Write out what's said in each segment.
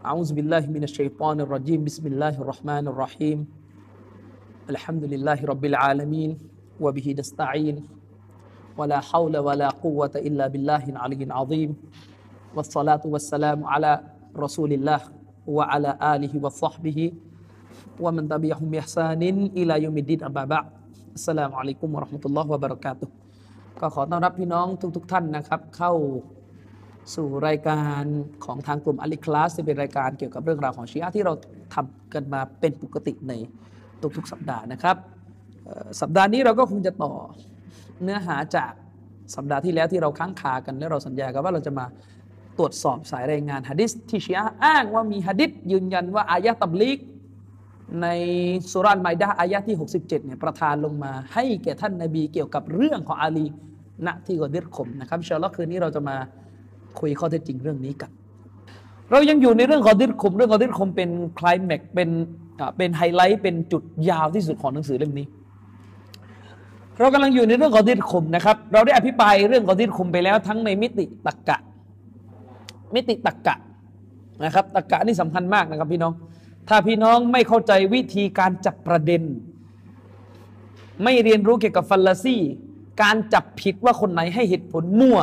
أعوذ بالله من الشيطان الرجيم بسم الله الرحمن الرحيم الحمد لله رب العالمين وبه نستعين ولا حول ولا قوة إلا بالله العلي العظيم والصلاة والسلام على رسول الله وعلى آله وصحبه ومن تبعهم بإحسان إلى يوم الدين أما بعد السلام عليكم ورحمة الله وبركاته ก็ขอต้อนรับพี่น้องทุกๆทท่านนะครับ เข้า สู่รายการของทางกลุ่มอัลิคลาสที่เป็นรายการเกี่ยวกับเรื่องราวของชีอะที่เราทำกันมาเป็นปกติในทุกๆสัปดาห์นะครับ สัปดาห์นี้เราก็คงจะต่อเนื้อหาจากสัปดาห์ที่แล้วที่เราค้างคากันและเราสัญญากันว่าเราจะมาตรวจสอบสายรายงานฮะดิษที่ชีอะอ้างว่ามีฮะดิษยืนยันว่าอายะตับลิกในสุรานไมดาอายะที่ 67เนี่ยประทานลงมาให้แก่ท่านนาบีเกี่ยวกับเรื่องของอาลีณที่กอดิรขมนะครับเชลล์คืนนี้เราจะมา คุยข้อเท็จจริงเรื่องนี้กัน เรายังอยู่ในเรื่องกอดิรขมเรื่องกอดิรขมเป็นคลายแม็กเป็นเป็นไฮไลท์เป็นจุดยาวที่สุดของหนังสือเล่มนี้ เรากำลังอยู่ในเรื่องกอดิรขมนะครับ เราได้อภิปรายเรื่องกอดิรขมไปแล้วทั้งในมิติตรกกะ มิติตรกกะนะครับตรกกะนี่สำคัญมากนะครับพี่น้อง ถ้าพี่น้องไม่เข้าใจวิธีการจับประเด็น ไม่เรียนรู้เกี่ยวกับฟัลลาซีการจับผิดว่าคนไหนให้เหตุผลมั่ว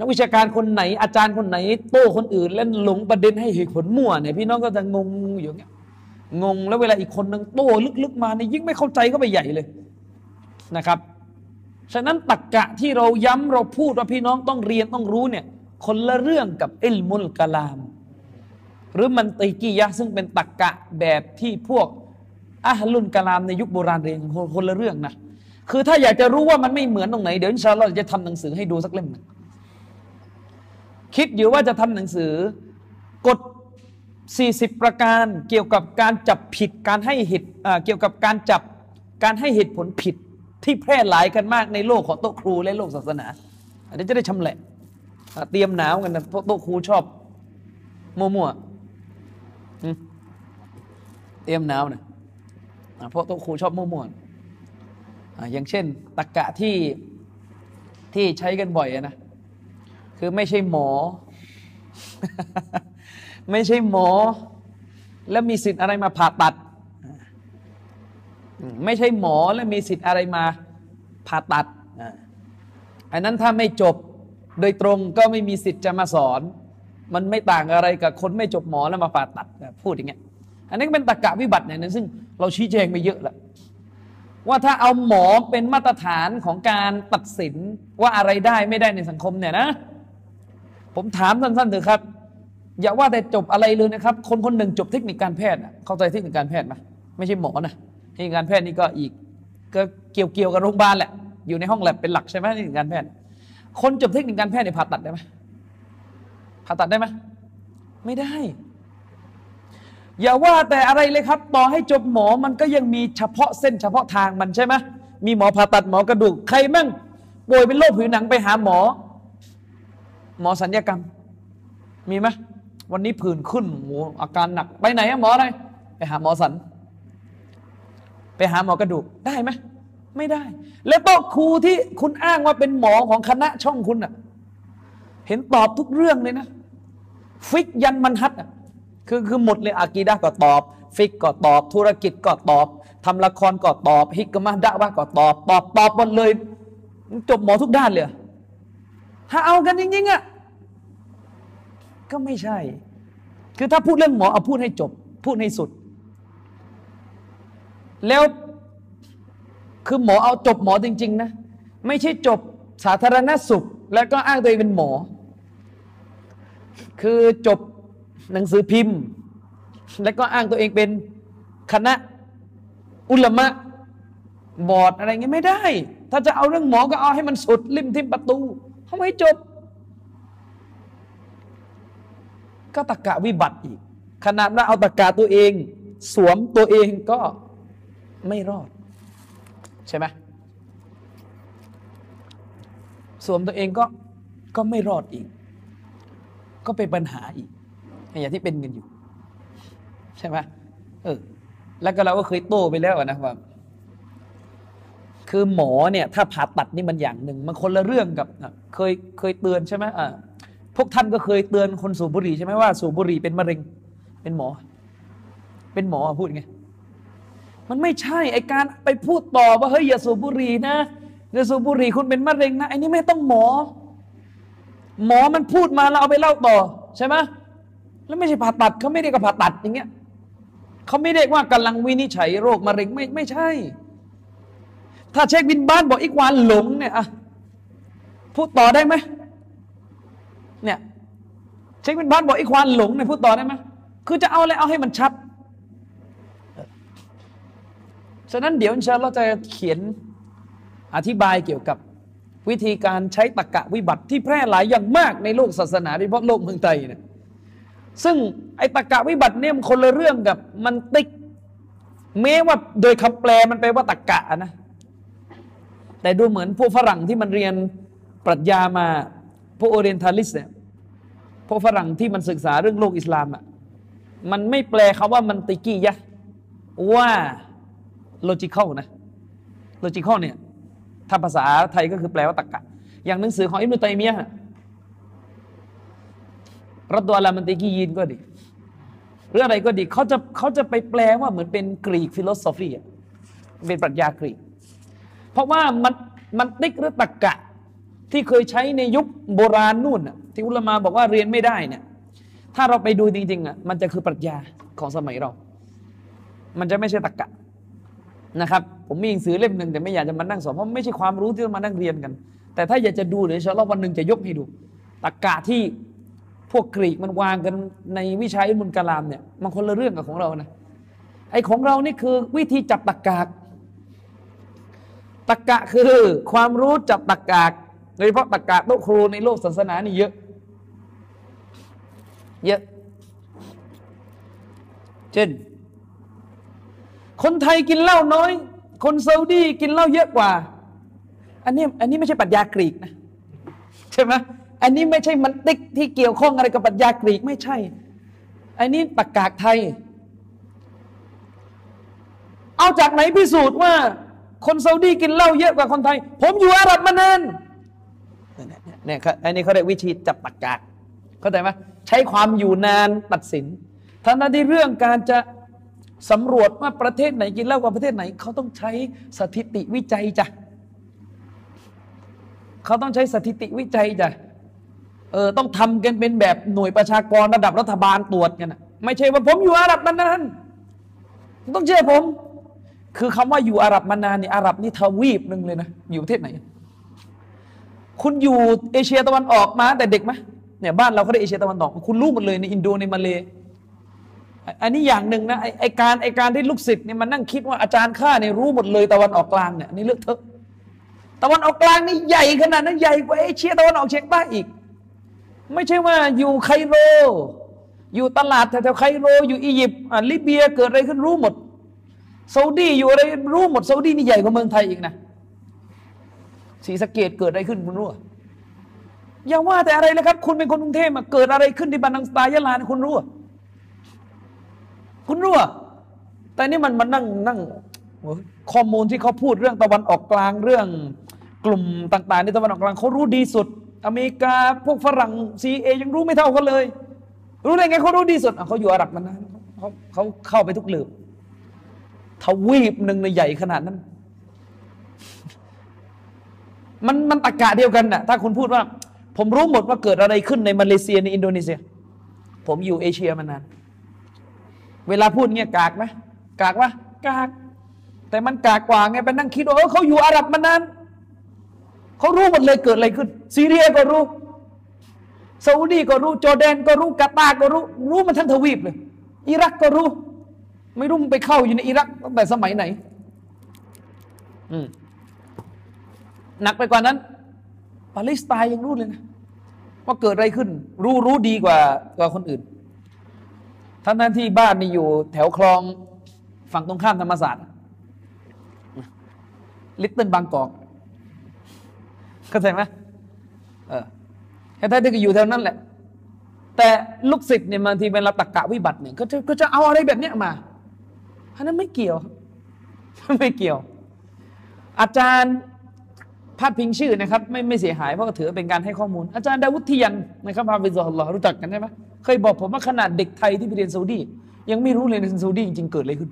นักวิชาการคนไหนอาจารย์คนไหน โต้คนอื่น แล้วหลงประเด็นให้เหตุผลมั่วเนี่ยพี่น้องก็จะงงอยู่เงี้ยงงแล้วเวลาอีกคนนึงโต้ลึกๆมาเนี่ยยิ่งไม่เข้าใจก็ไปใหญ่เลยนะครับ ฉะนั้นตักกะที่เราย้ำเราพูดว่าพี่น้องต้องเรียนต้องรู้เนี่ยคนละเรื่องกับอิลมุลกลาม หรือมันติกียะซึ่งเป็นตักกะแบบที่พวกอาลุนกะลามในยุคโบราณเรียนคนละเรื่องนะคือถ้าอยากจะรู้ว่ามันไม่เหมือนตรงไหนเดี๋ยวอินชาอัลลอฮ์จะทำหนังสือให้ดูสักเล่มนึง คิดอยู่ว่าจะทำหนังสือกฎ40 ประการเกี่ยวกับการจับผิดการให้เหตุเกี่ยวกับการจับการให้เหตุผลผิดที่แพร่หลายกันมากในโลกของโต๊ะครูและโลกศาสนา อันนี้จะได้ชำแหละเตรียมหนาวกันนะโต๊ะครูชอบมั่วๆเตรียมหนาวนะเพราะโต๊ะครูชอบมั่วๆอย่างเช่นตะกะที่ที่ใช้กันบ่อยนะ คือไม่ใช่หมอ ไม่ใช่หมอ แล้วมีสิทธิ์อะไรมาผ่าตัด ไม่ใช่หมอแล้วมีสิทธิ์อะไรมาผ่าตัดอันนั้นถ้าไม่จบโดยตรงก็ไม่มีสิทธิ์จะมาสอน มันไม่ต่างอะไรกับคนไม่จบหมอแล้วมาผ่าตัดพูดอย่างเงี้ยอันนี้เป็นตรกะวิบัติเนี่ยซึ่งเราชี้แจงไปเยอะแล้วว่าถ้าเอาหมอเป็นมาตรฐานของการตัดสินว่าอะไรได้ไม่ได้ในสังคมเนี่ยนะ ผมถามสั้นๆเถอะครับ อย่าว่าแต่จบอะไรเลยนะครับ คนคนหนึ่งจบเทคนิคการแพทย์เข้าใจเทคนิคการแพทย์ไหมไม่ใช่หมอนะเทคนิคการแพทย์นี่ก็อีกก็เกี่ยวเกี่ยวกับโรงพยาบาลแหละอยู่ในห้องแลบเป็นหลักใช่ไหมเทคนิคการแพทย์ คนจบเทคนิคการแพทย์เนี่ยผ่าตัดได้ไหมผ่าตัดได้ไหมไม่ได้ อย่าว่าแต่อะไรเลยครับ ต่อให้จบหมอมันก็ยังมีเฉพาะเส้นเฉพาะทางมันใช่ไหมมีหมอผ่าตัดหมอกระดูกใครมั่งป่วยเป็นโรคผิวหนังไปหาหมอ หมอสัญญกรรม มีไหมวันนี้ผื่นขึ้นโอ้อาการหนัก ไปไหนหมออะไร ไปหาหมอสัน ไปหาหมอกระดูกได้ไหมไม่ได้ แล้วโต๊ะครูที่คุณอ้างว่าเป็นหมอของคณะช่องคุณอะเห็นตอบทุกเรื่องเลยนะ ฟิกยันมันฮัดอะคือคือหมดเลยอากีดะก็ตอบ ฟิกก็ตอบ ธุรกิจก็ตอบทำละครก็ตอบ ฮิกมะฮ์ดะอ์วะฮ์ก็ตอบ ตอบตอบหมดเลย จบหมอทุกด้านเลยถ้าเอากันจริงๆอะ ก็ไม่ใช่ คือถ้าพูดเรื่องหมอเอาพูดให้จบ พูดให้สุด แล้วคือหมอเอาจบหมอจริง ๆ นะ ไม่ใช่จบสาธารณสุข แล้วก็อ้างตัวเองเป็นหมอ คือจบหนังสือพิมพ์ แล้วก็อ้างตัวเองเป็นคณะอุลมะบอร์ดอะไรเงี้ยไม่ได้ ถ้าจะเอาเรื่องหมอก็เอาให้มันสุดริมทิมประตู เขาไม่จบ ก็ตะกะวิบัติอีก ขนาดว่าเอาตะกะตัวเอง สวมตัวเองก็ไม่รอด ใช่ไหมสวมตัวเองก็ก็ไม่รอดอีก ก็เป็นปัญหาอีกอย่างที่เป็นกันอยู่ ใช่ไหมเออแล้วก็เราก็เคยโต้ไปแล้วนะว่า คือหมอเนี่ย ถ้าผ่าตัดนี่มันอย่างหนึ่งมันคนละเรื่องกับเคยเคยเตือนใช่ไหมอ่า พวกท่านก็เคยเตือนคนสูบบุหรี่ใช่ไหมว่าสูบบุหรี่เป็นมะเร็ง เป็นหมอ เป็นหมอพูดไง มันไม่ใช่ไอการไปพูดต่อว่าเฮ้ยอย่าสูบบุหรี่นะอย่าสูบบุหรี่คุณเป็นมะเร็งนะไอนี่ไม่ต้องหมอ หมอมันพูดมาแล้วเอาไปเล่าต่อใช่ไหมแล้วไม่ใช่ผ่าตัดเขาไม่ได้กับผ่าตัดอย่างเงี้ยเขาไม่ได้ว่ากำลังวินิจฉัยโรคมะเร็งไม่ไม่ใช่ ถ้าเช็คบินบ้านบอกอีกวานหลงเนี่ยอะพูดต่อได้ไหม เนี่ยเช็คบินบ้านบอกอีกวานหลงเนี่ยพูดต่อได้ไหมคือจะเอาอะไรเอาให้มันชัดฉะนั้นเดี๋ยวอินชาเราจะเขียนอธิบายเกี่ยวกับวิธีการใช้ตะกะวิบัติที่แพร่หลายอย่างมากในโลกศาสนาโดยเฉพาะโลกเมืองไทยเนี่ยซึ่งไอ้ตะกะวิบัติเนี่ยมันคนละเรื่องกับมันติกแม้ว่าโดยคำแปลมันแปลว่าตะกะนะ แต่ดูเหมือนพวกฝรั่งที่มันเรียนปรัชญามา พวกโอเรียนทัลิสเนี่ยพวกฝรั่งที่มันศึกษาเรื่องโลกอิสลามอะมันไม่แปลคาว่ามันติกี้ยะว่า logical นะ logical เนี่ยถ้าภาษาไทยก็คือแปลว่าตรรกะ อย่างหนังสือของอิบนุตัยมียะالرد على المنطقيينก็ดีหรืออะไรก็ดีเขาจะเขาจะไปแปลว่าเหมือนเป็น Greek philosophy เป็นปรัชญากรีก เพราะว่ามันมันติกหรือตรรกะ ที่เคยใช้ในยุคโบราณนู่นที่อุลมาบอกว่าเรียนไม่ได้เนี่ยถ้าเราไปดูจริงๆอะมันจะคือปรัชญาของสมัยเรา มันจะไม่ใช่ตรรกะนะครับผมมีหนังสือเล่มหนึ่งแต่ไม่อยากจะมานั่งสอนเพราะไม่ใช่ความรู้ที่ต้องมานั่งเรียนกัน แต่ถ้าอยากจะดูเดี๋ยวชาลอวันหนึ่งจะยกให้ดูตรกกะที่พวกกรีกมันวางกันในวิชาอิมุลกลามเนี่ยมันคนละเรื่องกับของเรานะไอของเรานี่คือวิธีจับตะกากตะกะคือความรู้จับตะกกโดยเฉพาะตะกะโตครูในโลกศาสนานี่เยอะ เยอะ เช่น คนไทยกินเหล้าน้อย คนซาอุดีกินเหล้าเยอะกว่า อันนี้อันนี้ไม่ใช่ปรัชญากรีกนะใช่ไหมอันนี้ไม่ใช่มันติกที่เกี่ยวข้องอะไรกับปรัชญากรีกไม่ใช่ อันนี้ตะกากไทย เอาจากไหนพิสูจน์ว่า คนซาอุดีกินเหล้าเยอะกว่าคนไทย ผมอยู่อาหรับมานาน เนี่ยอันนี้เขาเรียกวิธีจับตะกากเข้าใจไหมใช้ความอยู่นานตัดสินทั้งนั้นที่เรื่องการจะสำรวจว่าประเทศไหนกินเหล้ากว่าประเทศไหน เขาต้องใช้สถิติวิจัยจ้ะเขาต้องใช้สถิติวิจัยจ้ะเออต้องทำกันเป็นแบบหน่วยประชากรระดับรัฐบาลตรวจกันนะไม่ใช่ว่าผมอยู่อาหรับมานานต้องเชื่อผม คือคำว่าอยู่อาหรับมานานนี่อาหรับนี่ทวีปหนึ่งเลยนะอยู่ประเทศไหน คุณอยู่เอเชียตะวันออกมาแต่เด็กไหมเนี่ยบ้านเราเขาได้เอเชียตะวันออก คุณรู้หมดเลยในอินโดในมาเลอันนี้อย่างหนึ่งนะไอการไอการที่ลูกศิษย์เนี่ยมันนั่งคิดว่าอาจารย์ข้าเนี่ยรู้หมดเลยตะวันออกกลางเนี่ยนี่เลือกเถอะตะวันออกกลางนี่ใหญ่ขนาดนั้นใหญ่กว่าเอเชียตะวันออกเฉียงใต้อีก ไม่ใช่ว่าอยู่ไคโร อยู่ตลาดแถวไคโร อยู่อียิปต์ลิเบียเกิดอะไรขึ้นรู้หมดซาอุดีอยู่อะไรรู้หมดซาอุดีนี่ใหญ่กว่าเมืองไทยอีกนะ สีสะเกดเกิดอะไรขึ้นคุณรู้อย่าว่าแต่อะไรเลยครับ คุณเป็นคนกรุงเทพมาเกิดอะไรขึ้นที่บันดังสตายะลาคุณรู้คุณรู้แต่นี่มันมันนั่งนั่งข้อมูลที่เขาพูดเรื่องตะวันออกกลางเรื่องกลุ่มต่างๆในตะวันออกกลางเขารู้ดีสุด อเมริกาพวกฝรั่งซีเอยังรู้ไม่เท่ากันเลย รู้ได้ไงเขารู้ดีสุดเขาอยู่อาหรับมันนะเขาเขาเข้าไปทุกหลืบทวีปหนึ่งในใหญ่ขนาดนั้น มันมันตะกะเดียวกันน่ะถ้าคุณพูดว่า ผมรู้หมดว่าเกิดอะไรขึ้นในมาเลเซียในอินโดนีเซีย ผมอยู่เอเชียมานาน เวลาพูดเงี้ยกากไหมกากวะกาก แต่มันกากกว่าไงไปนั่งคิดว่าเออเขาอยู่อาหรับมานานเขารู้หมดเลยเกิดอะไรขึ้น ซีเรียก็รู้ซาอุดีก็รู้จอร์แดนก็รู้กาตาร์ก็รู้ รู้มันทั้งทวีปเลยอิรักก็รู้ ไม่รู้มันไปเข้าอยู่ในอิรักตั้งแต่สมัยไหน อืม หนักไปกว่านั้น ปาเลสไตน์ยังรู้เลยนะว่าเกิดอะไรขึ้น รู้รู้ดีกว่ากว่าคนอื่นทั้งนั้นที่บ้านนี่อยู่แถวคลองฝั่งตรงข้ามธรรมศาสตร์ ลิตเติ้ลบางกอกเข้าใจไหมเออแค่ท่านที่อยู่แถวนั้นแหละ แต่ลูกศิษย์เนี่ยบางทีเป็นรับตักกะวิบัติเนี่ยก็จะก็จะเอาอะไรแบบเนี้ยมาอันนั้นไม่เกี่ยว ไม่เกี่ยว อาจารย์ พาดพิงชื่อนะครับไม่ไม่เสียหายเพราะถือเป็นการให้ข้อมูล อาจารย์ดาวุฒิยันนะครับพาบิซอลลอรู้จักกันใช่ไหมเคยบอกผมว่าขนาดเด็กไทยที่ไปเรียนซาอุดียังไม่รู้เลยในซาอุดีจริงๆเกิดอะไรขึ้น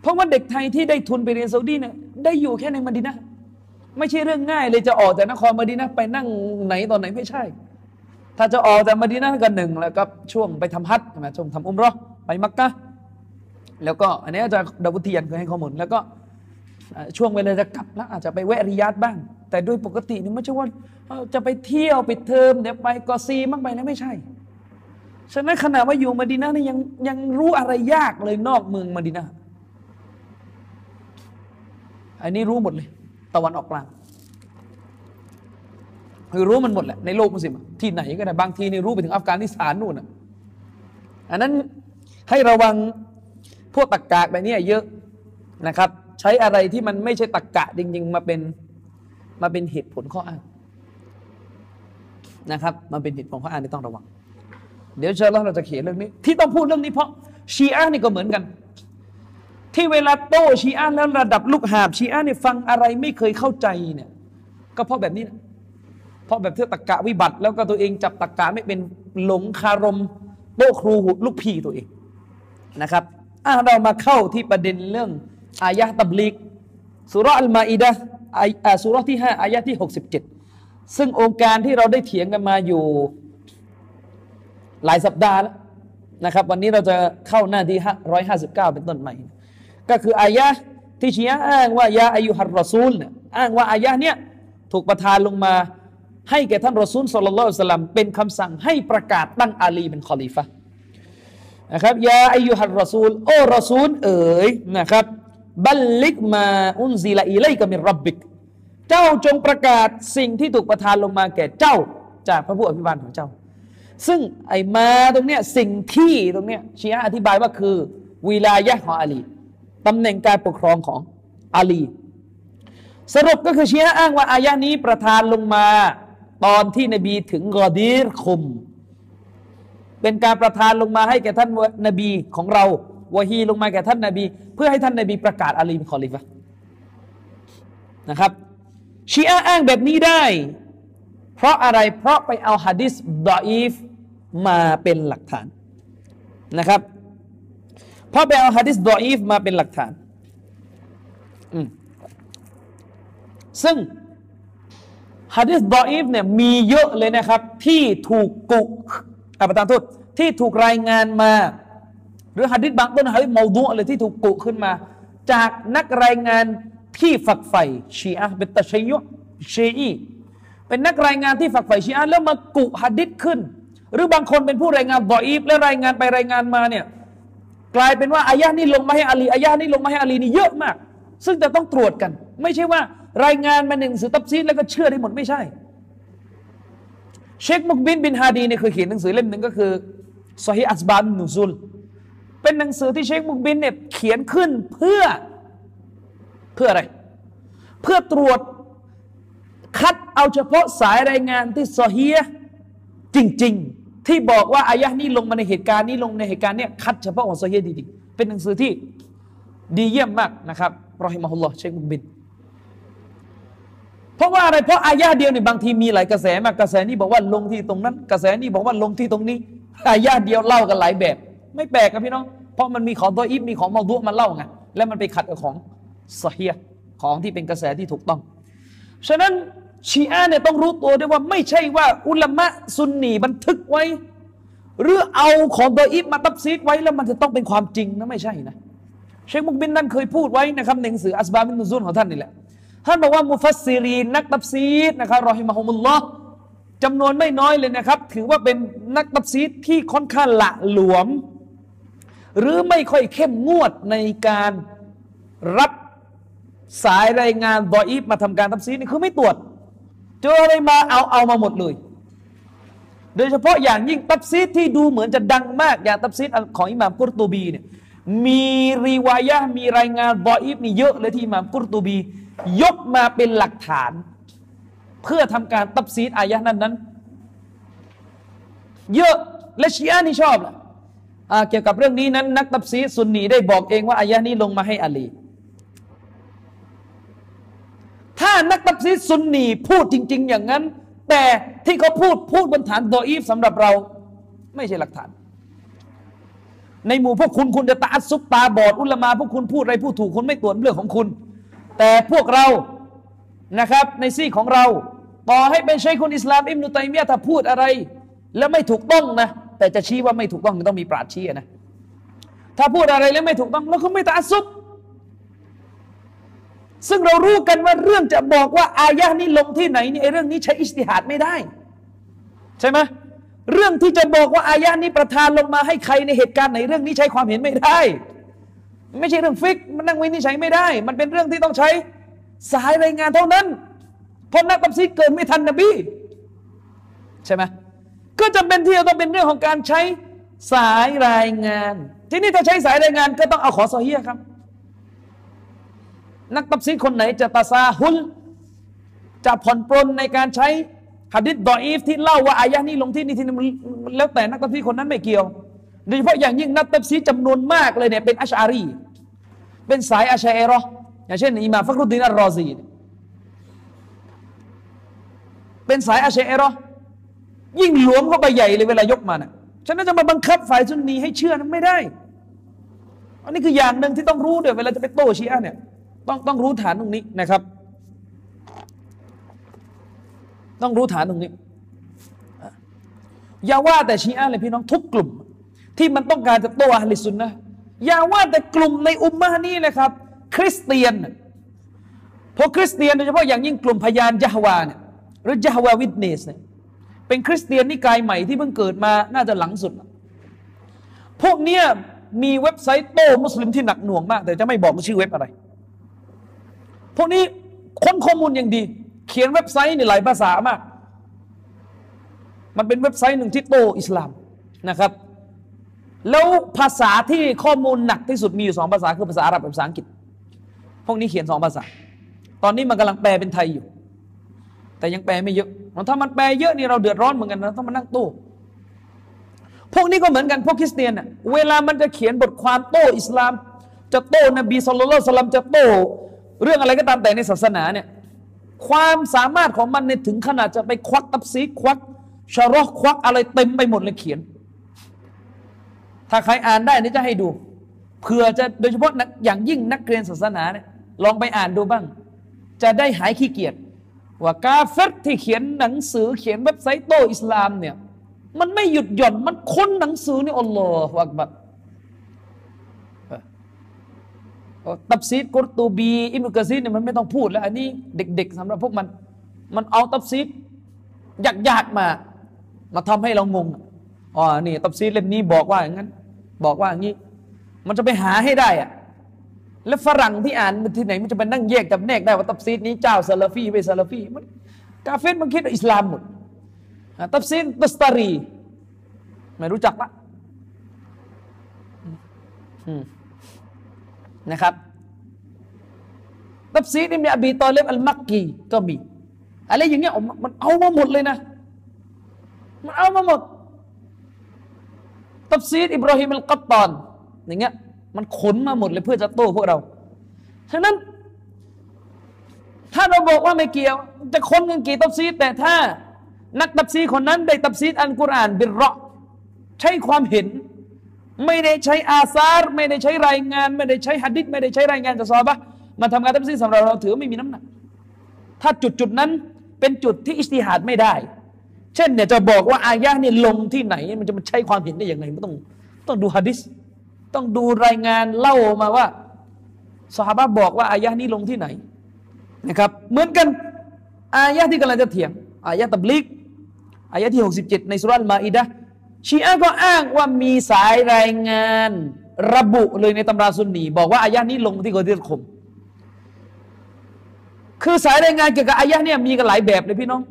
เพราะว่าเด็กไทยที่ได้ทุนไปเรียนซาอุดีเนี่ยได้อยู่แค่ในมดีนะไม่ใช่เรื่องง่ายเลยจะออกจากนครมดีนะไปนั่งไหนตอนไหนไม่ใช่ ถ้าจะออกจากมดีนะก็หนึ่งแล้วก็ช่วงไปทำฮัทใช่ไหมช่วงทำอุมรอไปมักกะแล้วก็อันนี้อาจารย์ดาวุฒิยันเคยให้ข้อมูลแล้วก็ช่วงเวลาจะกลับแล้วอาจจะไปแวะริยาดบ้าง แต่โดยปกตินี่ไม่ใช่ว่าจะไปเที่ยวปิดเทอมเดี๋ยวไปกอซีมั่งไปแล้วไม่ใช่ ฉะนั้นขณะว่าอยู่มาดีนานี่ยังยังรู้อะไรยากเลยนอกเมืองมาดีนาอันนี้รู้หมดเลย ตะวันออกกลางคือรู้มันหมดแหละในโลกมุสลิมที่ไหนก็ได้บางทีนี่รู้ไปถึงอัฟกานิสถานนู่นอะอันนั้นให้ระวังพวกตะกกแบบนี้เยอะนะครับ ใช้อะไรที่มันไม่ใช่ตรกกะจริง ๆ มาเป็น มาเป็นเหตุผลข้ออ้างนะครับมันเป็นเหตุผลข้ออ้างที่ต้องระวัง เดี๋ยวเชิญเราจะเขียนเรื่องนี้ ที่ต้องพูดเรื่องนี้เพราะชีอะนี่ก็เหมือนกัน ที่เวลาโต้ชีอะแล้วระดับลูกหาบชีอะเนี่ยฟังอะไรไม่เคยเข้าใจเนี่ยก็เพราะแบบนี้นะเพราะแบบเทือตะกะวิบัติ แล้วก็ตัวเองจับตะกะไม่เป็นหลงคารมโต้ครูลูกพี่ตัวเองนะครับอะเรามาเข้าที่ประเด็นเรื่องอายะตับลิกสุรอัลมาอิดะ สุรที่5อายะที่67ซึ่งองค์การที่เราได้เถียงกันมาอยู่หลายสัปดาห์แล้วนะครับ วันนี้เราจะเข้าหน้าที่159เก้าเป็นต้นใหม่ ก็คืออายะที่ชียอ้างว่าيا أيها الرسولเนี่ยอ้างว่าอายะเนี้ยถูกประทานลงมาให้แก่ท่านรอซูลصلى الله عليه وسلمเป็นคำสั่งให้ประกาศตั้งอาลีเป็นคอลีฟะนะครับيا أيها الرسولโอ้รอซูลเอ๋ยนะครับ بلغ ما أنزل إليك من ربك เจ้าจงประกาศสิ่งที่ถูกประทานลงมาแก่เจ้า จากพระผู้อภิบาลของเจ้า ซึ่งไอ้มาตรงเนี้ยสิ่งที่ตรงเนี้ยชีอะอธิบายว่าคือวิลายะของอาลีตำแหน่งการปกครองของอาลี สรุปก็คือชีอะอ้างว่าอายะนี้ประทานลงมาตอนที่นบีถึงกอดีรคุม เป็นการประทานลงมาให้แก่ท่านนบีของเรา วะฮีลงมาแก่ท่านนาบี เพื่อให้ท่านนาบีประกาศอาลีเป็นคอลิฟะนะครับชีอะอ้างแบบนี้ได้ เพราะอะไรเพราะไปเอาฮะดิษดออีฟมาเป็นหลักฐานนะครับเพราะไปเอาฮะดิษดออีฟมาเป็นหลักฐานซึ่งฮะดิษดออีฟเนี่ยมีเยอะเลยนะครับ ที่ถูกกุอัปตานโทษที่ถูกรายงานมา หรือฮะดิษบางต้นฮะดิษเมาดูอะไรที่ถูกกุขึ้นมา จากนักรายงานที่ฝักใฝ่ชีอะเป็นตะชัยยุชีอีเป็นนักรายงานที่ฝักใฝ่ชีอะแล้วมากุฮะดิษขึ้น หรือบางคนเป็นผู้รายงานบออีฟและรายงานไปรายงานมาเนี่ยกลายเป็นว่าอายะนี้ลงมาให้อาลีอายะนี้ลงมาให้อาลีนี่เยอะมาก ซึ่งจะต้องตรวจกัน ไม่ใช่ว่ารายงานมาหนึ่งสือตับซีดแล้วก็เชื่อได้หมดไม่ใช่ เชคมุกบินบินฮาดีเนี่ยเคยเขียนหนังสือเล่มหนึ่งก็คือซอฮีอัสบานนุซุล เป็นหนังสือที่เชคมุกบินเนี่ยเขียนขึ้นเพื่อเพื่ออะไร เพื่อตรวจคัดเอาเฉพาะสายรายงานที่ซอฮีจริง ๆ ที่บอกว่าอายะนี้ลงมาในเหตุการณ์นี้ลงในเหตุการณ์เนี้ยคัดเฉพาะของซอฮีดีๆเป็นหนังสือที่ดีเยี่ยมมากนะครับรอฮิมะฮุลลอฮ์เชคมุกบินเพราะว่าอะไรเพราะอายะเดียวเนี่ยบางทีมีหลายกระแสมากกระแสนี้บอกว่าลงที่ตรงนั้น กระแสนี้บอกว่าลงที่ตรงนี้อายะเดียวเล่ากันหลายแบบ ไม่แปลกครับพี่น้อง เพราะมันมีของตัวอิบมีของมาดุมันเล่าไงแล้วมันไปขัดกับของสเฮียของที่เป็นกระแสที่ถูกต้อง ฉะนั้นชีอะเนี่ยต้องรู้ตัวด้วยว่าไม่ใช่ว่าอุลามะซุนนีบันทึกไว้ หรือเอาของตัวอิบมาตับซีดไว้แล้วมันจะต้องเป็นความจริงนะไม่ใช่นะ เชคมุกบินนั่นเคยพูดไว้นะครับในหนังสืออัสบาบินุซุนของท่านนี่แหละท่านบอกว่ามุฟัสซีรีนนักตับซีดนะครับรอฮิมะฮุมุลลอฮ์จำนวนไม่น้อยเลยนะครับ ถือว่าเป็นนักตับซีดที่ค่อนข้างละหลวม หรือไม่ค่อยเข้มงวดในการรับสายรายงานดออีฟมาทำการทับซีนี่คือไม่ตรวจ เจออะไรมาเอาเอามาหมดเลย โดยเฉพาะอย่างยิ่งตับซีดที่ดูเหมือนจะดังมากอย่างตับซีดของอิหม่ามกุรตูบีเนี่ยมีรีวายะมีรายงานดออีฟนี่เยอะเลยที่อิหม่ามกุรตูบี ยกมาเป็นหลักฐาน เพื่อทำการตับซีดอายะนั้นนั้น เยอะและชีอะนี่ชอบแหละ เกี่ยวกับเรื่องนี้นั้น นักตับซีซุนนีได้บอกเองว่าอายะนี้ลงมาให้อาลี ถ้านักตักซีซุนนีพูดจริง ๆ อย่างนั้น แต่ที่เขาพูดพูดบนฐานดออีฟสำหรับเรา ไม่ใช่หลักฐาน ในหมู่พวกคุณคุณจะตาซุบตาบอดอุลมาพวกคุณพูดอะไรพูดถูกคุณไม่ตรวจเรื่องของคุณ แต่พวกเรานะครับในซี่ของเรา ต่อให้เป็นใชัยคนอิสลามอิมนุตัยมียถ้าพูดอะไร แล้วไม่ถูกต้องนะ แต่จะชี้ว่าไม่ถูกต้องต้องมีปราชญ์ชี้นะถ้าพูดอะไรแล้วไม่ถูกต้องเราก็ไม่ตาซุบซึ่งเรารู้กันว่าเรื่องจะบอกว่าอายะนี้ลงที่ไหนนี่ไอเรื่องนี้ใช้อิสติฮัดไม่ได้ ใช่ไหมเรื่องที่จะบอกว่าอายะนี้ประทานลงมาให้ใครในเหตุการณ์ไหนเรื่องนี้ใช้ความเห็นไม่ได้ ไม่ใช่เรื่องฟิกมันนั่งวินิจฉัยไม่ได้ มันเป็นเรื่องที่ต้องใช้สายรายงานเท่านั้นเพราะนักตัมซีเกิดไม่ทันนบีใช่ไหม ก็จำเป็นที่จะต้องเป็นเรื่องของการใช้สายรายงาน ที่นี่ถ้าใช้สายรายงานก็ต้องเอาขอซอฮีครับ นักตับซีคนไหนจะตาซาฮุล จะผ่อนปลนในการใช้หะดิษดออีฟที่เล่าว่าอายะนี้ลงที่นี่ที่นี่แล้วแต่นักตับซีคนนั้นไม่เกี่ยวโดยเฉพาะอย่างยิ่งนักตับซีจำนวนมากเลยเนี่ยเป็นอัชอารีเป็นสายอัชเอรออย่างเช่นอิมามฟักรุดดินอัลรอซีเป็นสายอัชเอรอ ยิ่งหลวมเข้าไปใหญ่เลยเวลายกมานะ่ะฉะนั้นจะมาบังคับฝ่ายซุนนีให้เชื่อนั้นไม่ได้ อันนี้คืออย่างหนึ่งที่ต้องรู้ด้วยเวลาจะไปโต้ชีอะเนี่ยต้องต้องรู้ฐานตรงนี้นะครับ ต้องรู้ฐานตรงนี้ อย่าว่าแต่ชีอะเลยพี่น้องทุกกลุ่ม ที่มันต้องการจะโต้อะลิสุนนะอย่าว่าแต่กลุ่มในอุมมะนี้เลยครับ คริสเตียนพวกคริสเตียนโดยเฉพาะอย่างยิ่งกลุ่มพยานยะฮวาเนี่ยหรือยะฮวาวิทเนสเนี่ย เป็นคริสเตียนนิกายใหม่ที่เพิ่งเกิดมาน่าจะหลังสุด พวกเนี้ยมีเว็บไซต์โต้มุสลิมที่หนักหน่วงมาก แต่จะไม่บอกชื่อเว็บอะไร พวกนี้ค้นข้อมูลอย่างดี เขียนเว็บไซต์ในหลายภาษามาก มันเป็นเว็บไซต์หนึ่งที่โตอิสลามนะครับ แล้วภาษาที่ข้อมูลหนักที่สุดมีอยู่สองภาษาคือภาษาอาหรับกับภาษาอังกฤษ พวกนี้เขียนสองภาษา ตอนนี้มันกำลังแปลเป็นไทยอยู่ แต่ยังแปลไม่เยอะถ้ามันแปลเยอะนี่เราเดือดร้อนเหมือนกันนะต้องมานั่งโต้พวกนี้ก็เหมือนกันพวกคริสเตียนอะเวลามันจะเขียนบทความโต้อิสลาม จะโต้นบีสุลต่านสลัมจะโต้เรื่องอะไรก็ตามแต่ในศาสนาเนี่ยความสามารถของมันในถึงขนาดจะไปควักตับซีควักชารอกควักอะไรเต็มไปหมดเลยเขียน ถ้าใครอ่านได้นี่จะให้ดูเผื่อจะโดยเฉพาะอย่างยิ่งนักเรียนศาสนาเนี่ยลองไปอ่านดูบ้าง จะได้หายขี้เกียจ ว่ากาเฟตที่เขียนหนังสือเขียนเว็บไซต์โตอิสลามเนี่ยมันไม่หยุดหย่อนมันค้นหนังสือนี่อัลลอฮฺอักบัรตัฟซีรกุรตูบี อิบนุกะซีรเนี่ยมันไม่ต้องพูดแล้ว อันนี้เด็ก ๆสำหรับพวกมัน มันเอาตัฟซีรยากๆมา มาทำให้เรางงอ๋อนี่ตัฟซีรเล่มนี้บอกว่าอย่างนั้น บอกว่าอย่างนี้ มันจะไปหาให้ได้อะ แล้วฝรั่งที่อ่านมันที่ไหนมันจะไปนั่งแยกจำแนกได้ว่าตัฟซีรนี้เจ้าซาลาฟีไม่ซาลาฟีมันกาเฟรมันคิดว่าอิสลามหมดตัฟซีรตัสตารี ไม่รู้จักละนะครับตัฟซีรอิบนุอบีตอเลบอัลมักกีก็มี อะไรอย่างเงี้ยมันเอามาหมดเลยนะ มันเอามาหมดตัฟซีรอิบราฮิมอัลกัตตอนอย่างเงี้ย มันขนมาหมดเลยเพื่อจะโต้พวกเรา ฉะนั้น ถ้าเราบอกว่าไม่เกี่ยว จะค้นกันกี่ตัฟซีรแต่ถ้า นักตัฟซีรคนนั้นได้ตัฟซีรอัลกุรอาน بالرأيใช้ความเห็น ไม่ได้ใช้อาซาร์ไม่ได้ใช้รายงาน ไม่ได้ใช้ฮัดดิษไม่ได้ใช้รายงานจากซอบะมาทำการตัฟซีสำหรับเราถือไม่มีน้ำหนัก ถ้าจุดจุดนั้นเป็นจุดที่อิสติฮัดไม่ได้ เช่นเนี่ยจะบอกว่าอายะเนี่ยลงที่ไหน มันจะมันใช้ความเห็นได้อย่างไรมันต้องต้องดูฮัดดิษ ต้องดูรายงานเล่ามาว่าสหาบะบอกว่าอายะนี้ลงที่ไหนนะครับ เหมือนกันอายะที่กำลังจะเถียงอายะตับลิกอายะที่ 67 ในสุรัลมาอิดะชีอะก็อ้างว่ามีสายรายงานระบุเลยในตำราสุนนีบอกว่าอายะนี้ลงที่กอดิรคม คือสายรายงานเกี่ยวกับอายะเนี่ยมีกันหลายแบบเลยพี่น้อง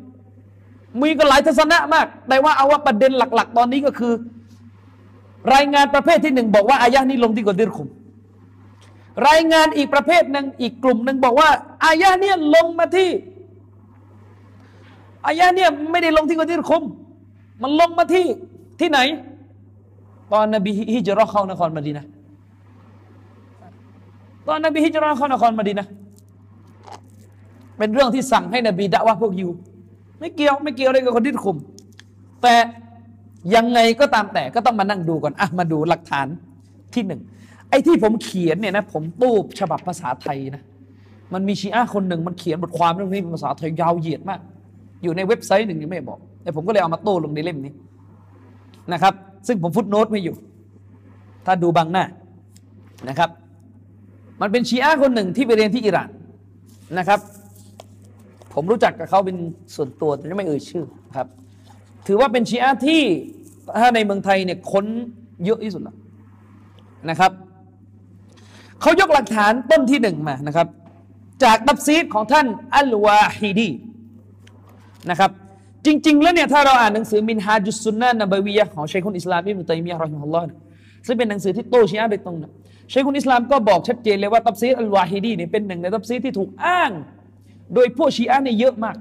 มีกันหลายทัศนะมาก แต่ว่าเอาว่าประเด็นหลัก ๆ ตอนนี้ก็คือ รายงานประเภทที่หนึ่งบอกว่าอายะนี้ลงที่กอดิรคุม รายงานอีกประเภทหนึ่งอีกกลุ่มหนึ่งบอกว่าอายะเนี่ยลงมาที่อายะเนี่ยไม่ได้ลงที่กอดิรคุม มันลงมาที่ที่ไหน ตอนนบีฮิจรัเข้านครมดีนะตอนนบีฮิจรัเข้านครมดีนะเป็นเรื่องที่สั่งให้นบีด่าว่าพวกยูไม่เกี่ยวไม่เกี่ยวอะไรกับคนที่คุม แต่ ยังไงก็ตามแต่ก็ต้องมานั่งดูก่อนอะมาดูหลักฐานที่หนึ่งไอ้ที่ผมเขียนเนี่ยนะผมตู้ฉบับภาษาไทยนะมันมีชีอะคนหนึ่งมันเขียนบทความเรื่องนี้เป็นภาษาไทยยาวเหยียดมาก อยู่ในเว็บไซต์หนึ่งยังไม่บอกแต่ผมก็เลยเอามาโต้ลงในเล่มนี้นะครับ ซึ่งผมฟุตโนตไม่อยู่ ถ้าดูบางหน้านะครับ มันเป็นชีอะคนหนึ่งที่ไปเรียนที่อิหร่านนะครับ ผมรู้จักกับเขาเป็นส่วนตัวแต่ไม่เอ่ยชื่อครับ ถือว่าเป็นชีอะที่ ถ้าในเมืองไทยเนี่ยค้นเยอะที่สุดแล้วนะครับเขายกหลักฐานต้นที่หนึ่งมานะครับ จากตับซีดของท่านอัลวาฮิดีนะครับ จริง ๆ แล้วเนี่ยถ้าเราอ่านหนังสือมินฮาจุสุนนะนบวียะของชัยคุนอิสลามอิบนุตัยมียะรอฮิมุลลอฮ์ซึ่งเป็นหนังสือที่โตชีอะห์โดยตรงนะชัยคุนอิสลามก็บอกชัดเจนเลยว่าตับซีดอัลวาฮิดีเนี่ยเป็นหนึ่งในตับซีดที่ถูกอ้าง โดยพวกชีอะห์เนี่ยเยอะมาก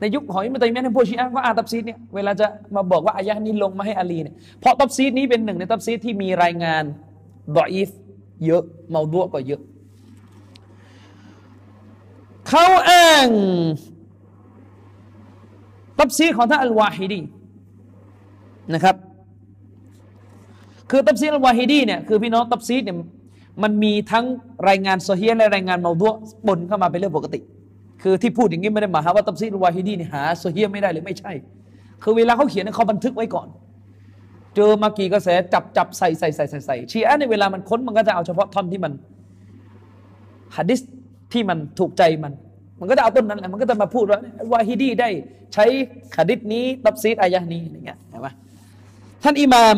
ในยุคของอิบนุตัยมียะห์เนี่ยพวกชีอะห์ก็อ่านตัฟซีรเนี่ยเวลาจะมาบอกว่าอายะห์นี้ลงมาให้อาลีเนี่ยเพราะตัฟซีรนี้เป็นหนึ่งในตับซีดที่มีรายงานดออีฟเยอะเมาดัวก็เยอะเขาอ้างตัฟซีรของท่านอัลวาฮิดีนะครับ คือตัฟซีรอัลวาฮิดีเนี่ยคือพี่น้องตัฟซีรเนี่ยมันมีทั้งรายงานโซเฮียและรายงานเมาดัวปนเข้ามาเป็นเรื่องปกติ คือที่พูดอย่างนี้ไม่ได้หมายความว่าตับซีดอัลวาฮิดีนี่หาโซเฮียไม่ได้หรือไม่ใช่ คือเวลาเขาเขียนเขาบันทึกไว้ก่อน เจอมากี่กระแสจับจับใส่ใส่ใส่ใส่ใส่ชีอะในเวลามันค้นมันก็จะเอาเฉพาะท่อนที่มันฮะดิษที่มันถูกใจมัน มันก็จะเอาต้นนั้นแหละมันก็จะมาพูดว่าวาฮิดีได้ใช้ฮะดิษนี้ตับซีดอายะนี้อย่างเงี้ยเห็นไหมท่านอิหม่าม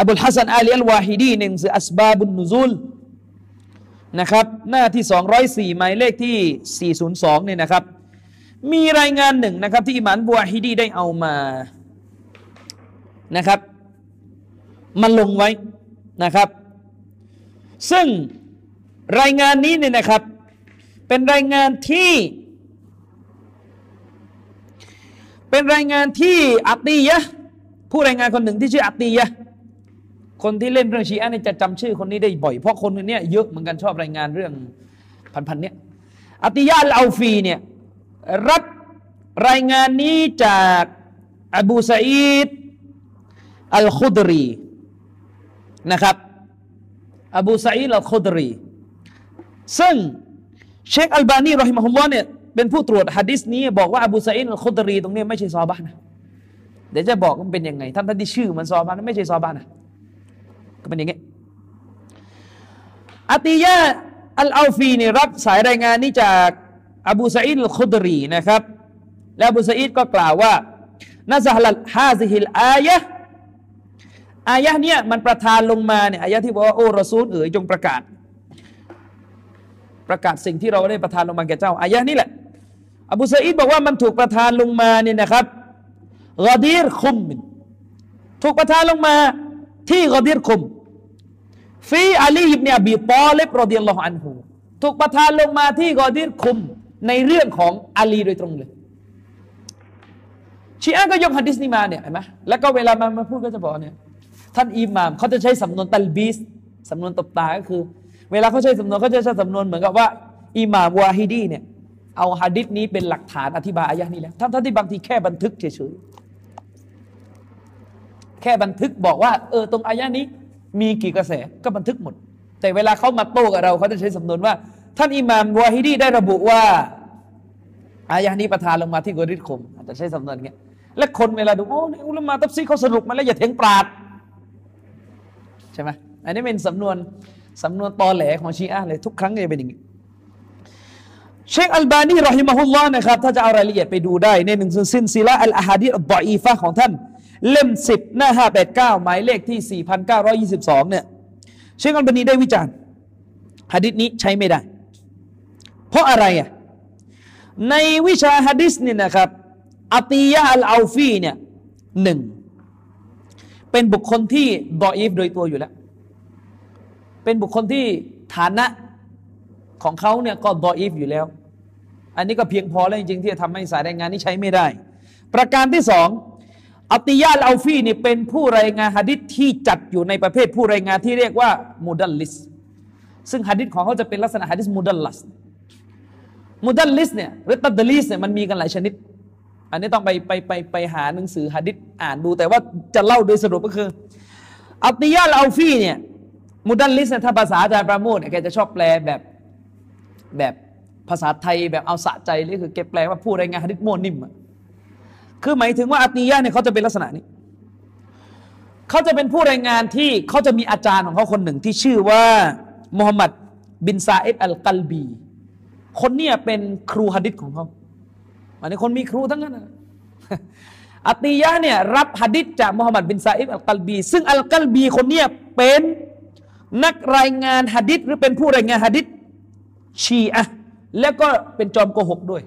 อับุลฮัสซันอาลีอัลวาฮิดีหนึ่งสืออัสบาบุนนุซุล นะครับ หน้าที่ 204 หมายเลขที่ 402 เนี่ยนะครับ มีรายงานหนึ่งนะครับ ที่อิหม่ามบัวฮิดีได้เอามานะครับมันลงไว้นะครับ ซึ่งรายงานนี้เนี่ยนะครับ เป็นรายงานที่ เป็นรายงานที่อัตียะผู้รายงานคนหนึ่งที่ชื่ออัตียะ คนที่เล่นเรื่องชีอะนี่จะจำชื่อคนนี้ได้บ่อย เพราะคนนี้เยอะเหมือนกันชอบรายงานเรื่องพันๆเนี้ยอัติยะอัลเอาฟีเนี่ยรับรายงานนี้จากอบูซาอีดอัลคุดรีนะครับอบูซาอีดอัลคุดรีซึ่งเชคอัลบานีرحمه اللهเนี่ยเป็นผู้ตรวจฮะดิษนี้บอกว่าอบูซาอีดอัลคุดรีตรงนี้ไม่ใช่ซอฮาบะนะเดี๋ยวจะบอกมันเป็นยังไงท่านท่านที่ชื่อมันซอฮาบะนะไม่ใช่ซอฮาบะนะ ก็เป็นอย่างงี้อัติยะอัลเอาฟีนี่รับสายรายงานนี้จากอบูซาอีดอัลคุดรีนะครับ และอบูซาอิดก็กล่าวว่าنزلت هذه الآيةอายะเนี้ยมันประทานลงมาเนี่ยอายะที่บอกว่าโอ้รอซูลเอ๋ยจงประกาศ ประกาศสิ่งที่เราได้ประทานลงมาแก่เจ้าอายะนี้แหละ อบูซาอิดบอกว่ามันถูกประทานลงมาเนี่ยนะครับกอดีรคุมถูกประทานลงมาที่กอดีรคุม ฟีอาลีอิบเนอบีตอเลบรอดิยัลลอฮอันฮูถูกประทานลงมาที่กอดีรคุมในเรื่องของอาลีโดยตรงเลยชีอะก็ยกฮะดิษนี้มาเนี่ยเห็นไหมแล้วก็เวลามามาพูดก็จะบอกเนี่ยท่านอิหม่ามเขาจะใช้สำนวนตัลบีสสำนวนตบตาก็คือ เวลาเขาใช้สำนวนเขาจะใช้สำนวนเหมือนกับว่าอิหม่ามวาฮิดีเนี่ยเอาฮะดิษนี้เป็นหลักฐานอธิบายอายะนี้แล้วท่านท่านที่บางทีแค่บันทึกเฉยๆแค่บันทึกบอกว่า เออตรงอายะนี้ มีกี่กระแสก็บันทึกหมด แต่เวลาเขามาโต้กับเราเขาจะใช้สำนวนว่า ท่านอิหม่ามวาฮิดีได้ระบุว่าอายะนี้ประทานลงมาที่กอริดคมอาจจะใช้สำนวนเงี้ยและคนเวลาดูโอ้อุลมาตับซีเขาสรุปมาแล้วอย่าเถียงปราดใช่ไหมอันนี้เป็นสำนวนสำนวนตอแหลของชีอะเลยทุกครั้งจะเป็นอย่างนี้เชคอัลบานีรอฮิมะฮุลลอฮ์นะครับถ้าจะเอารายละเอียดไปดูได้ในหนังสือซินซิละอัลอาฮาดีอัลบออีฟะของท่าน เล่มสิบหน้าห้าแปดเก้าหมายเลขที่สี่พันเก้าร้อยี่สิบสองเนี่ยเชคอัลบานีได้วิจารณ์ฮะดิษนี้ใช้ไม่ได้ เพราะอะไรอะในวิชาฮะดิษนี่นะครับอัตียะอัลอาฟีเนี่ยหนึ่งเป็นบุคคลที่ดออีฟโดยตัวอยู่แล้ว เป็นบุคคลที่ฐานะของเขาเนี่ยก็ดออีฟอยู่แล้ว อันนี้ก็เพียงพอแล้วจริงๆที่จะทำให้สายรายงานนี้ใช้ไม่ได้ ประการที่สอง อัติยาอัลฟีนี่เป็นผู้รายงานฮะดิษที่จัดอยู่ในประเภทผู้รายงานที่เรียกว่ามูดัลลิส ซึ่งฮะดิษของเขาจะเป็นลักษณะฮะดิษมูดัลลัสมุดัลลิสเนี่ยหรือตัดลีสเนี่ยมันมีกันหลายชนิด อันนี้ต้องไปไปไปไปหาหนังสือฮะดิษอ่านดู แต่ว่าจะเล่าโดยสรุปก็คือ อัติยะอัลเอาฟีเนี่ยมุดัลลิสเนี่ยถ้าภาษาอาจารย์ประโมทเนี่ยแกจะชอบแปลแบบแบบภาษาไทยแบบเอาสะใจเลยคือแกแปลว่าผู้รายงานฮะดิษโมเมนิ่มอะ คือหมายถึงว่าอัติยาเนี่ยเขาจะเป็นลักษณะนี้เขาจะเป็นผู้รายงานที่เขาจะมีอาจารย์ของเขาคนหนึ่งที่ชื่อว่ามุฮัมหมัดบินซาอิดอัลกัลบี คนเนี้เป็นครูฮะดิษของเขาอันนี้คนมีครูทั้งนั้นอัติยะเนี่ยรับฮะดิษจากมุฮัมหมัดบินซาอิดอัลกัลบี ซึ่งอัลกัลบีคนเนี้ยเป็นนักรายงานฮะดิษหรือเป็นผู้รายงานฮะดิษชีอะแล้วก็เป็นจอมโกหกด้วย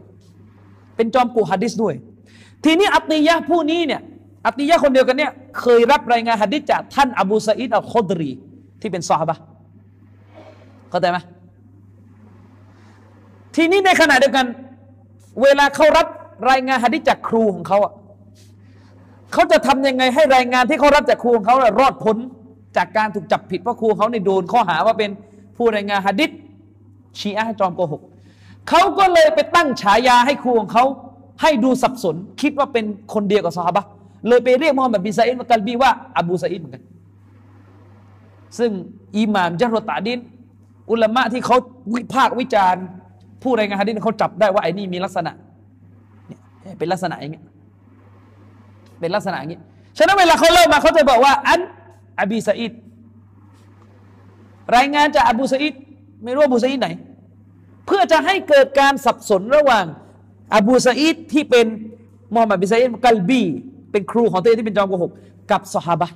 เป็นจอมกูฮะดิษด้วย ทีนี้อัติยะผู้นี้เนี่ยอัติยะคนเดียวกันเนี่ยเคยรับรายงานฮะดิษจากท่านอบูซาอิดอัลคอดรี ที่เป็นซอฮาบะเข้าใจไหมทีนี้ในขณะเดียวกัน เวลาเขารับรายงานฮะดิษจากครูของเขาอะเขาจะทำยังไงให้รายงานที่เขารับจากครูของเขารอดพ้นจากการถูกจับผิดเพราะครูเขาในโดนข้อหาว่าเป็นผู้รายงานฮะดิษชีอะจอมโกหกเขาก็เลยไปตั้งฉายาให้ครูของเขา ให้ดูสับสนคิดว่าเป็นคนเดียวกับซอฮาบะเลยไปเรียกมุฮัมมัดบินซาอิดมักัลบีว่าอบูซาอิดเหมือนกัน ซึ่งอิหม่ามจารตาดิน อุลามะที่เขาวิพากษ์วิจารณ์ ผู้รายงานฮะดิษเขาจับได้ว่าไอ้นี่มีลักษณะเนี่ยเป็นลักษณะอย่างเงี้ยเป็นลักษณะอย่างเงี้ยฉะนั้นเวลาเขาเล่ามาเขาจะบอกว่า อันอบีซาอิดรายงานจากอบูซาอิดไม่รู้อบูซาอิดไหน เพื่อจะให้เกิดการสับสนระหว่าง อบูซาอิดที่เป็นมุฮัมมัดบินซาอิดกัลบี เป็นครูของตัวเองที่เป็นจอมโกหกกับสฮาบะ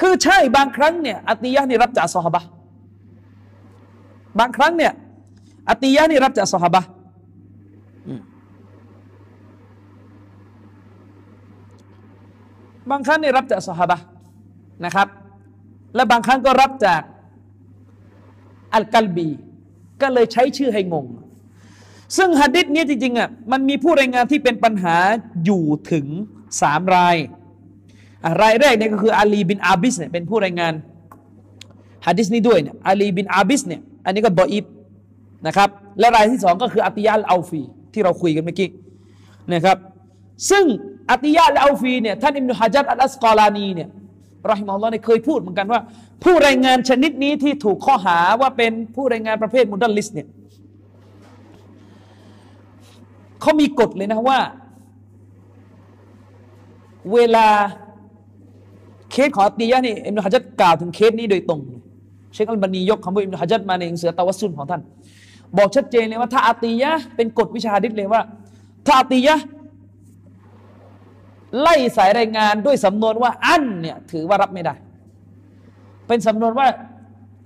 คือใช่บางครั้งเนี่ยอัติยะนี่รับจากสฮาบะบางครั้งเนี่ยอัติยะนี่รับจากสฮาบะบางครั้งนี่รับจากสฮาบะนะครับ และบางครั้งก็รับจากอัลกัลบี ก็เลยใช้ชื่อให้งง ซึ่งฮะดิษนี้จริงๆอะมันมีผู้รายงานที่เป็นปัญหาอยู่ถึงสามรายรายแรกเนี่ยก็คืออาลีบินอาบิสเนี่ยเป็นผู้รายงานฮะดิษนี้ด้วยเนี่ยอาลีบินอาบิสเนี่ยอันนี้ก็ดออีฟนะครับและรายที่สองก็คืออัติยะอัลเอาฟีที่เราคุยกันเมื่อกี้นะครับซึ่งอัติยะอัลเอาฟีเนี่ยท่านอิบนุฮะญัรอัลอัสกอลานีเนี่ยرحمه اللهเนี่ยเคยพูดเหมือนกันว่า ผู้รายงานชนิดนี้ที่ถูกข้อหาว่าเป็นผู้รายงานประเภทมุดัลลิสเนี่ย เขามีกฎเลยนะว่า เวลาเคสของอัตียะนี่อิบนุฮะญัรกล่าวถึงเคสนี้โดยตรง เชคอัลบานียกคำว่าอิบนุฮะญัรมาในหนังสือตะวัสซุลของท่าน บอกชัดเจนเลยว่าถ้าอัตียะเป็นกฎวิชาดิษเลยว่า ถ้าอัตียะไล่สายรายงานด้วยสำนวนว่าอันเนี่ยถือว่ารับไม่ได้ เป็นสำนวนว่า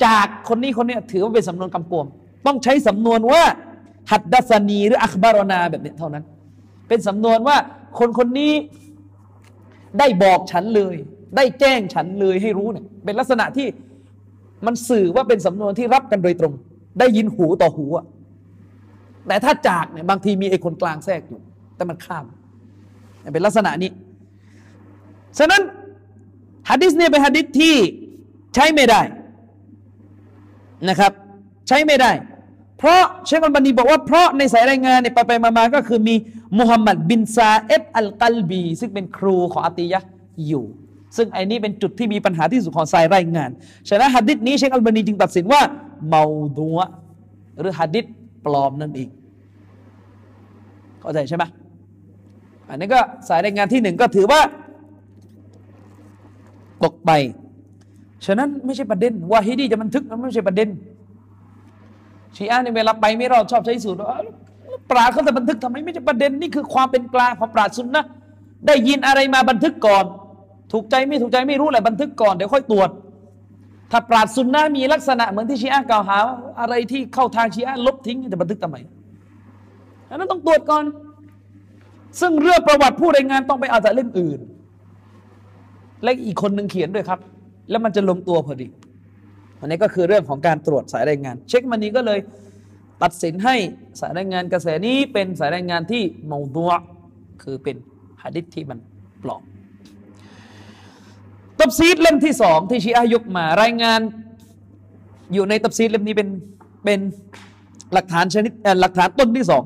จากคนนี้คนนี้ถือว่าเป็นสำนวนกำกวม ต้องใช้สำนวนว่า หัดดัสนีหรืออัคบารนาแบบนี้เท่านั้น เป็นสำนวนว่าคนคนนี้ได้บอกฉันเลย ได้แจ้งฉันเลยให้รู้เนี่ยเป็นลักษณะที่มันสื่อว่าเป็นสำนวนที่รับกันโดยตรง ได้ยินหูต่อหูอะแต่ถ้าจากเนี่ยบางทีมีไอ้คนกลางแทรกอยู่ แต่มันข้ามเป็นลักษณะนี้ ฉะนั้นฮะดิษเนี่ยเป็นฮะดิษที่ใช้ไม่ได้นะครับ ใช้ไม่ได้ เพราะเชคอัลบานีบอกว่าเพราะในสายรายงานเนี่ยไปไปมาๆก็คือมีมุฮัมหมัดบินซาเอฟอัลกัลบี ซึ่งเป็นครูของอัติยะอยู่ ซึ่งไอ้นี้เป็นจุดที่มีปัญหาที่สุดของสายรายงาน ฉะนั้นฮัดดิษนี้เชคอัลบานีจึงตัดสินว่าเมาดัวหรือฮัดดิษปลอมนั่นเองเข้าใจใช่ไหมอันนี้ก็สายรายงานที่หนึ่งก็ถือว่าตกไป ฉะนั้นไม่ใช่ประเด็นวาฮิดีจะบันทึกมันไม่ใช่ประเด็น ชีอะนี่เวลาไปไม่รอดชอบใช้สูตรปราดเขาจะบันทึกทำไมไม่ใช่ประเด็นนี่คือความเป็นกลางของปราดซุนนะได้ยินอะไรมาบันทึกก่อน ถูกใจไม่ถูกใจไม่รู้แหละบันทึกก่อนเดี๋ยวค่อยตรวจ ถ้าปราดซุนนะมีลักษณะเหมือนที่ชีอะกล่าวหา อะไรที่เข้าทางชีอะลบทิ้งจะบันทึกทำไมอันนั้นต้องตรวจก่อน ซึ่งเรื่องประวัติผู้รายงานต้องไปเอาจากเล่มอื่น และอีกคนหนึ่งเขียนด้วยครับ แล้วมันจะลงตัวพอดี อันนี้ก็คือเรื่องของการตรวจสายรายงาน เช็คมันนี้ก็เลย ตัดสินให้สายรายงานกระแสนี้เป็นสายรายงานที่เมาดัวคือเป็นหะดิษที่มันปลอมตับซีดเล่มที่สองที่ชีอะยกมารายงานอยู่ในตับซีดเล่มนี้เป็นเป็นหลักฐานชนิดหลักฐานต้นที่สอง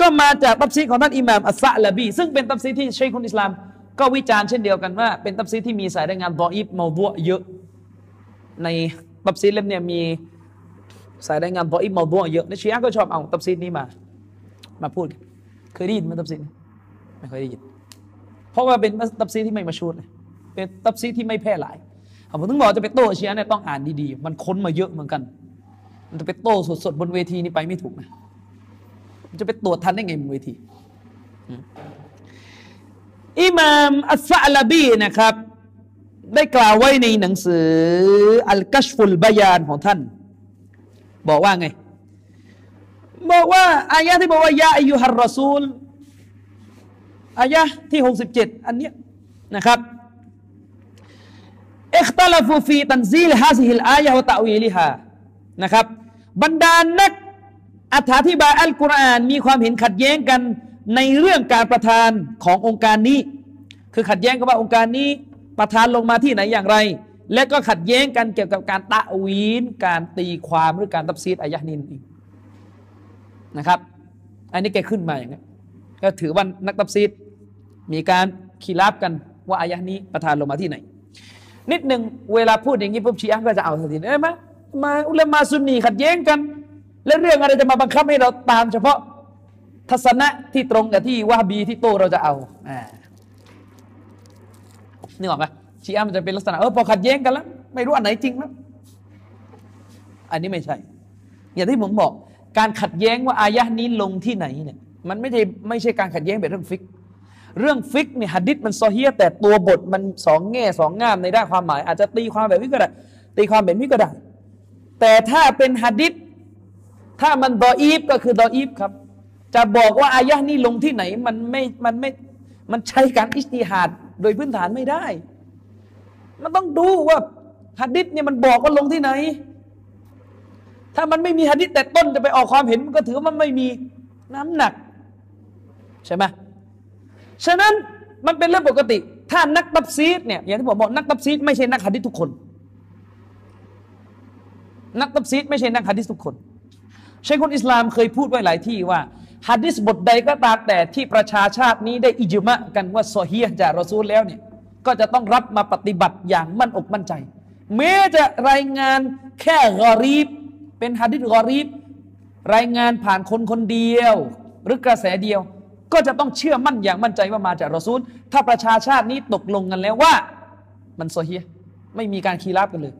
ก็มาจากตับซีของท่านอิหม่ามอัสซะละบี ซึ่งเป็นตับซีที่ใช้คนอิสลาม ก็วิจารณ์เช่นเดียวกันว่า เป็นตับซีที่มีสายรายงานดออิบมาบัวเยอะใน ตับซีเล่มเนี่ยมีสายรายงานดออิมาบัวเยอะในชีอะก็ชอบเอาตับซีนี้มา มาพูด เคยได้ยินไหมตับซีไม่เคยได้ยิน เพราะว่าเป็นตับซีที่ไม่มาชูดเลยเป็นตับซีที่ไม่แพร่หลายผมถึงบอกจะไปโต้ชีอะเนี่ยต้องอ่านดีๆ มันค้นมาเยอะเหมือนกัน มันจะไปโต้สดๆบนเวทีนี่ไปไม่ถูกนะมันจะไปตรวจทันได้ไงบนเวทีอิมามอัสซาลาบีนะครับ ได้กล่าวไว้ในหนังสืออัลกัชฟุลบายานของท่าน บอกว่าไง บอกว่าอายะที่บอกว่าيا أيها الرسولอายะที่ 67 อันเนี้ยนะครับاختلفوا في تنزيل هذه الآية وتأويلهاนะครับ บรรดานักอธิบายอัลกุรอานมีความเห็นขัดแย้งกันในเรื่องการประทานขององค์การนี้ คือขัดแย้งกันว่าองค์การนี้ ประทานลงมาที่ไหนอย่างไร และก็ขัดแย้งกันเกี่ยวกับการตะวีนการตีความหรือการตับซีดอายะนินนะครับ อันนี้แกขึ้นมาอย่างนี้ก็ถือว่านักตับซีดมีการขีราบกันว่าอายะนี้ประทานลงมาที่ไหน นิดหนึ่งเวลาพูดอย่างนี้ปุ๊บชีอะก็จะเอาทันทีเอ้ยมามาอุลามาซุนนีขัดแย้งกัน และเรื่องอะไรจะมาบังคับให้เราตามเฉพาะทัศนะที่ตรงกับที่วาบีที่โตเราจะเอาอ่า นึกออกไหมชีอะมันจะเป็นลักษณะเออพอขัดแย้งกันแล้ว ไม่รู้อันไหนจริงแล้วอันนี้ไม่ใช่ อย่างที่ผมบอก การขัดแย้งว่าอายะนี้ลงที่ไหนเนี่ยมันไม่ใช่ไม่ใช่การขัดแย้งแบบเรื่องฟิก เรื่องฟิกเนี่ยฮะดิษมันโซเฮียแต่ตัวบทมันสองแง่สองงามในด้านความหมาย อาจจะตีความแบบนี้ก็ได้ตีความแบบนี้ก็ได้แต่ถ้าเป็นฮัดดิษถ้ามันดออีฟก็คือดออีฟครับ จะบอกว่าอายะนี้ลงที่ไหนมันไม่มันไม่มันใช้การอิสติฮัด โดยพื้นฐานไม่ได้ มันต้องดูว่าฮัดดิษเนี่ยมันบอกว่าลงที่ไหน ถ้ามันไม่มีฮัดดิษแต่ต้นจะไปออกความเห็นมันก็ถือว่ามันไม่มีน้ำหนัก ใช่ไหมฉะนั้นมันเป็นเรื่องปกติ ถ้านักตับซีดเนี่ยอย่างที่ผมบอกนักตับซีดไม่ใช่นักฮัดดิษทุกคน นักตับซีดไม่ใช่นักฮัดดิษทุกคนเชคุนอิสลามเคยพูดไว้หลายที่ว่า ฮะดิษบทใดก็ตามแต่ที่ประชาชาตินี้ได้อิจมะกันว่าโซเฮียจากรอซูลแล้วเนี่ยก็จะต้องรับมาปฏิบัติอย่างมั่นอกมั่นใจ แม้จะรายงานแค่กอรีบ เป็นฮะดิษกอรีบ รายงานผ่านคนคนเดียว หรือกระแสเดียว ก็จะต้องเชื่อมั่นอย่างมั่นใจว่ามาจากรอซูล ถ้าประชาชาตินี้ตกลงกันแล้วว่า มันโซเฮียไม่มีการคีราบกันเลย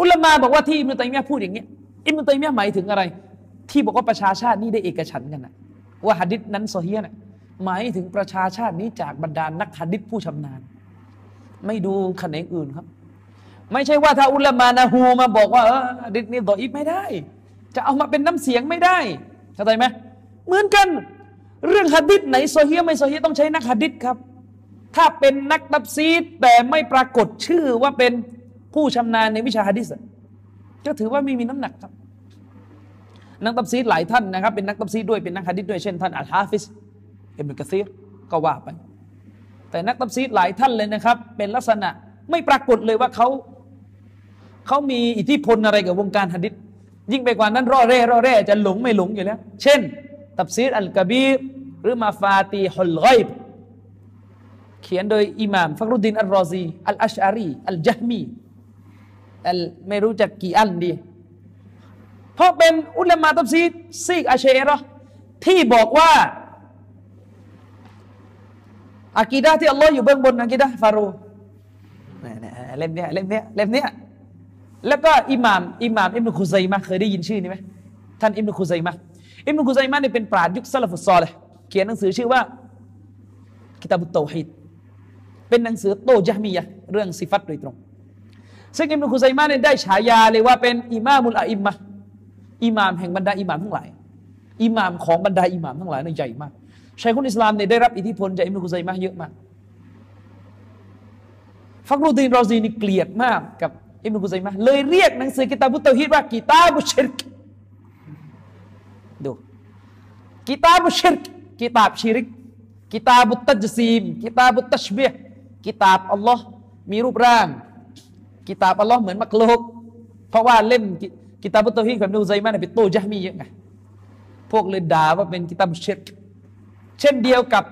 อุลามาบอกว่าที่มุตัยมียพูดอย่างนี้อิมุตัยมียหมายถึงอะไร ที่บอกว่าประชาชาตินี้ได้เอกฉันกันนะว่าหะดิษนั้นโซเฮียนะหมายถึงประชาชาตินี้จากบรรดานักหะดิษผู้ชำนาญ ไม่ดูขนงอื่นครับ ไม่ใช่ว่าถ้าอุลามานาฮูมาบอกว่าเออหะดิษนี้ดออิฟไม่ได้ จะเอามาเป็นน้ำเสียงไม่ได้เข้าใจไหมเหมือนกัน เรื่องหะดิษไหนโซเฮียไม่โซเฮียต้องใช้นักหะดิษครับ ถ้าเป็นนักตัฟซีรแต่ไม่ปรากฏชื่อว่าเป็นผู้ชำนาญในวิชาหะดิษก็ถือว่าไม่มีน้ำหนักครับ นักตัฟซีรหลายท่านนะครับเป็นนักตัฟซีรด้วยเป็นนักฮะดิษด้วยเช่นท่านอัลฮาฟิสอิบนุกะซีรก็ว่าไป แต่นักตัฟซีรหลายท่านเลยนะครับ เป็นลักษณะไม่ปรากฏเลยว่าเขาเขามีอิทธิพลอะไรกับวงการฮะดิษยิ่งไปกว่านั้นร่อเร่ร่อเร่จะหลงไม่หลงอยู่แล้ว เช่น ตับซีดอัลกบีรหรือมาฟาตีฮุลไกบเขียนโดยอิหม่ามฟักรุดดินอัลรอซีอัลอัชอารีอัลจัฮมีอัลไม่รู้จักกี่อันดี เพราะเป็นอุลามาตับซีดซีกอาเชรอที่บอกว่าอากีดะที่อัลลอฮ์อยู่เบื้องบนอากีดะฟาโรเล่มเนี้ยเล่มเนี้ยเล่มเนี้ยแล้วก็อิหม่ามอิหม่ามอิมนุคุซัยมะเคยได้ยินชื่อนี้ไหมท่านอิมนุคุซัยมะอิมนุคุซัยมะนี่ยเป็นปราชญ์ยุคซาลฟุตซอลเลยเขียนหนังสือชื่อว่ากิตาบุตโตฮิดเป็นหนังสือโตจามียะเรื่องสิฟัตโดยตรง ซึ่งอิมนุคุซัยมาเนี่ยได้ฉายาเลยว่าเป็นอิมามุลอาอิมมะ อิหม่ามแห่งบรรดาอิหม่ามทั้งหลายอิหม่ามของบรรดาอิหม่ามทั้งหลายในใหญ่มากชัยคนอิสลามเนี่ยได้รับอิทธิพลจากอิมนุคุซัยมาเยอะมาก ฟักรุดีนรอซีนี่เกลียดมากกับอิมนุคุซัยมาเลยเรียกหนังสือกิตาบุตเตฮิดว่ากิตาบุชิรกดูกิตาบุชิรกกิตาบชิริกกิตาบุตตัจซีมกิตาบุตตัชเบียกิตาบอัลลอฮ์มีรูปร่าง กิตาบอัลลอฮ์เหมือนมักลุกเพราะว่าเล่ม กิตาบุตรฮีของนูไซมานี่ยเป็นโตจามีเยอะไงพวกเลยด่าว่าเป็นกิตาบุเชตเช่นเดียวกับ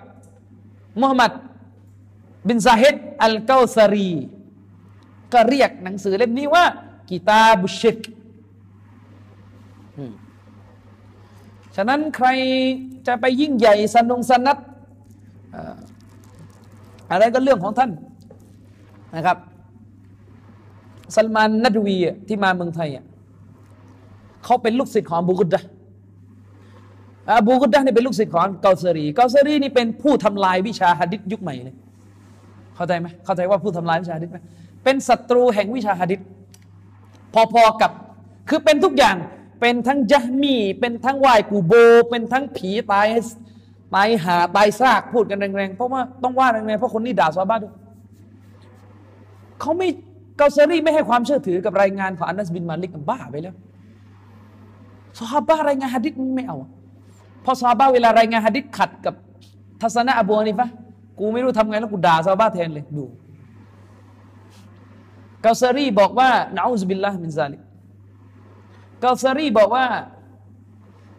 มุฮัมมัดบินซาฮิดอัลกาซารี ก็เรียกหนังสือเล่มนี้ว่ากิตาบุชิกฉะนั้นใครจะไปยิ่งใหญ่สนงสนัดอะไรก็เรื่องของท่านนะครับซัลมานนัดวีที่มาเมืองไทย เขาเป็นลูกศิษย์ของบูกุดดะอบูกุดดะนี่เป็นลูกศิษย์ของเกาซารีเกาซารีนี่เป็นผู้ทำลายวิชาฮะดิษยุคใหม่เลยเข้าใจไหมเข้าใจว่าผู้ทำลายวิชาฮะดิษไหมเป็นศัตรูแห่งวิชาฮะดิษพอๆกับคือเป็นทุกอย่างเป็นทั้งยะมี เป็นทั้งไหวกูโบ เป็นทั้งผีตายตายหาตายซากพูดกันแรงๆเพราะว่าต้องว่าแรงๆเพราะคนนี้ด่าซาบ้าด้วยเขาไม่เกาซารีไม่ให้ความเชื่อถือกับรายงานของอานัสบินมาลิกบ้าไปแล้ว ซาบ้ารายงานฮะดิษไม่เอาพอซาบ้าเวลารายงานฮะดิษขัดกับทัศนะอบูฮานีฟะกูไม่รู้ทำไงแล้วกูด่าซาบ้าแทนเลยดูกาซารีบอกว่าنعوذ بالله من ذلكกาซารีบอกว่า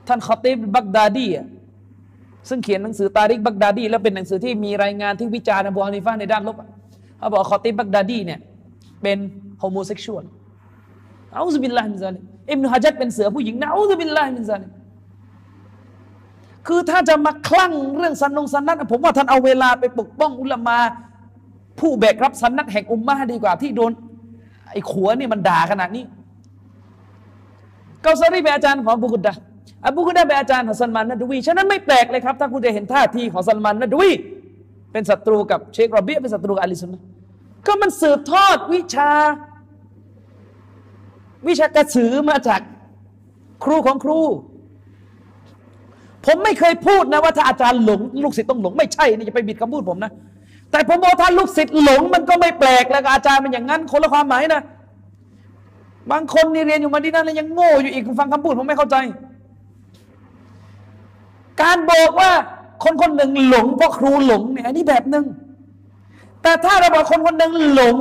ท่านขอติบบักดาดีซึ่งเขียนหนังสือตาริกบักดาดี แล้วเป็นหนังสือที่มีรายงานที่วิจารณ์อบูฮานิฟะในด้านลบเขาบอกขอติบบักดาดีเนี่ยเป็น homosexual نعوذ بالله من ذلكอิบนุฮะจัรเป็นเสือผู้หญิงنعوذ بالله من ذلكคือถ้าจะมาคลั่งเรื่องสันนงสันนัตผมว่าท่านเอาเวลาไปปกป้องอุลามา ผู้แบกรับสันนัตแห่งอุมมาดีกว่าที่โดนไอ้ตัวนี่มันด่าขนาดนี้เกาซารีเป็นอาจารย์ของบุกุดะอบูกุดะเป็นอาจารย์ของซัลมานนัดวีฉะนั้นไม่แปลกเลยครับถ้าคุณจะเห็นท่าทีของซัลมานนัดวีเป็นศัตรูกับเชคโรเบียเป็นศัตรูกับอาลีซุนนะก็มันสืบทอดวิชา วิชากระสือมาจากครูของครู ผมไม่เคยพูดนะว่าถ้าอาจารย์หลง ลูกศิษย์ต้องหลง ไม่ใช่นี่จะไปบิดคำพูดผมนะ แต่ผมบอกถ้าลูกศิษย์หลง มันก็ไม่แปลกแล้วอาจารย์เป็นอย่างนั้นคนละความหมายนะ บางคนนี่เรียนอยู่มาดีนั่นแล้วยังโง่อยู่อีกฟังคำพูดผมไม่เข้าใจ การบอกว่าคนคนหนึ่งหลงเพราะครูหลงเนี่ยอันนี้แบบหนึ่งแต่ถ้าเราบอกคนคนหนึ่งหลง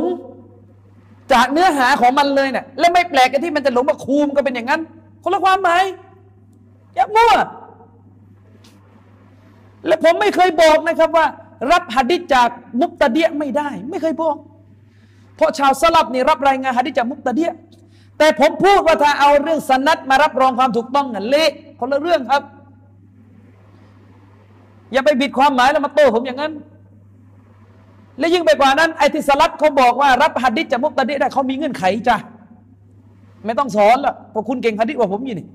จากเนื้อหาของมันเลยเนี่ยแล้วไม่แปลกกันที่มันจะหลงว่าครูมันก็เป็นอย่างนั้น คนละความหมายอย่ามั่ว และผมไม่เคยบอกนะครับว่า รับหะดิษจากมุกตะเดียไม่ได้ ไม่เคยบอก เพราะชาวสลับนี่รับรายงานหะดิษจากมุกตะเดียแต่ผมพูดว่าถ้าเอาเรื่องสนัดมารับรองความถูกต้องนั่นเละคนละเรื่องครับ อย่าไปบิดความหมายแล้วมาโต้ผมอย่างนั้น และยิ่งไปกว่านั้นไอ้ที่สลัดเขาบอกว่ารับหัดดิษจากมุกตะดิได้เขามีเงื่อนไขจ้ะไม่ต้องสอนละเพราะคุณเก่งหัดดิษกว่าผมอยู่นี่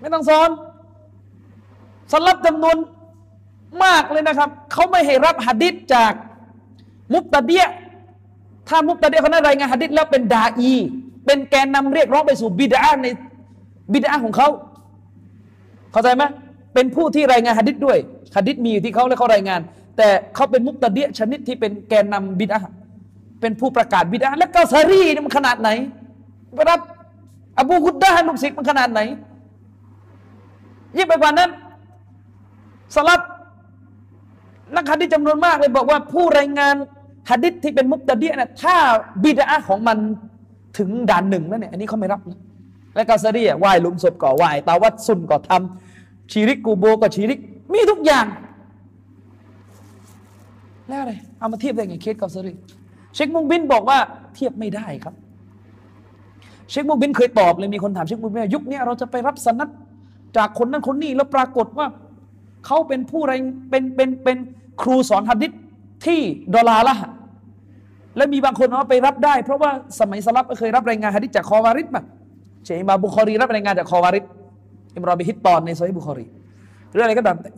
ไม่ต้องสอน สลับจำนวนมากเลยนะครับเขาไม่ให้รับหัดดิษจากมุกตะเดียถ้ามุกตะเดียเขาได้รายงานหัดดิษแล้วเป็นดาอี เป็นแกนนำเรียกร้องไปสู่บิดาในบิดาของเขาเข้าใจไหมเป็นผู้ที่รายงานหะดิษด้วยหะดิษมีอยู่ที่เขาและเขารายงาน แต่เขาเป็นมุกตะเดียชนิดที่เป็นแกนนำบิดาเป็นผู้ประกาศบิดาและกาซารีนี่มันขนาดไหนรับอบูกุดดาลูกศิษย์มันขนาดไหนยิ่งไปกว่านั้นสลับนักฮะดิจำนวนมากเลยบอกว่าผู้รายงานฮะดิษที่เป็นมุกตะเดียนะถ้าบิดาของมันถึงด่านหนึ่งแล้วเนี่ยอันนี้เขาไม่รับนะและกาซารีอะไหว้ลุมศพก่อไหว้ตาวัดซุนก่อทำชีริกกูโบก็ชีริกมีทุกอย่าง แล้วอะไรเอามาเทียบได้ไงเคสกาซารีเชคมุงบินบอกว่าเทียบไม่ได้ครับ เชคมุงบินเคยตอบเลยมีคนถามเชคมุงบินว่ายุคนี้เราจะไปรับสนัดจากคนนั้นคนนี้แล้วปรากฏว่าเขาเป็นผู้ไรเป็นเป็นเป็นครูสอนฮัดดิษที่ดอลลาร์ละและมีบางคนว่าไปรับได้ เพราะว่าสมัยสลัฟก็เคยรับรายงานฮะดิษจากคอวาริจมาเช่นอิหม่ามบุคอรีรับรายงานจากคอวาริจอิมรอบิฮิตตอนในโซฮีบุคอรีหรืออะไรก็ตามแต่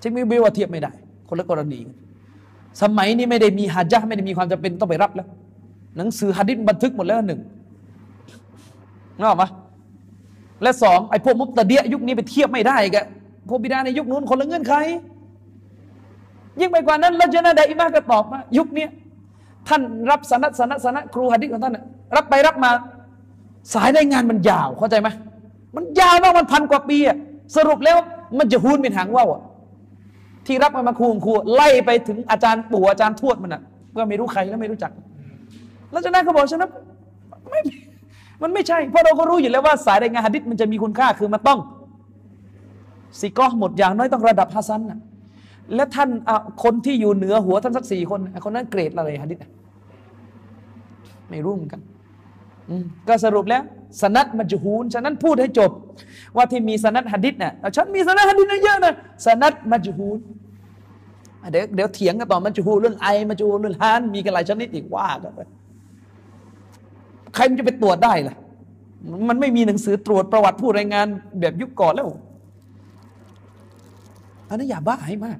เชคมุกบิลว่าเทียบไม่ได้ คนละกรณี สมัยนี้ไม่ได้มีฮาจะไม่ได้มีความจำเป็นต้องไปรับแล้ว หนังสือฮะดิษบันทึกหมดแล้วหนึ่งนึกออกปะและสองไอ้พวกมุตตะเดียยุคนี้ไปเทียบไม่ได้แกพวกบิดาในยุคนู้นคนละเงื่อนไขยิ่งไปกว่านั้นละจนาดาอิมาก็ตอบมายุคนี้ท่านรับสนัดสนัดสนัดครูฮัดดิษของท่านรับไปรับมา สายได้งานมันยาวเข้าใจไหมมันยาวมากมันพันกว่าปีอะสรุปแล้วมันจะฮูนเป็นหางว่าวอะ ที่รับมามาครูครูไล่ไปถึงอาจารย์ปู่อาจารย์ทวดมันอะก็ไม่รู้ใครแล้วไม่รู้จัก แล้วจากนั้นเขาบอกฉันนะไม่มันไม่ใช่ เพราะเราก็รู้อยู่แล้วว่าสายรายงานฮะดิษมันจะมีคุณค่าคือมันต้องสิกอหมดอย่างน้อยต้องระดับฮัสซันนะและท่านคนที่อยู่เหนือหัวท่านสักสี่คนคนนั้นเกรดอะไรฮะดิษไม่รู้เหมือนกันก็สรุปแล้ว สนัดมัจฮูนฉะนั้นพูดให้จบ ว่าที่มีสนัดฮะดิษเนี่ยฉันมีสนัดฮะดิษเยอะนะสนัดมัจฮูนเดี๋ยวเดี๋ยวเถียงกันต่อมัจฮูเรื่องไอมัจฮูเรื่องฮานมีกันหลายชนิดอีกว่ากันไปใครมันจะไปตรวจได้ล่ะ มันไม่มีหนังสือตรวจประวัติผู้รายงานแบบยุคก่อนแล้วอันนั้อย่าบ้าให้มาก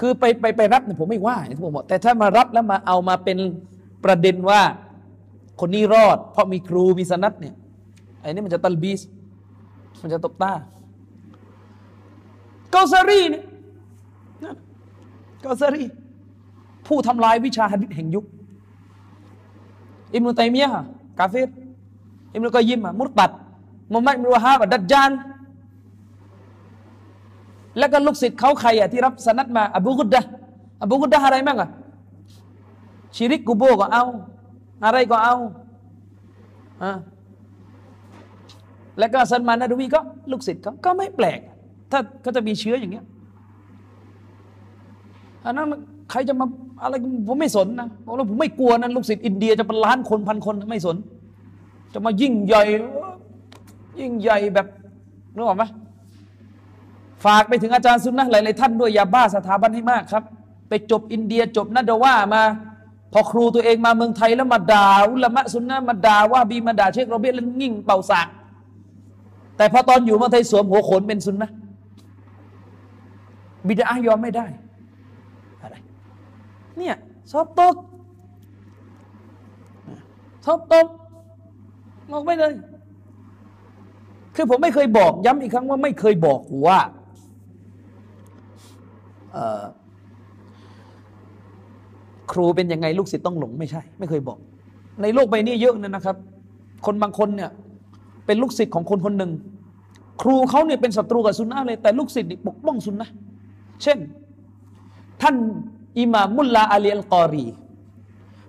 คือไปไปไปรับเนี่ยผมไม่ว่าที่ผมบอกแต่ถ้ามารับแล้วมาเอามาเป็นประเด็นว่า คนนี้รอด เพราะมีครูมีสนัดเนี่ยไอ้นี่มันจะตัลบีส มันจะตบตาเกาซารีเนี่ยเกาซารี ผู้ทำลายวิชาหะดิษแห่งยุค อิมนุตัยมียะกาเฟรอิมนุกอยิมมุตตัดมุมมัดมิวฮาบดัจจานแล้วก็ลูกศิษย์เขาใครอะที่รับสนัดมา อบูกุดดะอบูกุดดะอะไรบ้างอะชิริกกูโบก็เอา อะไรก็เอาอ่า แล้วก็ซันมานาดวีก็ลูกศิษย์เขาก็ไม่แปลก ถ้าเขาจะมีเชื้ออย่างเงี้ยอันนั้นใครจะมาอะไรผมไม่สนนะแล้วผมไม่กลัวนะลูกศิษย์อินเดียจะเป็นล้านคนพันคนไม่สน จะมายิ่งใหญ่ยิ่งใหญ่แบบนึกออกไหมฝากไปถึงอาจารย์ซุนนะหลาย ๆ ท่านด้วยอย่าบ้าสถาบันให้มากครับ ไปจบอินเดียจบนัดว่ามา พอครูตัวเองมาเมืองไทยแล้วมาด่าอุลามะซุนนะมาด่าว่าบีมาด่าเชคโรเบตแล้วงิ่งเป่าสาก แต่พอตอนอยู่เมืองไทยสวมหัวโขนเป็นซุนนะบิดายอมไม่ได้อะไรเนี่ยสอบตกสอบตกมองไปเลย คือผมไม่เคยบอกย้ำอีกครั้งว่าไม่เคยบอกว่าครูเป็นยังไงลูกศิษย์ต้องหลงไม่ใช่ ไม่เคยบอก ในโลกใบนี้เยอะนะครับ คนบางคนเนี่ย เป็นลูกศิษย์ของคนคนหนึ่ง ครูเขาเนี่ยเป็นศัตรูกับซุนนะเลย แต่ลูกศิษย์ปกป้องซุนนะเช่น ท่านอิหม่ามมุลลาอาลีอัลกอรี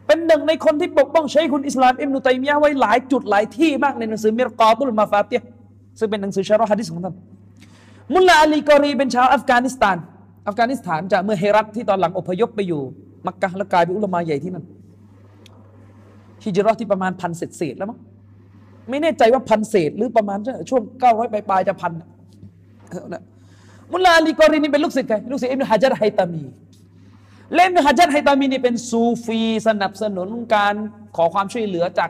เป็นหนึ่งในคนที่ปกป้องชัยคุลอิสลามอิบนุตัยมียะไว้หลายจุดหลายที่มากในหนังสือมิรกอตุลมาฟาติฮซึ่งเป็นหนังสือชาร์ฮะดิษของท่านมุลลาอาลีกอรีเป็นชาวอัฟกานิสถาน อัฟกานิสถานจากเมืองเฮรัตที่ตอนหลังอพยพไปอยู่ มักกะและกลายเป็นอุลามาใหญ่ที่นั่นฮิจรัตที่ประมาณพันเศษเศษแล้วมั้ง ไม่แน่ใจว่าพันเศษหรือประมาณช่วงเก้าร้อยปลายจะพันมุลลาอาลีกอรีนี่เป็นลูกศิษย์ใครลูกศิษย์อิบนุฮะจัรไฮตามีอิบนุฮะจัรไฮตามีนี่เป็นซูฟีสนับสนุนการขอความช่วยเหลือจาก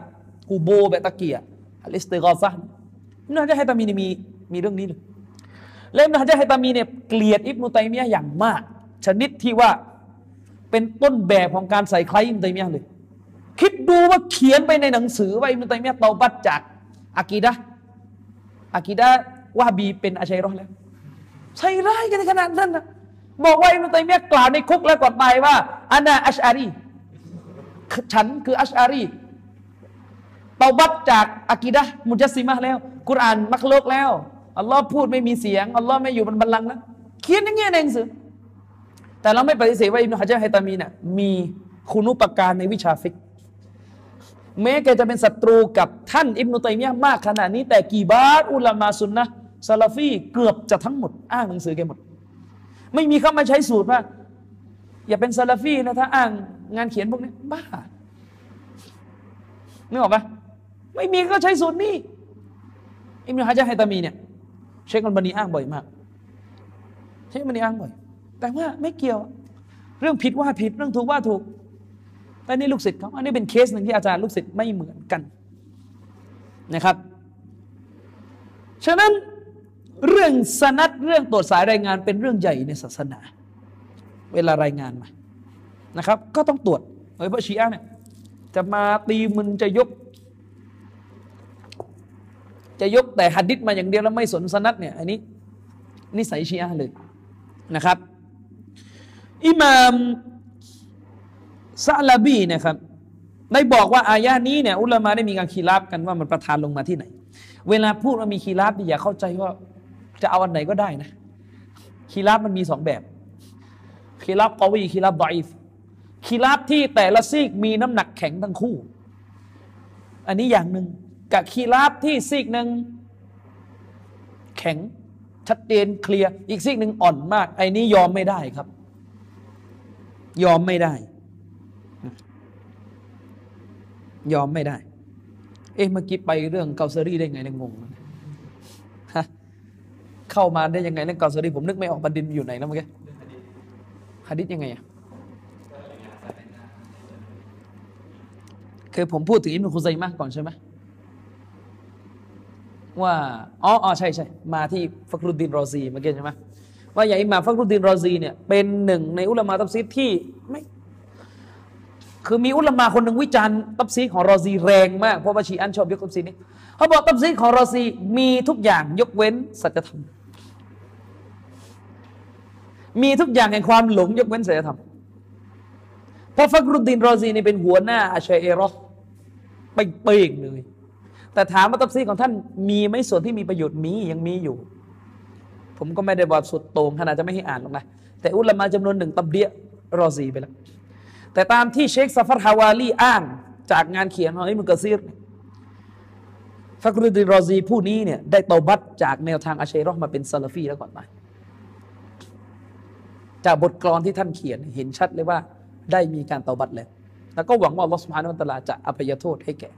กูโบเบตะเกียอัลิสติกอซะอิบนุฮะจัรไฮตามีนี่มีมีเรื่องนี้เลยเล่มฮะจัรไฮตามีเนี่ยเกลียดอิบนุตัยมียะอย่างมาก ชนิดที่ว่าเป็นต้นแบบของการใส่ใครอิบนุตัยมียะเลย คิดดูว่าเขียนไปในหนังสือว่าอิบนุตัยมียเตาบัตจากอากีดะอากีดะว่าบีเป็นอาชัยรอแล้วใส่ร้ายกันในขนาดนั้นนะบอกว่าอิบนุตัยมียกล่าวในคุกแล้วก่อนไปว่าอานาอัชอารีฉันคืออัชอารีเตาบัตจากอากีดะมุจัสซิมะแล้วกุรอานมักโลกแล้วอัลลอฮ์พูดไม่มีเสียงอัลลอฮ์ไม่อยู่บนบัลลังก์นะเขียนอย่างเงี้ยในหนังสือแต่เราไม่ปฏิเสธว่าอิบนุฮะจัรไฮตามีน่ะมีคุณุปการในวิชาฟิก แม้แกจะเป็นศัตรูกับท่านอิบนุตัยมียะมากขนาดนี้ แต่กิบารอุลามาซุนนะซาลาฟีเกือบจะทั้งหมด อ้างหนังสือแกหมด ไม่มีเข้ามาใช้สูตรว่า อย่าเป็นซาลาฟีนะถ้าอ้างงานเขียนพวกนี้บ้านึกออกปะไม่มีก็ใช้สูตรนี้อิบนุฮะจัรไฮตามีเนี่ยเชคอัลบานีอ้างบ่อยมากเชคอัลบานีอ้างบ่อย แต่ว่าไม่เกี่ยว เรื่องผิดว่าผิดเรื่องถูกว่าถูก แต่นี่ลูกศิษย์เขาอันนี้เป็นเคสหนึ่งที่อาจารย์ลูกศิษย์ไม่เหมือนกันนะครับ ฉะนั้นเรื่องสนัดเรื่องตรวจสายรายงานเป็นเรื่องใหญ่ในศาสนา เวลารายงานมานะครับ ก็ต้องตรวจโดยพระชีอะเนี่ยจะมาตีมึนจะยก จะยกแต่หัดดิษมาอย่างเดียวแล้วไม่สนสนัดเนี่ยอันนี้นิสัยชีอะเลยนะครับอิมาม ซาลาบีนะครับได้บอกว่าอายานี้เนี่ยอุลามาได้มีการคีราบกันว่ามันประทานลงมาที่ไหน เวลาพูดว่ามีคีราบอย่าเข้าใจว่าจะเอาอันไหนก็ได้นะคีราบมันมีสองแบบคีราบกอวีคีราบบอยฟคีราบที่แต่ละซีกมีน้ำหนักแข็งทั้งคู่ อันนี้อย่างหนึ่งกับคีราบที่ซีกหนึ่งแข็งชัดเจนเคลียร์อีกซีกหนึ่งอ่อนมากไอ้นี้ยอมไม่ได้ครับ ยอมไม่ได้ ยอมไม่ได้ เอ๊ะเมื่อกี้ไปเรื่องเกาซอรี่ได้ไงเนี่ยงงเข้ามาได้ยังไงเรื่องเกาซอรี่ผมนึกไม่ออกประเด็นอยู่ไหนแล้วเมื่อกี้ฮะดิษยังไงอะคือผมพูดถึงอิมนุคุซัยมะก่อนใช่ไหมว่าอ๋ออ๋อใช่ใช่มาที่ฟักรุดดินรอซีเมื่อกี้ใช่ไหมว่าอย่างอิมาฟักรุดดินรอซีเนี่ยเป็นหนึ่งในอุลามะตับซีดที่ไม่ คือมีอุลมะคนหนึ่งวิจารณ์ตับซีของรอซีแรงมากเพราะว่าชีอันชอบยกตับซีนี้เขาบอกตับซีของรอซีมีทุกอย่างยกเว้นสัจธรรม มีทุกอย่างแห่งความหลงยกเว้นสัจธรรมเพราะฟักรุดดินรอซีนี่เป็นหัวหน้าอาชัยเอรอไปเป่งเลย แต่ถามว่าตับซีของท่านมีไหมส่วนที่มีประโยชน์มียังมีอยู่ ผมก็ไม่ได้บอกสุดโต่งขนาดจะไม่ให้อ่านหรอกนะแต่อุลมะจำนวนหนึ่งตับเดียรอซีไปแล้ว แต่ตามที่เชคซาฟัตฮาวาลีอ้างจากงานเขียนของอิมุกะซีรเนี่ยฟักรุดิรอซีผู้นี้เนี่ยได้ตอบัตจากแนวทางอาเชรอห์มาเป็นซาลฟีแล้วก่อนตายจากบทกลอนที่ท่านเขียนเห็นชัดเลยว่าได้มีการตอบัตแล้วแล้วก็หวังว่าลอสุบฮานาอัตลาจะอภัยโทษให้แก่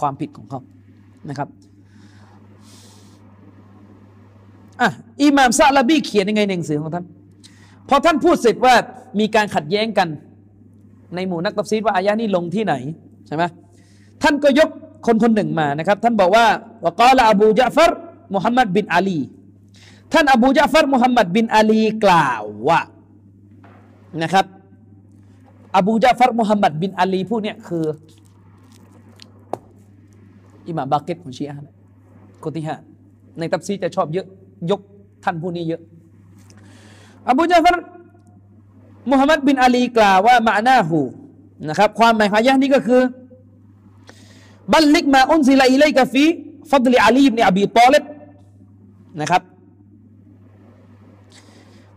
ความผิดของเขานะครับอะอิหม่ามซาลาบีเขียนยังไงในหนังสือของท่านพอท่านพูดเสร็จว่ามีการขัดแย้งกัน ในหมู่นักตัฟซีดว่าอายะนี้ลงที่ไหนใช่ไหมท่านก็ยกคนคนหนึ่งมานะครับ ท่านบอกว่าวกาลอบูจาฟัรมุฮัมมัดบินอาลี ท่านอบูจาฟัรมุฮัมมัดบินอาลีกล่าวว่านะครับอบูจาฟัรมุฮัมมัดบินอาลีผู้เนี้ยคืออิหม่ามบาเกรของชีอะห์คนที่ห้าในตัฟซีรจะชอบเยอะยกท่านผู้นี้เยอะ อบูจาฟัร มุฮัมมัดบินอาลีกล่าวว่ามาหน้าหูนะครับ ความหมายของอายะนี้ก็คือ بلغ ما أنزل إليك في فضل علي بن أبي طالبนะครับ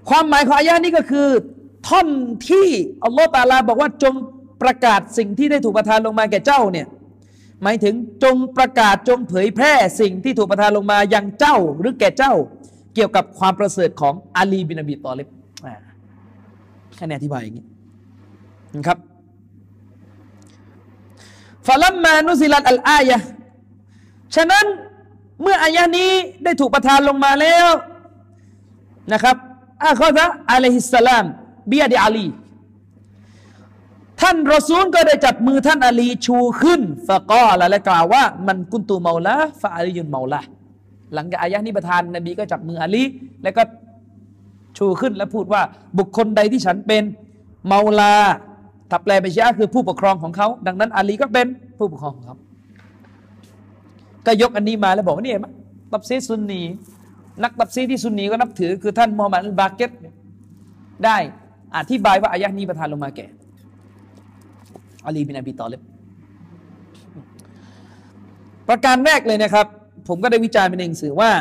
ความหมายของอายะนี้ก็คือ ท่อนที่อัลลอฮฺตาลาบอกว่าจงประกาศสิ่งที่ได้ถูกประทานลงมาแก่เจ้าเนี่ยหมายถึงจงประกาศจงเผยแพร่สิ่งที่ถูกประทานลงมายังเจ้าหรือแก่เจ้า เกี่ยวกับความประเสริฐของอาลีบินอบีตอเลบ แค่นี้อธิบายอย่างนี้นะครับฟาลัมมานุซิลัตอัลอายะฉะนั้นเมื่ออายะนี้ได้ถูกประทานลงมาแล้วนะครับอาคอซะอะลัยฮิสสลามบียดิอาลี ท่านรอซูลก็ได้จับมือท่านอาลีชูขึ้นฟะกอละและกล่าวว่า มันกุนตูเมาละฟะอาลียุนเมาละหลังจากอายะนี้ประทานนบีก็จับมืออาลีแล้วก็ ชูขึ้นและพูดว่าบุคคลใดที่ฉันเป็นเมาลาถ้าแปลไปชีอะคือผู้ปกครองของเขา ดังนั้นอาลีก็เป็นผู้ปกครองของเขาก็ยกอันนี้มาแล้วบอกว่านี่เห็นไหมตับซีซุนนี นักตับซีที่ซุนนีก็นับถือคือท่านมูฮัมหมัดอัลบาเกตได้อธิบายว่าอายะนี้ประทานลงมาแก่อาลีบินอบีตอเลบประการแรกเลยนะครับ ผมก็ได้วิจารณ์เป็นหนังสือว่า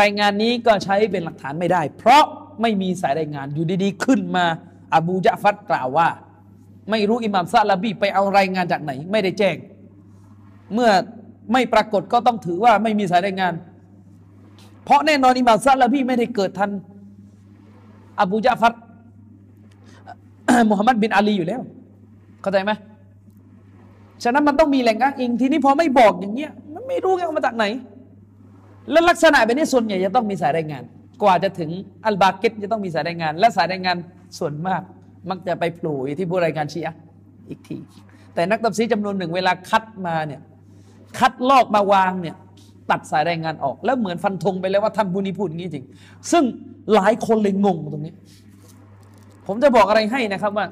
รายงานนี้ก็ใช้เป็นหลักฐานไม่ได้ เพราะ ไม่มีสายรายงาน อยู่ดีๆ ขึ้นมา อบูจาฟัดกล่าวว่า ไม่รู้อิหม่ามซาลาบีไปเอารายงานจากไหน ไม่ได้แจ้ง เมื่อไม่ปรากฏก็ต้องถือว่าไม่มีสายรายงาน เพราะแน่นอนอิหม่ามซาลาบีไม่ได้เกิดทัน อบูจาฟัดมุฮัมมัดบินอาลีอยู่แล้ว เข้าใจไหมฉะนั้นมันต้องมีแหล่งอ้างอิง ทีนี้พอไม่บอกอย่างเงี้ย มันไม่รู้ไงว่ามาจากไหน แล้วลักษณะแบบนี้ส่วนใหญ่จะต้องมีสายรายงาน กว่าจะถึงอัลบาเกตจะต้องมีสายรายงาน และสายรายงานส่วนมาก มักจะไปโผล่ยที่ผู้รายงานชีอะห์อีกที แต่นักตับซีจำนวนหนึ่งเวลาคัดมาเนี่ยคัดลอกมาวางเนี่ยตัดสายรายงานออก แล้วเหมือนฟันธงไปแล้วว่าท่านผู้นี้พูดงี้จริง ซึ่งหลายคนเลยงงตรงนี้ ผมจะบอกอะไรให้นะครับว่า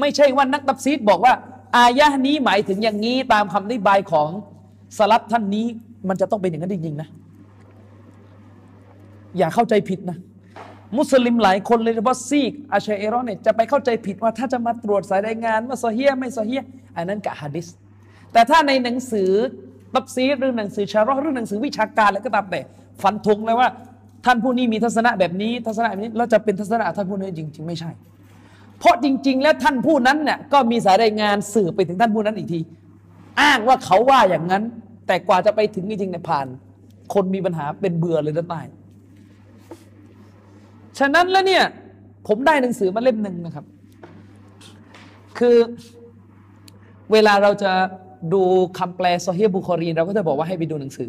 ไม่ใช่ว่านักตับซีดบอกว่า อายะนี้หมายถึงอย่างนี้ตามคำอธิบายของสลับท่านนี้ มันจะต้องเป็นอย่างนั้นจริงๆนะ อย่าเข้าใจผิดนะ มุสลิมหลายคนเลยเฉพาะซีกอาชัยเอรอนเนี่ยจะไปเข้าใจผิดว่าถ้าจะมาตรวจสายรายงานว่าซอเฮียไม่ซอเฮียอันนั้นกะฮะดิษแต่ถ้าในหนังสือตับซีหรือหนังสือชาร์หรือหนังสือวิชาการแล้วก็ตามแต่ฟันธงเลยว่า ท่านผู้นี้มีทัศนะแบบนี้ทัศนะแบบนี้แล้วจะเป็นทัศนะท่านผู้นี้จริง ๆ ไม่ใช่ เพราะจริง ๆ แล้วท่านผู้นั้นเนี่ยก็มีสายรายงานสื่อไปถึงท่านผู้นั้นอีกที อ้างว่าเขาว่าอย่างนั้น แต่กว่าจะไปถึงจริงๆเนี่ยผ่าน คนมีปัญหาเป็นเบื่อเลยนะตาย ฉะนั้นแล้วเนี่ยผมได้หนังสือมาเล่มหนึ่งนะครับ คือเวลาเราจะดูคำแปลโซเฮียบุคอรีนเราก็จะบอกว่าให้ไปดูหนังสือ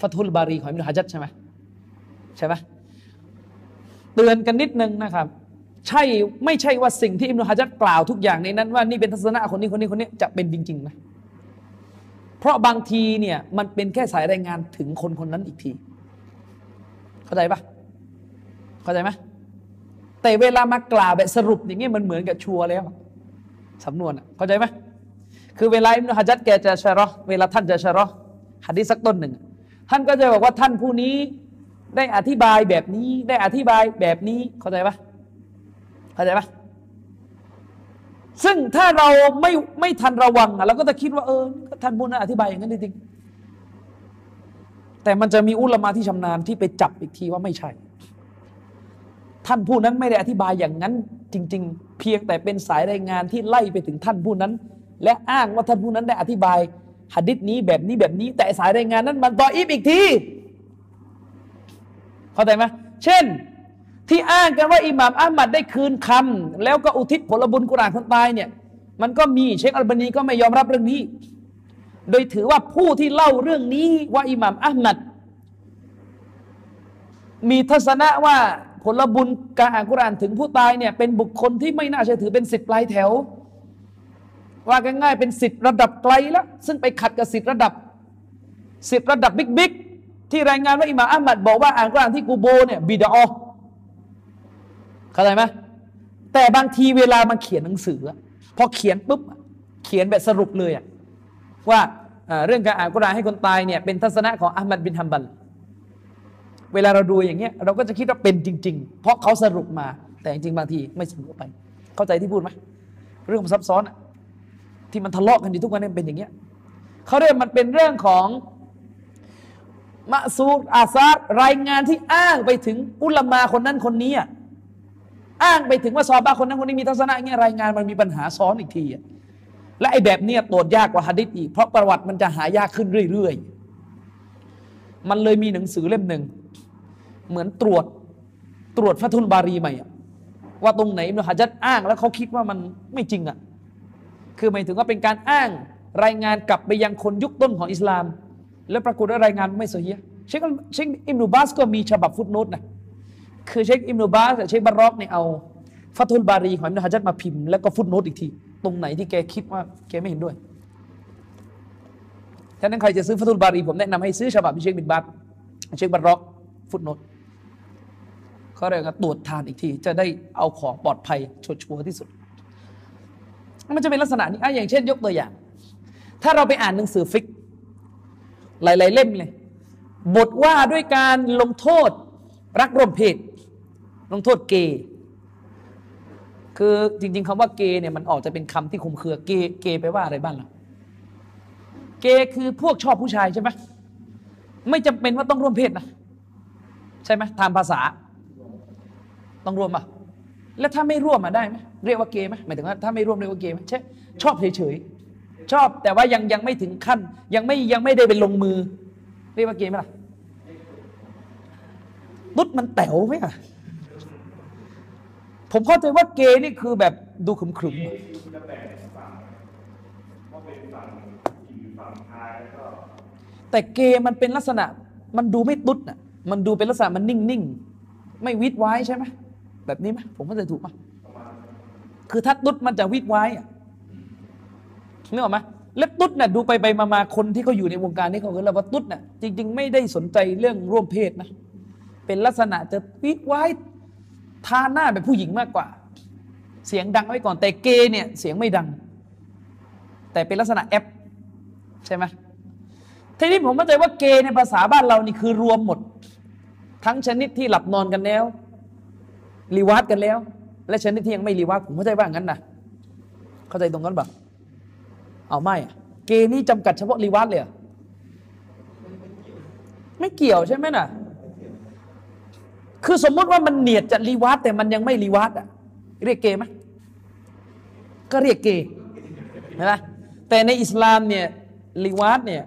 ฟัตุลบารีของอิมรุฮัจัดใช่ไหมใช่ไหมเตือนกันนิดนึงนะครับ ใช่ไม่ใช่ว่าสิ่งที่อิมรุฮัจัดกล่าวทุกอย่างในนั้นว่านี่เป็นทัศนะคนนี้คนนี้คนนี้จะเป็นจริงๆนะเพราะบางทีเนี่ยมันเป็นแค่สายรายงานถึงคนคนนั้นอีกที เข้าใจปะ เข้าใจไหมแต่เวลามากล่าวแบบสรุปอย่างเงี้ยมันเหมือนกับชัวร์แล้วสำนวนเข้าใจไหมคือเวลาอิมนุฮัจัดแกจะชะรอเวลาท่านจะชะรอหัดดีสักต้นหนึ่ง ท่านก็จะบอกว่าท่านผู้นี้ได้อธิบายแบบนี้ ได้อธิบายแบบนี้เข้าใจปะเข้าใจปะซึ่งถ้าเราไม่ไม่ทันระวังเราก็จะคิดว่าเออท่านผู้นั้นอธิบายอย่างนั้นจริงแต่มันจะมีอุลมะที่ชำนาญที่ไปจับอีกทีว่าไม่ใช่ ท่านผู้นั้นไม่ได้อธิบายอย่างนั้น จริง ๆ เพียงแต่เป็นสายรายงานที่ไล่ไปถึงท่านผู้นั้น และอ้างว่าท่านผู้นั้นได้อธิบายหะดิษนี้แบบนี้แบบนี้ แต่สายรายงานนั้นมันต่ออีฟอีกทีเข้าใจไหมเช่นที่อ้างกันว่าอิหม่ามอัลมัดได้คืนคำแล้วก็อุทิศผลบุญกุรานคนตายเนี่ย มันก็มีเชคอัลบานีก็ไม่ยอมรับเรื่องนี้ โดยถือว่าผู้ที่เล่าเรื่องนี้ว่าอิหม่ามอัลมัดมีทัศนะว่า ผลบุญการอ่านกุรานถึงผู้ตายเนี่ยเป็นบุคคลที่ไม่น่าเชื่อถือเป็นสิทธิ์ปลายแถว ว่ากันง่ายเป็นสิทธิ์ระดับไกลล้วซึ่งไปขัดกับสิทธิ์ระดับสิทธิ์ระดับบิ๊กบิ๊กที่รายงานว่าอิหม่ามอัลมัดบอกว่าอ่านกุรานที่กูโบเนี่ยบิดอเข้าใจไหมแต่บางทีเวลามันเขียนหนังสือพอเขียนปุ๊บเขียนแบบสรุปเลยว่าเรื่องการอ่านกุรานให้คนตายเนี่ยเป็นทัศนะของอัลมัดบินฮัมบัล เวลาเราดูอย่างเงี้ยเราก็จะคิดว่าเป็นจริง ๆ เพราะเขาสรุปมา แต่จริงๆบางทีไม่สรุปไป เข้าใจที่พูดไหมเรื่องมันซับซ้อนอะที่มันทะเลาะกันอยู่ทุกวันนี้เป็นอย่างเงี้ยเขาเรียกมันเป็นเรื่องของมะซูดอาซาดรายงานที่อ้างไปถึงอุลามาคนนั้นคนนี้อ้างไปถึงว่าซอบาคนนั้นคนนี้มีทัศนะเงี้ยรายงานมันมีปัญหาซ้อนอีกทีและไอ้แบบเนี้ยตรวจยากกว่าฮะดิษอีกเพราะประวัติมันจะหายากขึ้นเรื่อย ๆ มันเลยมีหนังสือเล่มหนึ่ง เหมือนตรวจตรวจฟัตุลบารีใหม่ว่าตรงไหนอิบนุฮะจัดอ้าง แล้วเขาคิดว่ามันไม่จริงอะคือหมายถึงว่าเป็นการอ้างรายงานกลับไปยังคนยุคต้นของอิสลาม แล้วปรากฏว่ารายงานไม่เสียเชคเชคอิบนุบาสก็มีฉบับ footnote นะคือเชคอิบนุบาสเชคบารอกเนี่ยเอาฟัตุลบารีของอิบนุฮะจัรมาพิมพ์แล้วก็ footnote อีกที ตรงไหนที่แกคิดว่าแกไม่เห็นด้วยฉะนั้นใครจะซื้อฟัตุลบารีผมแนะนำให้ซื้อฉบับเชคบินบาสเชคบารอก footnote เขาเรียกว่าตรวจทานอีกที จะได้เอาของปลอดภัยชัวร์ที่สุด มันจะเป็นลักษณะนี้อะอย่างเช่น ยกตัวอย่าง ถ้าเราไปอ่านหนังสือฟิก หลาย ๆ เล่มเลย บทว่าด้วยการลงโทษรักร่วมเพศลงโทษเกย์คือจริง ๆคำว่าเกย์เนี่ยมันออกจะเป็นคำที่คุมเครือเกย์เกย์ไปว่าอะไรบ้างล่ะเกย์คือพวกชอบผู้ชายใช่ไหมไม่จำเป็นว่าต้องร่วมเพศนะ ใช่ไหมตามภาษา ต้องร่วมป่ะแล้วถ้าไม่ร่วมมาได้ไหมเรียกว่าเกย์ไหมหมายถึงว่าถ้าไม่ร่วมเรียกว่าเกย์ไหมใช่ชอบเฉยๆชอบแต่ว่ายังยังไม่ถึงขั้น ยังไม่ยังไม่ได้เป็นลงมือ เรียกว่าเกย์ไหมล่ะตุ๊ดมันแต๋วไหมอะผมเข้าใจว่าเกย์นี่คือแบบดูขึมขึมแต่เกย์มันเป็นลักษณะ มันดูไม่ตุ๊ดอะมันดูเป็นลักษณะมันนิ่งๆ ไม่วิดไว้ใช่ไหม แบบนี้ไหมผมเข้าใจถูกปะคือถ้าตุ๊ดมันจะวิดไว้อะนึกออกไหมเล็บตุ๊ดเนี่ยดูไปไปมาคนที่เขาอยู่ในวงการนี้เขาก็เลยว่าตุ๊ดเนี่ยจริง ๆ ไม่ได้สนใจเรื่องร่วมเพศนะ เป็นลักษณะจะวิดไว้ทาหน้าแบบผู้หญิงมากกว่า เสียงดังไว้ก่อนแต่เกย์เนี่ยเสียงไม่ดัง แต่เป็นลักษณะแอปใช่ไหมทีนี้ผมเข้าใจว่าเกย์ในภาษาบ้านเรานี่คือรวมหมด ทั้งชนิดที่หลับนอนกันแล้ว รีวัดกันแล้ว และชนิดที่ยังไม่รีวัดผมเข้าใจว่างั้นนะเข้าใจตรงนั้นแบบเอาไม่เกนี้จำกัดเฉพาะรีวัดเลยไม่เกี่ยวใช่ไหมน่ะ คือสมมติว่ามันเนียดจะรีวัดแต่มันยังไม่รีวัดอะเรียกเกย์ไหมก็เรียกเกย์นะแต่ในอิสลามเนี่ยلواط เนี่ย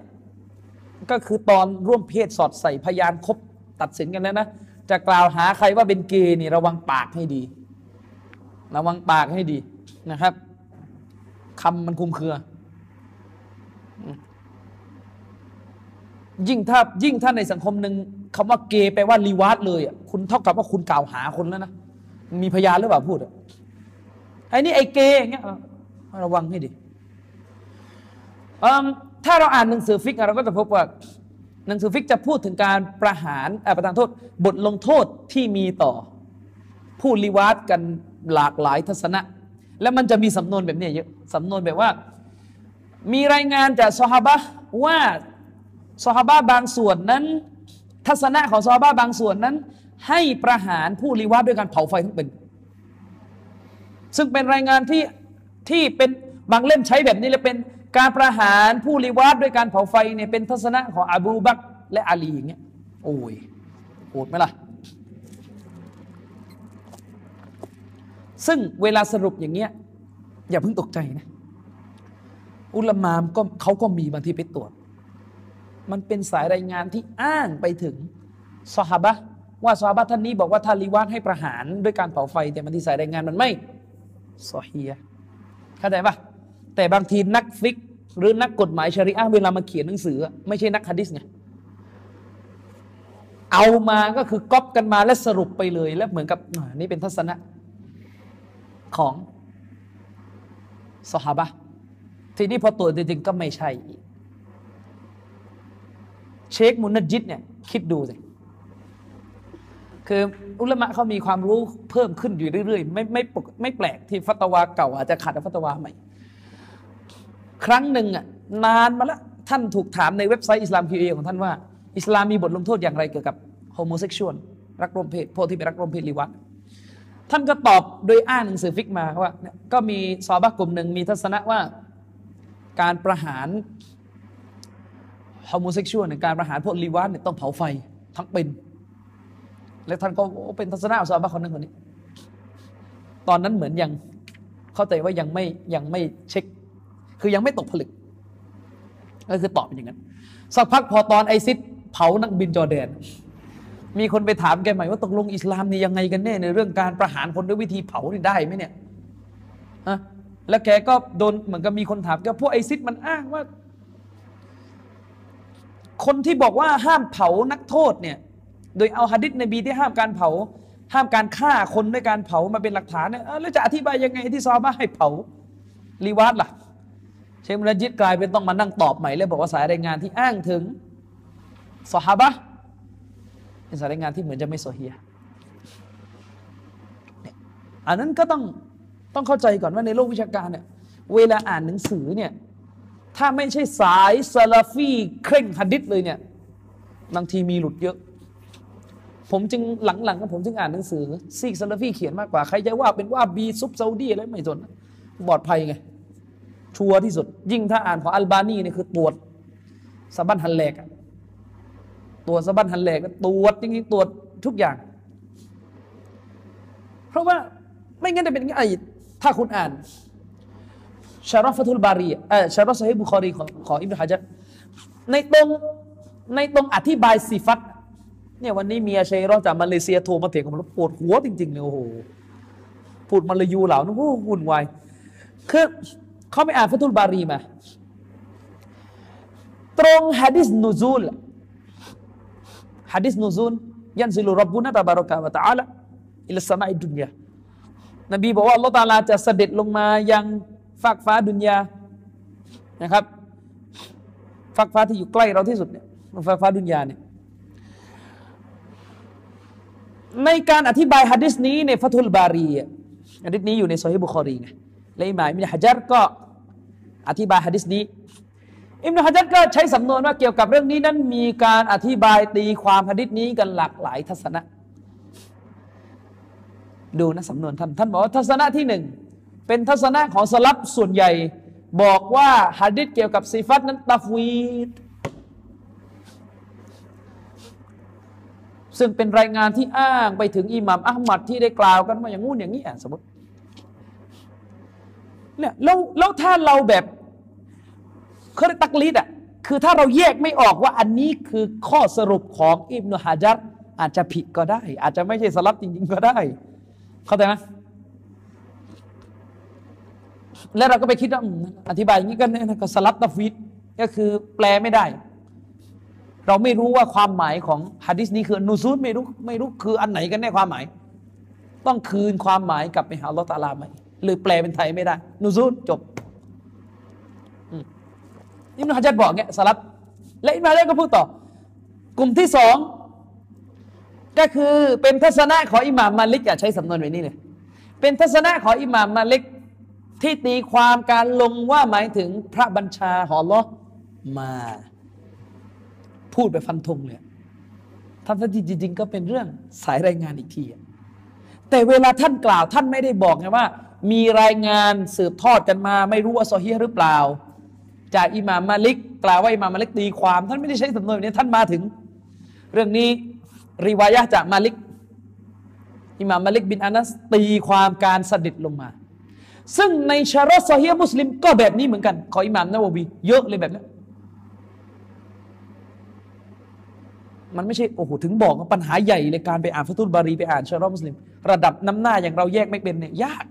ก็คือตอนร่วมเพศสอดใส่พยานครบตัดสินกันแล้วนะ จะกล่าวหาใครว่าเป็นเกย์นี่ระวังปากให้ดี ระวังปากให้ดีนะครับคำมันคลุมเครือ ยิ่งถ้ายิ่งถ้าในสังคมหนึ่งคำว่าเกย์แปลว่าلواط เลยอะคุณเท่ากับว่าคุณกล่าวหาคนแล้วนะมีพยานหรือเปล่าพูดอะไอ้นี่ไอ้เกย์อย่างเงี้ยระวังให้ดีถ้าเราอ่านหนังสือฟิกเราก็จะพบว่า หนังสือฟิกจะพูดถึงการประหารประทานโทษ บทลงโทษที่มีต่อ ผู้ลิวาดกันหลากหลายทัศนะ แล้วมันจะมีสำนวนแบบนี้เยอะสำนวนแบบว่า มีรายงานจากซอฮาบะว่าซอฮาบะบางส่วนนั้น ทัศนะของซอฮาบะบางส่วนนั้น ให้ประหารผู้ลิวาดด้วยการเผาไฟทั้งเป็น ซึ่งเป็นรายงานที่ที่เป็นบางเล่มใช้แบบนี้เลยเป็น การประหารผู้ลิวาดด้วยการเผาไฟเนี่ยเป็นทัศนะของอบูบักและอาลีอย่างเงี้ยโอ้ยโหดไหมล่ะ ซึ่งเวลาสรุปอย่างเงี้ยอย่าเพิ่งตกใจนะ อุลามามก็เขาก็มีบางทีไปตรวจ มันเป็นสายรายงานที่อ้างไปถึงสฮาบะว่าสฮาบะท่านนี้บอกว่าทาลิวาดให้ประหารด้วยการเผาไฟ แต่มันที่สายรายงานมันไม่ซอฮียเข้าใจปะแต่บางทีนักฟิก หรือนักกฎหมายชริอะเวลามาเขียนหนังสือ ไม่ใช่นักฮะดิษไงเอามาก็คือก๊อปกันมาและสรุปไปเลย แล้วเหมือนกับนี่เป็นทัศนะของสหบะทีนี้พอตัวจริงๆก็ไม่ใช่อีกเชคมุนัจญิดเนี่ยคิดดูสิคืออุละมาอ์เขามีความรู้เพิ่มขึ้นอยู่เรื่อยๆ ไม่ไม่ไม่แปลกที่ฟัตวาเก่าอาจจะขัดฟัตวาใหม่ ครั้งหนึ่งอะนานมาแล้วท่านถูกถามในเว็บไซต์ Islam Q&A ของท่านว่า อิสลามมีบทลงโทษอย่างไรเกี่ยวกับ homosexual รักร่วมเพศพวกที่เป็นรักร่วมเพศلواطท่านก็ตอบโดยอ้างหนังสือفقه มาว่า ก็มีซอบักกลุ่มหนึ่งมีทัศนะว่าการประหาร homosexual การประหารพวกلواط เนี่ยต้องเผาไฟทั้งเป็น และท่านก็เป็นทัศนะของซอบักคนนึงคนนี้ ตอนนั้นเหมือนยังเข้าใจว่ายังไม่ยังไม่เช็ค คือยังไม่ตกผลึก ก็คือตอบเป็นอย่างนั้น สักพักพอตอน ISIS เผานักบินจอร์แดน มีคนไปถามแกใหม่ว่าตกลงอิสลามนี่ยังไงกันแน่ในเรื่องการประหารคนด้วยวิธีเผานี่ได้ไหมเนี่ยฮะแล้วแกก็โดนเหมือนกับมีคนถามแกพวกไอซิดมันอ้างว่า คนที่บอกว่าห้ามเผานักโทษเนี่ย โดยเอาฮะดิษนบีที่ห้ามการเผา ห้ามการฆ่าคนด้วยการเผามาเป็นหลักฐานเนี่ยแล้วจะอธิบายยังไงที่ซอบ้าให้เผาลีวาดล่ะ ชคมุนจิตกลายเป็นต้องมานั่งตอบใหม่เลยบอกว่าสายรายงานที่อ้างถึงสหบะเป็นสายรายงานที่เหมือนจะไม่โซเฮียอันนั้นก็ต้องต้องเข้าใจก่อนว่าในโลกวิชาการเนี่ยเวลาอ่านหนังสือเนี่ยถ้าไม่ใช่สายซาลาฟีเคร่งฮัดดิษเลยเนี่ยบางทีมีหลุดเยอะ ผมจึงหลังๆก็ผมจึงอ่านหนังสือซีกซาลาฟีเขียนมากกว่าใครจะว่าเป็นว่าบีซุปซาอุดีอะไรไม่สนปลอดภัยไง ชัวร์ที่สุด ยิ่งถ้าอ่านของอัลบานีนี่คือตรวจสะบั้นหันแหลกตรวจสะบั้นหันแหลกตรวจจริงๆตรวจทุกอย่าง เพราะว่าไม่งั้นจะเป็นไงถ้าคุณอ่านชารอฟตุลบารีเออชารอฟซฮิบุคอรีของของอิบราฮิมในตรงในตรงอธิบายสิฟัตเนี่ยวันนี้เมียเชยรอจากมาเลเซียโทรมาเถียงกับผมปวดหัวจริงๆเลยโอ้โหพูดมาลายูเหล่านู้นวุ่นวายคือ เขาไปอ่านฟัตุลบารีมา ตรงฮะดิษนูซูลฮะดิษนูซูลยันซิลุรับบุนะตะบารอกะวะตะอาลาอิลสมาอิดุนยานบีบอกว่าอัลลอฮฺตาลาจะเสด็จลงมายังฟากฟ้าดุนยานะครับฟากฟ้าที่อยู่ใกล้เราที่สุดเนี่ยฟากฟ้าดุนยาเนี่ยในการอธิบายฮะดิษนี้ในฟัตฮุลบารีฮะดิษนี้อยู่ในซอฮีฮ์บุคอรีไง และอิหม่ามอิบนุฮะจัรก็อธิบายฮะดิษนี้อิบนุฮะจัรก็ใช้สำนวนว่าเกี่ยวกับเรื่องนี้นั้นมีการอธิบายตีความฮะดิษนี้กันหลากหลายทัศนะ ดูนะสำนวนท่านท่านบอกว่าทัศนะที่หนึ่งเป็นทัศนะของسلف ส่วนใหญ่ บอกว่าฮะดิษเกี่ยวกับصفات นั้น تفويضซึ่งเป็นรายงานที่อ้างไปถึงอิหม่ามอัลมัดที่ได้กล่าวกันว่าอย่างงู้นอย่างนี้สมมติ เนี่ยแล้วแล้วถ้าเราแบบเขาเรียกตักลิดอะคือถ้าเราแยกไม่ออกว่าอันนี้คือข้อสรุปของอิบนุฮะจัรอาจจะผิดก็ได้ อาจจะไม่ใช่สลับจริง ๆ ก็ได้ เข้าใจไหมแล้วเราก็ไปคิดว่าอธิบายอย่างนี้ก็เนี่ยก็สลับตัฟีดก็คือแปลไม่ได้ เราไม่รู้ว่าความหมายของฮะดิษนี้คือนูซูดไม่รู้ไม่รู้คืออันไหนกันแน่ความหมาย ต้องคืนความหมายกลับไปหาลอฮฺตาลาไหม่ หรือแปลเป็นไทยไม่ได้ นูซูดจบอิมนุฮะจัดบอกเงี้ยสลับและอิมนุฮะจัดก็พูดต่อ กลุ่มที่สองก็คือเป็นทัศนะของอิหม่ามมาลิกอะใช้สำนวนแบบนี้เลยเป็นทัศนะของอิหม่ามมาลิกที่ตีความการลงว่าหมายถึงพระบัญชาขอลอมา พูดไปฟันธงเลยท่านที่จริง ๆ ก็เป็นเรื่องสายรายงานอีกทีแต่เวลาท่านกล่าวท่านไม่ได้บอกไงว่า มีรายงานสืบทอดกันมา ไม่รู้ว่าซอฮีหรือเปล่า จากอิหม่ามมาลิกกล่าวว่าอิหม่ามมาลิกตีความ ท่านไม่ได้ใช้สำนวนนี้ท่านมาถึง เรื่องนี้ริวายะจากมาลิกอิหม่ามมาลิกบินอานัสตีความการสดิดลงมา ซึ่งในชารอซอฮีมุสลิมก็แบบนี้เหมือนกัน ขออิหม่ามนะวบีเยอะเลยแบบนี้มันไม่ใช่โอ้โหถึงบอกว่าปัญหาใหญ่เลยการไปอ่านฟัตุลบารีไปอ่านชารอมุสลิม ระดับน้ำหน้าอย่างเราแยกไม่เป็นเนี่ยยาก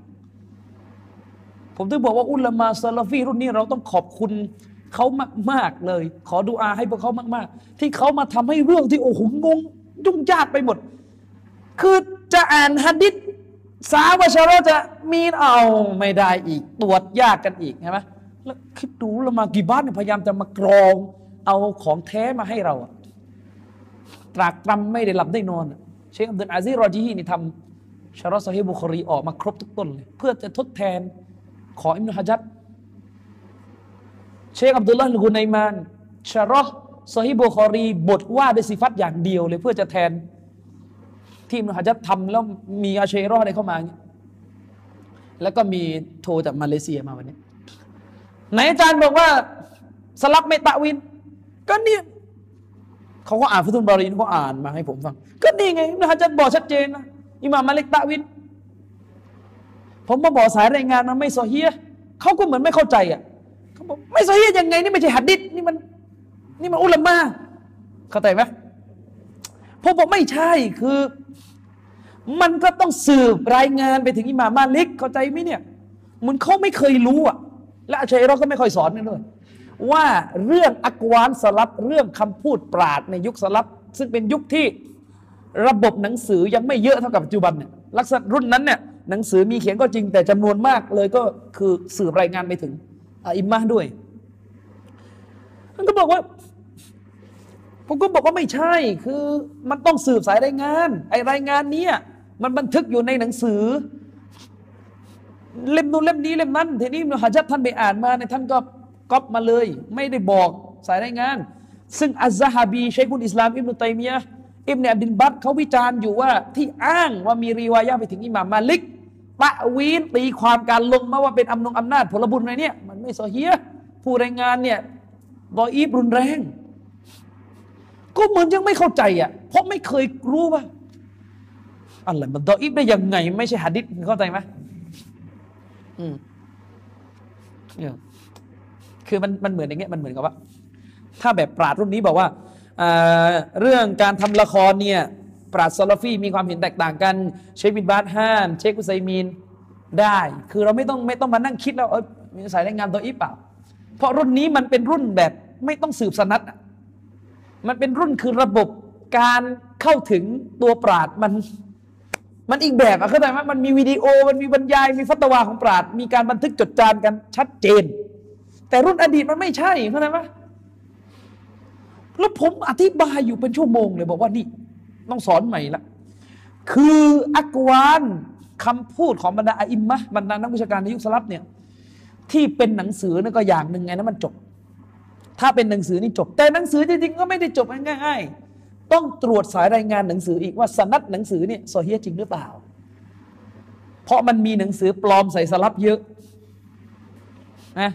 ผมถึงบอกว่าอุลามาซาลาฟีรุ่นนี้เราต้องขอบคุณเขามากๆเลย ขอดูอาให้พวกเขามากๆ ที่เขามาทำให้เรื่องที่โอ้โหงงยุ่งยากไปหมด คือจะอ่านฮะดิษสาวชารจะมีเอาไม่ได้อีก ตรวจยากกันอีกใช่ไหมแล้วคิดดูละมากี่บ้านพยายามจะมากรอง เอาของแท้มาให้เราตรากตรำไม่ได้หลับได้นอนเชคอับดุลอาซีรอจีฮีนี่ทำชารอซอฮีบุคอรีออกมาครบทุกต้นเลยเพื่อจะทดแทน ขออิมนุฮะจัดเชคอับดุลลาห์ลุกุนัยมานชารอซอฮีบุคอรี บทว่าด้วยสิฟัตอย่างเดียวเลยเพื่อจะแทน ที่อิมุฮัจัดทำแล้วมีอาเชรออะไรเข้ามาแล้วก็มีโทรจากมาเลเซียมาวันนี้ ไหนอาจารย์บอกว่าสลับไม่ตะวิน ก็นี่เขาก็อ่านฟุตุนบารีนเขาอ่านมาให้ผมฟัง ก็นี่ไงมุฮัจัดบอกชัดเจนนะอิหม่ามมาเล็กตะวิน ผมมาบอกสายรายงานมันไม่โซเฮียเขาก็เหมือนไม่เข้าใจอะเขาบอกไม่โซเฮียยังไงนี่ไม่ใช่หัดดิษนี่มัน นี่มันอุลามะเข้าใจไหมผมบอกไม่ใช่คือ มันก็ต้องสืบรายงานไปถึงอิหม่ามาลิกเข้าใจไหมเนี่ยมันเขาไม่เคยรู้อะ และอาชัยเราก็ไม่ค่อยสอนกันด้วยว่าเรื่องอักวานสลับเรื่องคำพูดปราดในยุคสลับ ซึ่งเป็นยุคที่ระบบหนังสือยังไม่เยอะเท่ากับปัจจุบันเนี่ยลักษณะรุ่นนั้นเนี่ย หนังสือมีเขียนก็จริงแต่จำนวนมากเลยก็คือสืบรายงานไปถึงอิมมะด้วยมันก็บอกว่าผมก็บอกว่าไม่ใช่คือมันต้องสืบสายรายงาน ไอรายงานนี้มันบันทึกอยู่ในหนังสือ เล่มนู้นเล่มนี้เล่มนั้นทีนี้ฮะจัดท่านไปอ่านมาในท่านก็ก๊อปมาเลย ไม่ได้บอกสายรายงาน ซึ่งอัซฮาบีใชัยคุลอิสลามอิบนุตัยมียะอิบเนอับดินบัตเขาวิจารณ์อยู่ว่าที่อ้างว่ามีรีวายะไปถึงอิหม่ามมาลิก ปะวีนตีความการลงมาว่าเป็นอำนงอำนาจผลบุญอะไรเนี่ย มันไม่โซเฮียผู้รายงานเนี่ยบออีบรุนแรง ก็เหมือนยังไม่เข้าใจอะเพราะไม่เคยรู้ว่าอะไรมันดออิบได้ยังไง ไม่ใช่หะดิษเข้าใจไหมอืมเนี่ยคือมันมันเหมือนอย่างเงี้ยมันเหมือนกับว่า ถ้าแบบปราดรุ่นนี้บอกว่าเรื่องการทำละครเนี่ย ปราดซอลฟีมีความเห็นแตกต่างกัน เชคบินบาร์ห้าม เชคกุไซมีนได้ คือเราไม่ต้องไม่ต้องมานั่งคิดแล้วเออมีสายรายงานตัวอีเปล่า เพราะรุ่นนี้มันเป็นรุ่นแบบไม่ต้องสืบสนัดมันเป็นรุ่นคือระบบการเข้าถึงตัวปราดมัน มันอีกแบบอะเข้าใจไหมมันมีวิดีโอมันมีบรรยาย มีฟัตวาของปราดมีการบันทึกจดจานกันชัดเจน แต่รุ่นอดีตมันไม่ใช่เข้าใจไหมแล้วผมอธิบายอยู่เป็นชั่วโมงเลยบอกว่านี่ ต้องสอนใหม่ละคืออักวานคำพูดของบรรดาอิมมะบรรดานักวิชาการในยุคสลับเนี่ยที่เป็นหนังสือนั่นก็อย่างหนึ่งไงนะมันจบ ถ้าเป็นหนังสือนี่จบ แต่หนังสือจริงๆก็ไม่ได้จบง่าย ๆ ต้องตรวจสายรายงานหนังสืออีกว่าสนัดหนังสือเนี่ยโซเฮียจริงหรือเปล่า เพราะมันมีหนังสือปลอมใส่สลับเยอะนะ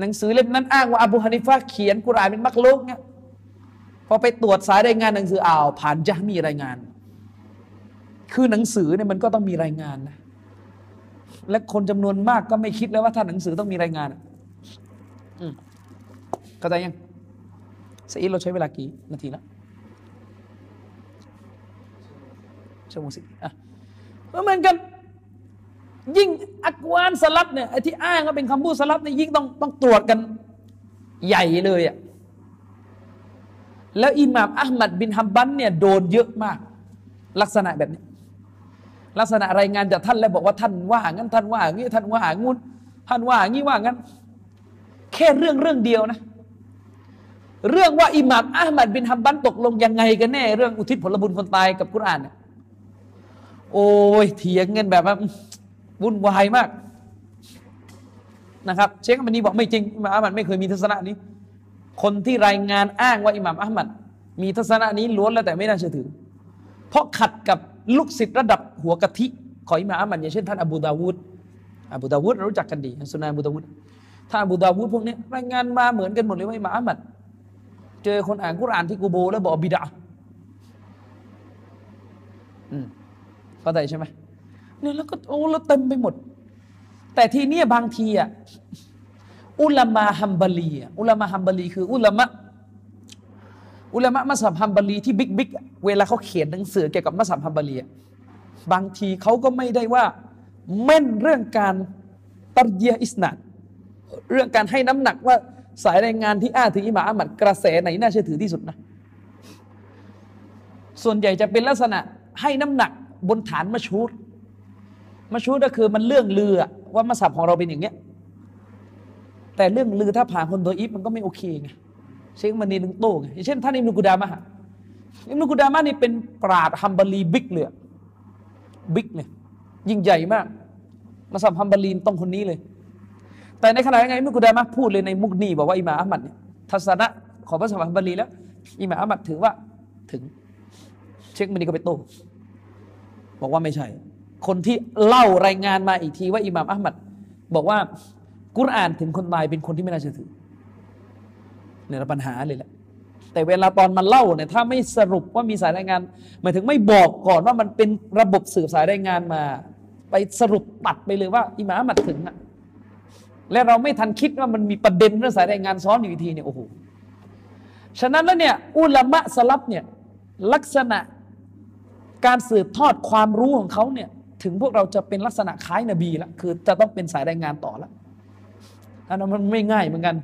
หนังสือเล่มนั้นอ้างว่าอบูฮานิฟะเขียนกุรานเป็นมักลุกเนี่ย พอไปตรวจสายรายงานหนังสืออ้าวผ่านจะมีรายงาน คือหนังสือเนี่ยมันก็ต้องมีรายงานนะและคนจำนวนมากก็ไม่คิดแล้วว่าถ้าหนังสือต้องมีรายงานอืเข้าใจยังสอีเราใช้เวลากี่นาทีแล้วชั่วโมงสิอะเหมือนกันยิ่งอักวานสลับเนี่ยไอ้ที่อ้างว่าเป็นคำพูดสลับเนี่ยยิ่งต้องต้องตรวจกันใหญ่เลยอะ แล้วอิหม่ามอัลมัดบินฮัมบันเนี่ยโดนเยอะมาก ลักษณะแบบนี้ ลักษณะรายงานจากท่านแล้วบอกว่าท่านว่างั้นท่านว่างี้ท่านว่างูนท่านว่างี้ว่างั้น แค่เรื่องเรื่องเดียวนะ เรื่องว่าอิหม่ามอัลมัดบินฮัมบันตกลงยังไงกันแน่ เรื่องอุทิศผลบุญคนตายกับกุรอานเนี่ยโอ้ยเถียงกันแบบว่าวุ่นวายมากนะครับ เชคอัมนีบอกไม่จริงอิหม่ามอัลมัดไม่เคยมีทัศนะนี้ คนที่รายงานอ้างว่าอิหม่ามอัลมัดมีทัศนะนี้ล้วนแล้วแต่ไม่น่าเชื่อถือ เพราะขัดกับลูกศิษย์ระดับหัวกะทิของอิหม่ามอัลมัดอย่างเช่นท่านอบูดาวูดอบูดาวูดรู้จักกันดีสุนันอบูดาวูดถ้าอบูดาวูดพวกนี้รายงานมาเหมือนกันหมดเลยว่าอิหม่ามอัลมัดเจอคนอ่านกุรอานที่กูโบ แล้วบอกบิดาอืมเข้าใจใช่ไหมเนี่ยแล้วก็โอ้แล้วเต็มไปหมด แต่ทีนี้บางทีอะ อุลามาฮัมบาลีอุลามาฮัมบาลีคืออุลามะอุลามะมัสยิดฮัมบาลีที่บิ๊กบิ๊กเวลาเขาเขียนหนังสือเกี่ยวกับมัสยิดฮัมบาลีบางทีเขาก็ไม่ได้ว่าแม่นเรื่องการตัรเยีอิสนาเรื่องการให้น้ำหนักว่าสายรายงานที่อ้างถึงอิหม่าอัมัดกระแสไหนน่าเชื่อถือที่สุดนะ ส่วนใหญ่จะเป็นลักษณะให้น้ำหนักบนฐานมะชูดมะชูดก็คือมันเรื่องเลือว่ามัสยิดของเราเป็นอย่างเงี้ย แต่เรื่องลือถ้าผ่านคนโดยอิฟมันก็ไม่โอเคไงเชคมันนีนึงโต้ไงอย่างเช่นท่านอิมนุกุดามะอิมนุกุดามะนี่เป็นปราดฮัมบารีบิ๊กเลยบิ๊กเลยยิ่งใหญ่มากมาสัมฮัมบารีต้องคนนี้เลย แต่ในขณะยังไงอิมนุกุดามะพูดเลยในมุกนีบอกว่าอิมาอัมมัดเนี่ยทัศนะของพระสัมฮัมบารีแล้วอิมาอัมมัดถือว่าถึง เชคมันนีก็ไปโต้บอกว่าไม่ใช่ คนที่เล่ารายงานมาอีกทีว่าอิหม่ามอัลมัดบอกว่า กุรอานถึงคนตายเป็นคนที่ไม่น่าเชื่อถือเนี่ยปัญหาเลยแหละแต่เวลาตอนมันเล่าเนี่ยถ้าไม่สรุปว่ามีสายรายงานหมายถึงไม่บอกก่อนว่ามันเป็นระบบสืบสายรายงานมา ไปสรุปตัดไปเลยว่าอิหม่ามมัดถึงอะและเราไม่ทันคิดว่ามันมีประเด็นเรื่องสายรายงานซ้อนอยู่ทีเนี่ยโอ้โหฉะนั้นแล้วเนี่ยอุลามะสลับเนี่ยลักษณะการสืบทอดความรู้ของเขาเนี่ยถึงพวกเราจะเป็นลักษณะคล้ายนบีละคือจะต้องเป็นสายรายงานต่อละ อันนั้นมันไม่ง่ายเหมือนกัน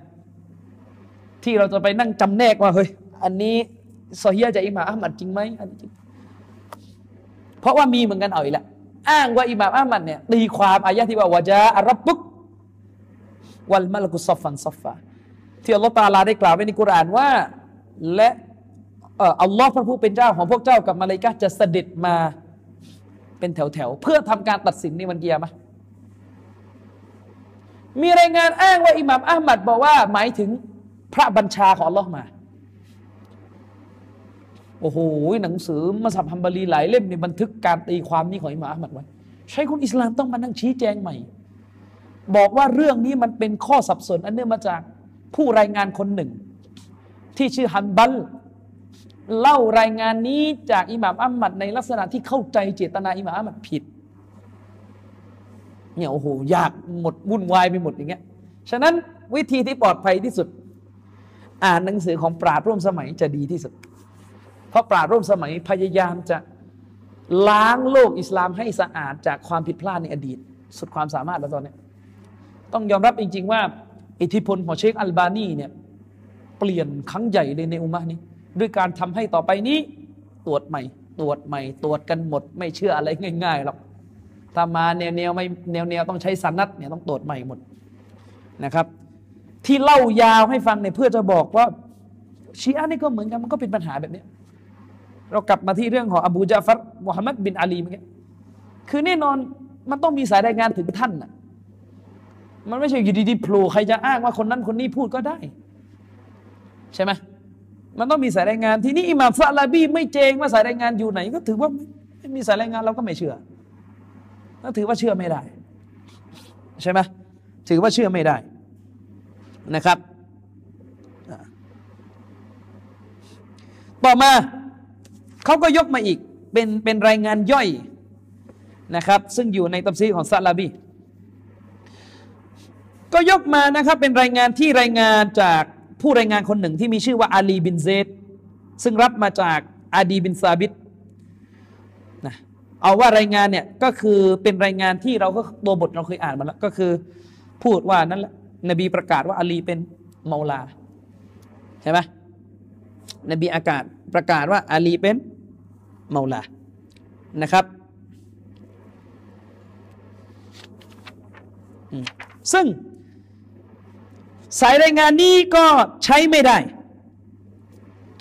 ที่เราจะไปนั่งจำแนกว่าเฮ้ยอันนี้ซอฮียจะอิหม่ามอัลมัดจริงไหมอันนี้จริงเพราะว่ามีเหมือนกันเอาอีกล้วอ้างว่าอิหม่ามอัลมัดเนี่ยตีความอายะที่ว่าวะจาอัรับบุกวัลมาลกุซอฟันซอฟฟาที่อัลลอฮฺตาลาได้กล่าวไว้ในกุรานว่า และอัลลอฮ์พระผู้เป็นเจ้าของพวกเจ้ากับมาเลกาจะเสด็จมาเป็นแถวๆเพื่อทำการตัดสินในวันเกียร์มะ มีรายงานอ้างว่าอิหม่ามอัลมัดบอกว่า หมายถึงพระบัญชาของลอ์มาโอ้โหหนังสือมาสับฮัมบารีหลายเล่มในบันทึกการตีความนี้ของอิหม่ามอัลมัดไว้ใช้คนอิสลามต้องมานั่งชี้แจงใหม่ บอกว่าเรื่องนี้มันเป็นข้อสับสน อันเนื่องมาจากผู้รายงานคนหนึ่ง ที่ชื่อฮันบัลเล่ารายงานนี้จากอิหม่ามอัมมัดในลักษณะที่เข้าใจเจตนาอิหม่ามอัมมัดผิด เนี่ยโอ้โหยากหมดวุ่นวายไปหมดอย่างเงี้ยฉะนั้นวิธีที่ปลอดภัยที่สุด อ่านหนังสือของปราดร่วมสมัยจะดีที่สุด เพราะปราดร่วมสมัยพยายามจะล้างโลกอิสลามให้สะอาดจากความผิดพลาดในอดีต สุดความสามารถแล้วตอนนี้ ต้องยอมรับจริง ๆ ว่า อิทธิพลของเชคอัลบานีเนี่ยเปลี่ยนครั้งใหญ่เลยในอุมานี้ ด้วยการทำให้ต่อไปนี้ตรวจใหม่ ตรวจใหม่ ตรวจกันหมด ไม่เชื่ออะไรง่ายๆหรอก ถ้ามาแนวแนวไม่แนวแนวต้องใช้สันนัดเนี่ยต้องตรวจใหม่หมดนะครับ ที่เล่ายาวให้ฟังเนี่ยเพื่อจะบอกว่าชีอะนี่ก็เหมือนกันมันก็เป็นปัญหาแบบนี้เรากลับมาที่เรื่องของอบูจาฟัรมุฮัมมัดบินอาลีเมื่อกี้คือแน่นอนมันต้องมีสายรายงานถึงท่านน่ะมันไม่ใช่อยู่ดีๆโผล่ใครจะอ้างว่าคนนั้นคนนี้พูดก็ได้ ใช่ไหมมันต้องมีสายรายงานที่นี้อิหม่ามซาลาบีไม่เจงว่าสายรายงานอยู่ไหน ก็ถือว่าไม่มีสายรายงานเราก็ไม่เชื่อ ถือว่าเชื่อไม่ได้ ใช่ไหมถือว่าเชื่อไม่ได้นะครับ ต่อมาเขาก็ยกมาอีกเป็นเป็นรายงานย่อยนะครับ ซึ่งอยู่ในตัมซีของซาลาบีก็ยกมานะครับเป็นรายงานที่รายงานจากผู้รายงานคนหนึ่งที่มีชื่อว่าอาลีบินเซดซึ่งรับมาจากอาดีบินซาบิด เอาว่ารายงานเนี่ยก็คือเป็นรายงานที่เราก็ตัวบทเราเคยอ่านมาแล้วก็คือ พูดว่านั่นแหละนบีประกาศว่าอาลีเป็นเมาลาใช่ไหมนบีอากาศประกาศว่าอาลีเป็นเมาลานะครับซึ่ง สายรายงานนี้ก็ใช้ไม่ได้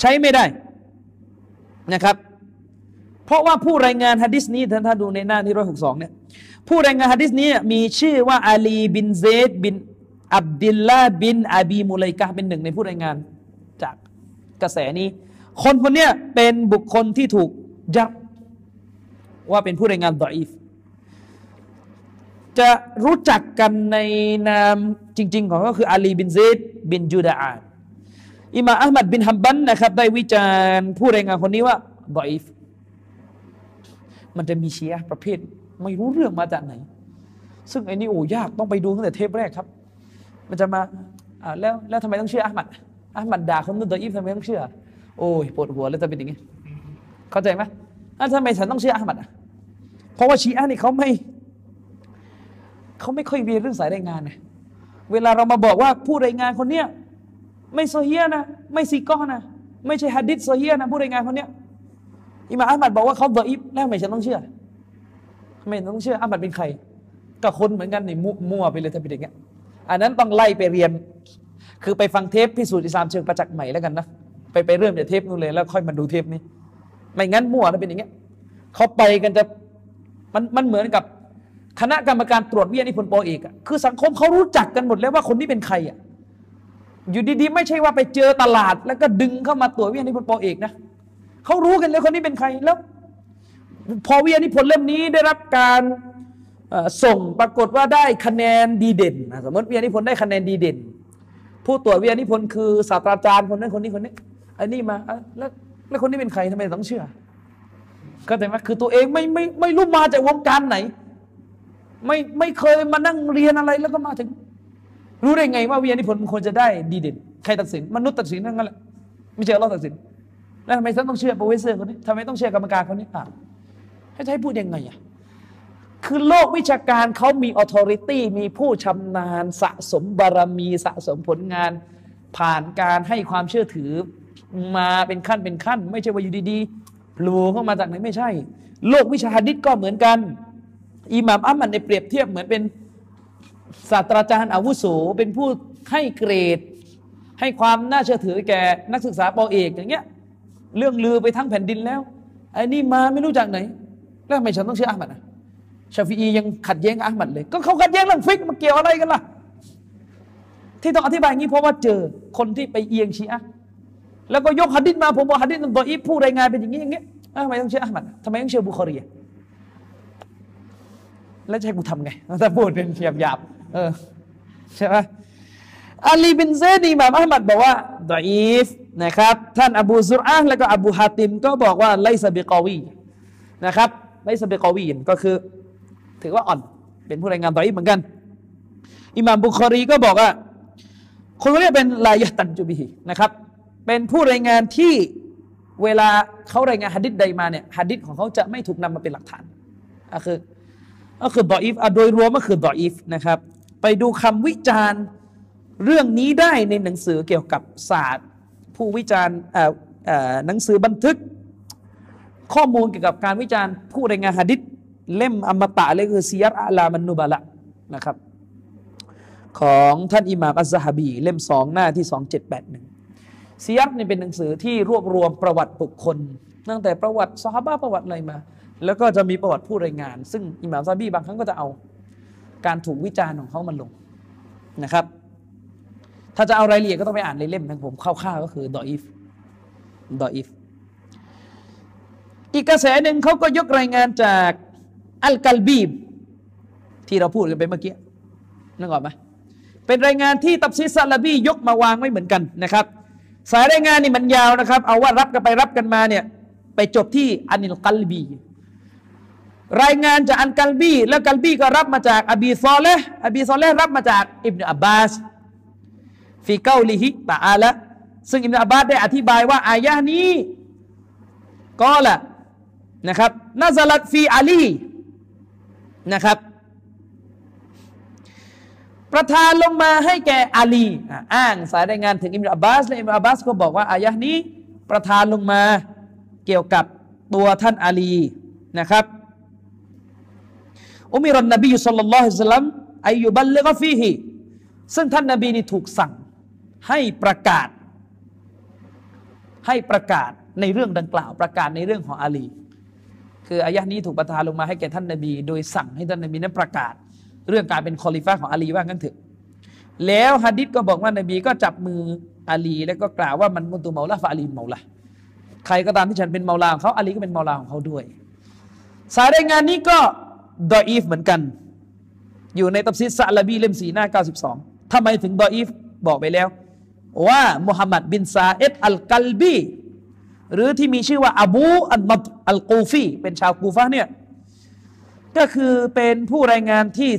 ใช้ไม่ได้นะครับ เพราะว่าผู้รายงานฮะดิษนี้ท่านถ้าดูในหน้าที่ร้อยหกสองเนี่ยผู้รายงานฮะดิษนี้มีชื่อว่าอาลีบินเซดบินอับดิลลาบินอาบีมุไลกะเป็นหนึ่งในผู้รายงานจากกระแสนี้ คนคนนี้เป็นบุคคลที่ถูกยับว่าเป็นผู้รายงานดออีฟจะรู้จักกันในนามจริง ๆ ของก็คืออาลีบินเซดบินจูดาอานอิมาอัลมัดบินฮัมบันนะครับได้วิจารณ์ผู้รายงานคนนี้ว่าดออีฟ มันจะมีเชียประเภท ไม่รู้เรื่องมาจากไหน ซึ่งไอ้นี่โอ้ยากต้องไปดูตั้งแต่เทปแรกครับ มันจะมาอ่าแล้วแล้วทำไมต้องเชื่ออัลมัดอัลมัดด่าคนนู้นดออีฟทำไมต้องเชื่อ โอ้ยปวดหัวแล้วจะเป็นอย่างนี้เข้าใจไหมทำไมฉันต้องเชื่ออัลมัดอะเพราะว่าชีอะนี่เขาไม่เขาไม่ค่อยเรียนเรื่องสายรายงานนะเวลาเรามาบอกว่าผู้รายงานคนเนี้ยไม่โซเฮียนะ ไม่ซีก้อนะไม่ใช่ฮัดดิษโซเฮียนะ ผู้รายงานคนเนี้ย อิมาอัมัดบอกว่าเขาดออิฟแล้วไมฉันต้องเชื่อไมต้องเชื่ออัมัดเป็นใคร ก็คนเหมือนกันนี่มั่วไปเลยถ้าเป็นอย่างเงี้ยอันนั้นต้องไล่ไปเรียน คือไปฟังเทปพิสูจน์อิสลามเชิงประจักษ์ใหม่แล้วกันนะไปไปเริ่มจากเทปนู้นเลยแล้วค่อยมาดูเทปนี้ไม่งั้นมั่วถ้าเป็นอย่างเงี้ยเขาไปกันจะมันมันเหมือนกับคณะกรรมการตรวจวิทยานิพนธ์ปอเอกอะคือสังคมเขารู้จักกันหมดแล้วว่าคนนี้เป็นใครอะอยู่ดีๆ ไม่ใช่ว่าไปเจอตลาด แล้วก็ดึงเข้ามาตรวจวิทยานิพนธ์ปอเอกนะ เขารู้กันแล้วคนนี้เป็นใครแล้ว พอวิทยานิพนธ์เล่มนี้ได้รับการส่งปรากฏว่าได้คะแนนดีเด่นสมมติวิทยานิพนธ์ได้คะแนนดีเด่น ผู้ตรวจวิทยานิพนธ์คือศาสตราจารย์คนนั้นคนนี้คนนี้ไอ้นี่มาแล้วแล้วคนนี้เป็นใครทำไมต้องเชื่อก็แต่ว่าคือตัวเองไม่ไม่ไม่รู้มาจากวงการไหน ไม่ไม่เคยมานั่งเรียนอะไรแล้วก็มาถึง รู้ได้ไงว่าวิทยานิพนธ์มันควรจะได้ดีเด่นใครตัดสินมนุษย์ตัดสินนั่นแหละไม่ใช่เราตัดสิน แล้วทำไมฉันต้องเชื่อ professor คนนี้ทำไมต้องเชื่อกรรมการคนนี้อะให้ใช้พูดยังไงอะคือโลกวิชาการเขามี authority มีผู้ชำนาญสะสมบารมีสะสมผลงาน ผ่านการให้ความเชื่อถือมาเป็นขั้นเป็นขั้น ไม่ใช่ว่าอยู่ดีๆพลูเข้ามาจากไหนไม่ใช่ โลกวิชาฮัดดิษก็เหมือนกันอิหม่ามอัมมันในเปรียบเทียบเหมือนเป็นศาสตราจารย์อาวุโสเป็นผู้ให้เกรด ให้ความน่าเชื่อถือแก่นักศึกษาปอเอกอย่างเงี้ย เรื่องลือไปทั้งแผ่นดินแล้วไอ้นี่มาไม่รู้จากไหน แล้วทำไมฉันต้องเชื่ออามัดนะชาฟีอียังขัดแย้งอามัดเลย ก็เขาขัดแย้งเรื่องฟิกมาเกี่ยวอะไรกันล่ะ ที่ต้องอธิบายงี้เพราะว่าเจอคนที่ไปเอียงชีอะแล้วก็ยกฮะดิษมาผมบอกหัดดิษตัวอีผู้รายงานเป็นอย่างนี้อย่างเงี้ยทำไมต้องเชื่ออะห์มัดทำไมต้องเชื่อบุคอรีแล้วจะให้กูทำไงถ้าพูดเป็นหยาบหยาบเออใช่ไหมอาลีบินเซด อิหม่ามอะห์มัดบอกว่าضعيف นะครับ ท่านอบูซุรอาแล้วก็อบูฮาติม ก็บอกว่าليس بقوي นะครับ ليس بقوي ก็คือ ถือว่าอ่อนเป็นผู้รายงานดออีฟเหมือนกัน อิหม่ามบุคอรีก็บอกว่าคนนี้เป็นลายตันจูบีนะครับเป็นผู้รายงานที่เวลาเขารายงานฮะดิษใดมาเนี่ยฮะดิษของเขาจะไม่ถูกนำมาเป็นหลักฐานก็คือก็คือดออีฟโดยรวมก็คือดออีฟนะครับ ไปดูคำวิจารณ์เรื่องนี้ได้ในหนังสือเกี่ยวกับศาสตร์ ผู้วิจารณ์หนังสือบันทึก ข้อมูลเกี่ยวกับการวิจารณ์ผู้รายงานฮะดิษเล่มอมตะเลยคือซียัตอัลามันนุบะละนะครับ ของท่านอิหม่ามอัซฮะบี เล่มสองหน้าที่สองเจ็ดแปดหนึ่งซียัตนี่เป็นหนังสือที่รวบรวมประวัติบุคคล ตั้งแต่ประวัติซอฮาบะประวัติอะไรมา แล้วก็จะมีประวัติผู้รายงาน ซึ่งอิหม่ามซาบีบางครั้งก็จะเอา การถูกวิจารณ์ของเขามาลงนะครับ ถ้าจะเอารายละเอียดก็ต้องไปอ่านในเล่มนะผมคร่าวๆก็คือดออีฟดออีฟอีกกระแสหนึ่งเขาก็ยกรายงานจากอัลกัลบีบ ที่เราพูดกันไปเมื่อกี้นึกออกไหมเป็นรายงานที่ตับซิซาลาบียกมาวางไว้เหมือนกันนะครับ สายรายงานนี่มันยาวนะครับ เอาว่ารับกันไปรับกันมาเนี่ยไปจบที่อานิลกัลบี รายงานจากอันกัลบี แล้วกัลบีก็รับมาจากอบีซอเลห์อบีซอเลห์รับมาจากอิบนาอับบาส ฟีเกาลิฮิตาอาละซึ่งอิมนาบาสได้อธิบายว่าอายะนี้ก็ละนะครับนาซาลัดฟีอาลีนะครับ ประทานลงมาให้แก่อาลีอ้างสายรายงานถึงอิมนาบาสและอิมนาบาสก็บอกว่าอายะนี้ประทานลงมาเกี่ยวกับตัวท่านอาลีนะครับอุมิรันนบีสุลต่านละฮิสลัมอายุบัลเลกฟีฮีซึ่งท่านนบีนี่ถูกสั่ง ให้ประกาศ ให้ประกาศในเรื่องดังกล่าว ประกาศในเรื่องของอาลี คืออายะนี้ถูกประทานลงมาให้แก่ท่านนบี โดยสั่งให้ท่านนบีนั้นประกาศ เรื่องการเป็นคอลีฟะฮ์ของอาลีว่างั้นเถอะแล้วฮะดิษก็บอกว่านบีก็จับมืออาลี แล้วก็กล่าวว่าمن كنت مولاه فعلي مولاهใครก็ตามที่ฉันเป็น مولى ของเขาอาลีก็เป็น مولى ของเขาด้วย สายรายงานนี้ก็ดออีฟเหมือนกัน อยู่ในตับซิดซาลาบีเล่มสีหน้า 92ทำไมถึงดออีฟบอกไปแล้ว ว่ามุฮัมมัดบินซาเอตอัลกัลบีหรือที่มีชื่อว่าอบูอัลมัดอัลกูฟีเป็นชาวกูฟะเนี่ยก็คือเป็นผู้รายงานที่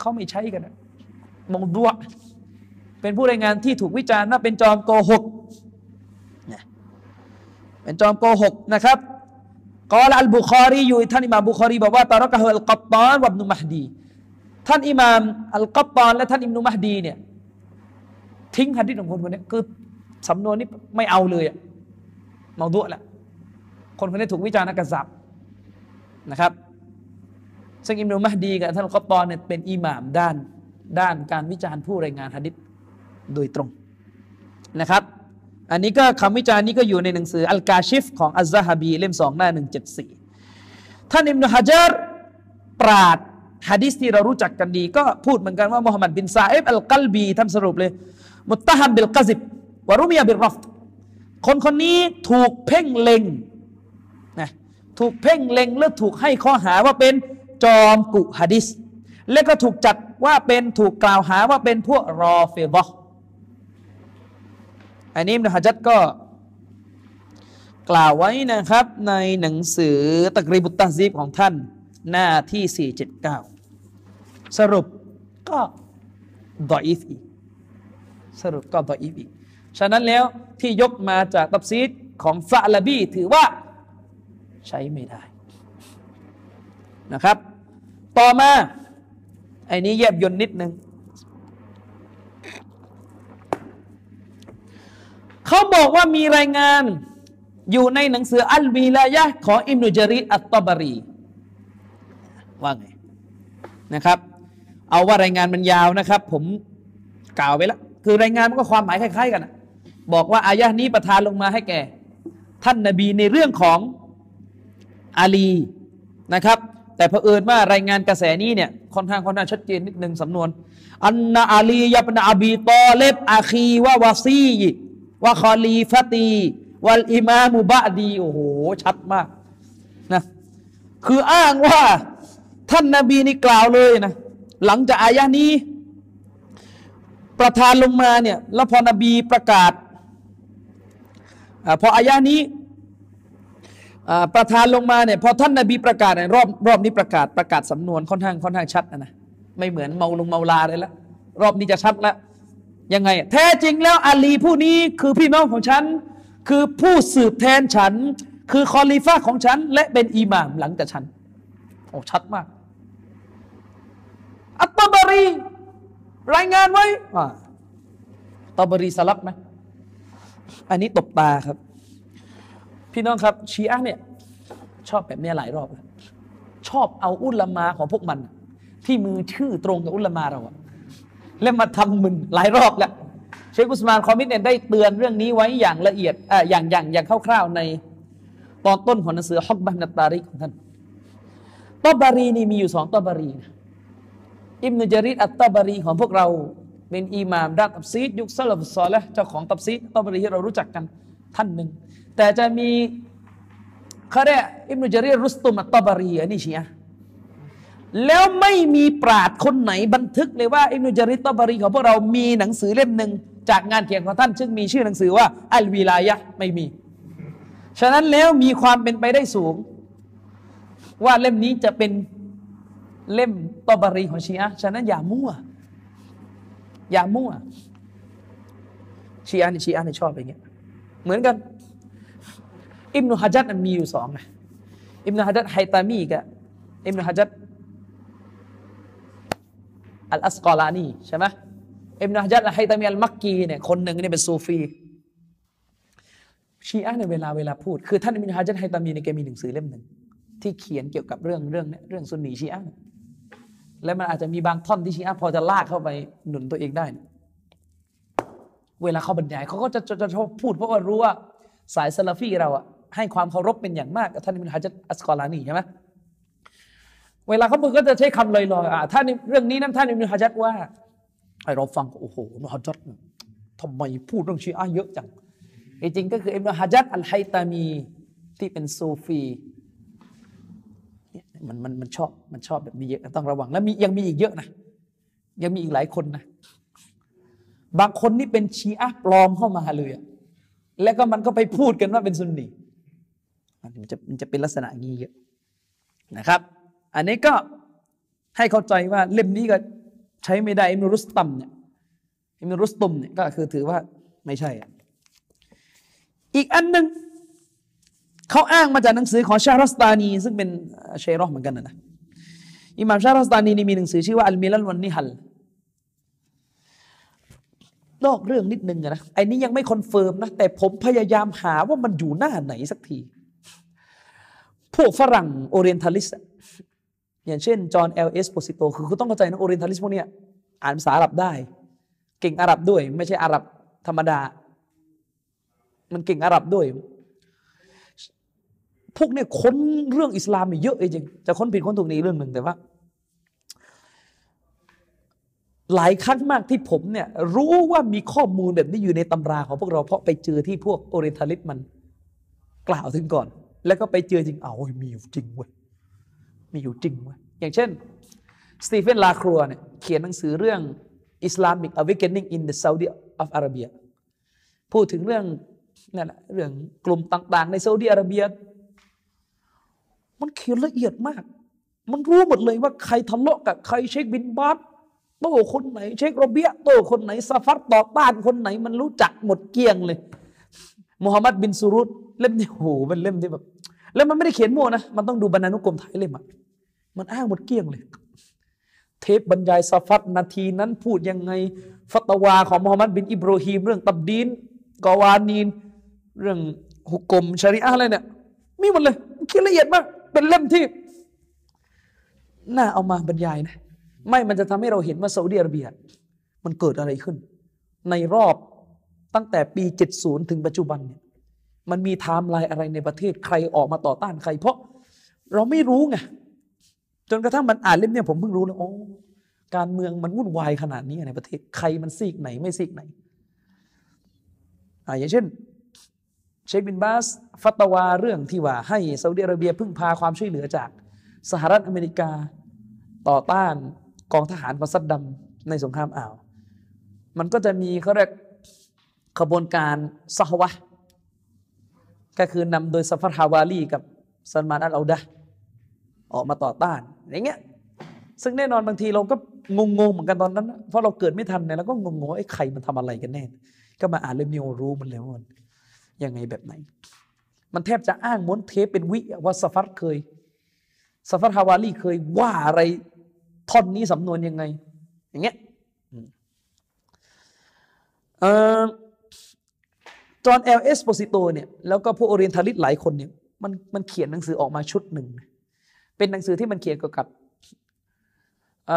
เขาไม่ใช้กันมองดัวเป็นผู้รายงานที่ถูกวิจารณ์ว่าเป็นจอมโกหกเป็นจอมโกหกนะครับกอลอัลบุคอรีอยู่ท่านอิมามบุคอรีบอกว่าตารกะฮุอัลกัตตานวับนุมหดี ท่านอิมามอัลกัตตานและท่านอิมนุมหดีเนี่ย ทิ้งฮัดดิษของคนคนนี้คือสำนวนนี้ไม่เอาเลยอะเมาดุแหละคนคนนี้ถูกวิจารณ์นักษัตริย์นะครับ ซึ่งอิมนุมหดีกับท่านอัลกัตตานเนี่ยเป็นอิหม่ามด้านด้านการวิจารณ์ผู้รายงานฮัดดิษโดยตรงนะครับ อันนี้ก็คำวิจารณ์นี้ก็อยู่ในหนังสืออัลกาชิฟของอัซซะฮะบีเล่มสองหน้าหนึ่งเจ็ดสี่ท่านอิบนุฮะจารปราชญ์ฮะดิษที่เรารู้จักกันดี ก็พูดเหมือนกันว่ามุฮัมหมัดบินซาเอฟอัลกัลบีท่านสรุปเลย متهم بالكذب ورمي بالرفض คนคนนี้ถูกเพ่งเล็งนะถูกเพ่งเล็งและถูกให้ข้อหาว่าเป็นจอมกุฮะดิษและก็ถูกจัดว่าเป็นถูกกล่าวหาว่าเป็นพวกรอเฟบะอันนี้นะฮะจัดก็ กล่าวไว้นะครับ ในหนังสือตะกรีบุตตาซีบของท่านหน้าที่ 479 สรุปก็ดออีฟอีก สรุปก็ดออีฟอีก ฉะนั้นแล้วที่ยกมาจากตับซีดของฟาลาบีถือว่าใช้ไม่ได้นะครับ ต่อมาไอ้นี้แยบยนนิดนึงเขาบอกว่ามีรายงานอยู่ในหนังสืออัลวีลายะของอิมนุจารีอัตตบารี ว่าไงนะครับ เอาว่ารายงานมันยาวนะครับ ผมกล่าวไปแล้ว คือรายงานมันก็ความหมายคล้ายๆ กันบอกว่าอายะนี้ประทานลงมาให้แก่ ท่านนาบีในเรื่องของอาลีนะครับ แต่เผอิญว่ารายงานกระแสนี้เนี่ยค่อนข้างค่อนข้างชัดเจนนิดหนึ่งสำนวนอันนาอาลียับนาอบีตอเลบอาคีวะวาซีว่าคอลีฟตีวัลอิมามุบะดีโอ้โห ชัดมากนะคืออ้างว่าท่านนาบีนี่กล่าวเลยนะ หลังจากอายะนี้ ประทานลงมาเนี่ยแล้วพอนบีประกาศอพออายะนี้ประทานลงมาเนี่ยพอท่านนาบีประกาศรอบรอบนี้ประกาศประกาศสำนวนค่อนข้างค่อนข้างชัดนะนะไม่เหมือนเมาลงเมาลาเลยละรอบนี้จะชัดล้วยังไง แท้จริงแล้วอาลีผู้นี้คือพี่น้องของฉัน คือผู้สืบแทนฉัน คือคอลีฟ้าของฉัน และเป็นอิหม่ามหลังจากฉันโอ้ชัดมาก อัตตบารี รายงานไว้ว่าตบรีสลับไหมอันนี้ตบตาครับ พี่น้องครับ ชีอะเนี่ย ชอบแบบนี้หลายรอบแล้วชอบเอาอุลามาของพวกมัน ที่มือชื่อตรงกับอุลามาเราอะแล้วมาทำมึนหลายรอบแล้วเชคุสมานคอมิดเนี่ยได้เตือนเรื่องนี้ไว้อย่างละเอียดอ่าอย่างอย่างอย่างคร่าวๆในตอนต้นของหนังสือฮอกบันตาริกของท่านตอบารีนี่มีอยู่สองตอบารี อิบนุจารีรอัตตาบารีของพวกเรา เป็นอิหม่ามด้านتفسير ยุค سلف صالح และเจ้าของตัฟซีรตอบารีที่เรารู้จักกันท่านหนึ่ง แต่จะมีเขาเรียกอิบนุจารีรรุสตุมอัตตาบารีอันนี้ชีอะแล้วไม่มีปราชญ์คนไหนบันทึกเลยว่าอิบนุจารีรตอบารีของพวกเรามีหนังสือเล่มหนึ่งจากงานเขียนของท่าน ซึ่งมีชื่อหนังสือว่าอัลวีลายะไม่มี ฉะนั้นแล้วมีความเป็นไปได้สูง ว่าเล่มนี้จะเป็น เล่มตอบารีของชีอะฉะนั้นอย่ามั่ว อย่ามั่ว ชีอะนี่ชีอะนี่ชอบอย่างเงี้ย เหมือนกัน อิบนุฮะจัดมีอยู่สองนะอิบนุฮะจัดไฮตามีกับอิบนุฮะจัดอัลอัสกอลานีใช่ไหมอิบนุฮะจัดไฮตามีอัลมักกีเนี่ยคนหนึ่งเนี่ยเป็นซูฟีชีอะในเวลาเวลาพูด คือท่านอิบนุฮะจัดไฮตามีในแกมีหนังสือเล่มหนึ่งที่เขียนเกี่ยวกับเรื่องเรื่องเนี่ยเรื่องซุนนีชีอะ และมันอาจจะมีบางท่อนที่ชีอะพอจะลากเข้าไปหนุนตัวเองได้ เวลาเขาบรรยายเขาก็จะจะชอบพูดเพราะว่ารู้ว่าสายซาลาฟีเราอะให้ความเคารพเป็นอย่างมากท่านอิบนฮะจัดอัสกอลานีใช่ไหมเวลาเขาพูดก็จะใช้คำลอยๆอะท่านเรื่องนี้นั้นท่านอิบนฮะจัดว่าไอเราฟังโอ้โหอิบนฮะจัดทำไมพูดเรื่องชีอะเยอะจังจริงๆก็คืออิบนุฮะจัดอัลไฮตามีที่เป็นซูฟี มันมันมันชอบมันชอบแบบนี้เยอะต้องระวัง แล้วมียังมีอีกเยอะนะยังมีอีกหลายคนนะบางคนนี่เป็นชีอะปลอมเข้ามาเลยอะแล้วก็มันก็ไปพูดกันว่าเป็นซุนนีมันจะมันจะเป็นลักษณะงี้เยอะนะครับ อันนี้ก็ให้เข้าใจว่าเล่มนี้ก็ใช้ไม่ได้อิบนุรุสตัมเนี่ยอิบนุรุสตุมเนี่ยก็คือถือว่าไม่ใช่อีกอันหนึ่ง เขาอ้างมาจากหนังสือของชารัสตานี ซึ่งเป็นชีอะเหมือนกันนะอิหม่ามชารัสตานีนี่มีหนังสือชื่อว่าอัลมิลัลวันนิฮัลนอกเรื่องนิดนึงนะไอ้นี้ยังไม่ confirm นะแต่ผมพยายามหาว่ามันอยู่หน้าไหนสักที พวกฝรั่ง orientalistอย่างเช่น จอห์นเอลเอสโปซิโตคือคุณต้องเข้าใจนะ orientalist พวกเนี้ยอ่านภาษาอาหรับได้ เก่งอาหรับด้วย ไม่ใช่อาหรับธรรมดา มันเก่งอาหรับด้วย พวกเนี้ยค้นเรื่องอิสลามเยอะจริงจะค้นผิดค้นถูกในเรื่องหนึ่งแต่ว่า หลายครั้งมากที่ผมเนี่ย รู้ว่ามีข้อมูลแบบนี้อยู่ในตำราของพวกเราเพราะไปเจอที่พวก orientalist มัน กล่าวถึงก่อน แล้วก็ไปเจอจริงเอามีอยู่จริงเว้ยมีอยู่จริงเว้ยอย่างเช่นสตีเฟนลาครัวเนี่ยเขียนหนังสือเรื่อง Islamic Awakening in the Saudi of Arabia พูดถึงเรื่องนั่นแหละเรื่องกลุ่มต่างๆ ในซาอุดิอาระเบีย มันเขียนละเอียดมาก มันรู้หมดเลยว่าใครทะเลาะกับใครเชคบินบาสโต้คนไหน เชครอเบียะอ์โต้คนไหนซาฟัรต่อต้านคนไหน มันรู้จักหมดเกลี้ยงเลยมูฮัมหมัดบินซูรุตเล่มนี้โหมันเล่มที่แบบ แล้วมันไม่ได้เขียนมั่วนะ มันต้องดูบรรณานุกรมไทยเล่มอะมันอ้างหมดเกลี้ยงเลย เทปบรรยายซาฟัดนาทีนั้นพูดยังไงฟัตวาของมูฮัมหมัดบินอิบรอฮีม เรื่องตับดีนกอวานีน เรื่องหุกกลมชริอะอะไรเนี่ยมีหมดเลยเขียนละเอียดมาก เป็นเล่มที่น่าเอามาบรรยายนะ ไม่มันจะทำให้เราเห็นว่าซาอุดิอาระเบีย มันเกิดอะไรขึ้น ในรอบตั้งแต่ปี 70 ถึงปัจจุบันเนี่ยมันมีไทม์ไลน์อะไรในประเทศใครออกมาต่อต้านใคร เพราะเราไม่รู้ไงจนกระทั่งมันอ่านเล่มเนี่ยผมเพิ่งรู้เลยโอ้การเมืองมันวุ่นวายขนาดนี้ในประเทศใครมันซีกไหนไม่ซีกไหนอ่าอย่างเช่น เชคบินบาส ฟัตวาเรื่องที่ว่าให้ซาอุดิอาระเบียพึ่งพาความช่วยเหลือจากสหรัฐอเมริกาต่อต้านกองทหารของซัดดัมในสงครามอ่าว มันก็จะมีเขาเรียกขบวนการซาฮวะก็คือนำโดยซัฟัตฮาวาลีกับซันมานอัลอาดะออกมาต่อต้านอย่างเงี้ยซึ่งแน่นอนบางทีเราก็งงๆเหมือนกันตอนนั้น เพราะเราเกิดไม่ทันเนี่ยเราก็งงๆไอ้ใครมันทำอะไรกันแน่ ก็มาอ่านเล่มนี้รู้มันแล้วมัน ยังไงแบบไหน มันแทบจะอ้างม้วนเทปเป็นวิว่าซาฟัรเคยซาฟัรฮาวาลีเคยว่าอะไรท่อนนี้สำนวนยังไง อย่างเงี้ยจอห์นเอลเอสโปซิโตเนี่ยแล้วก็พวก Orientalist หลายคนเนี่ยมันมันเขียนหนังสือออกมาชุดหนึ่ง เป็นหนังสือที่มันเขียนเกี่ยวกับเ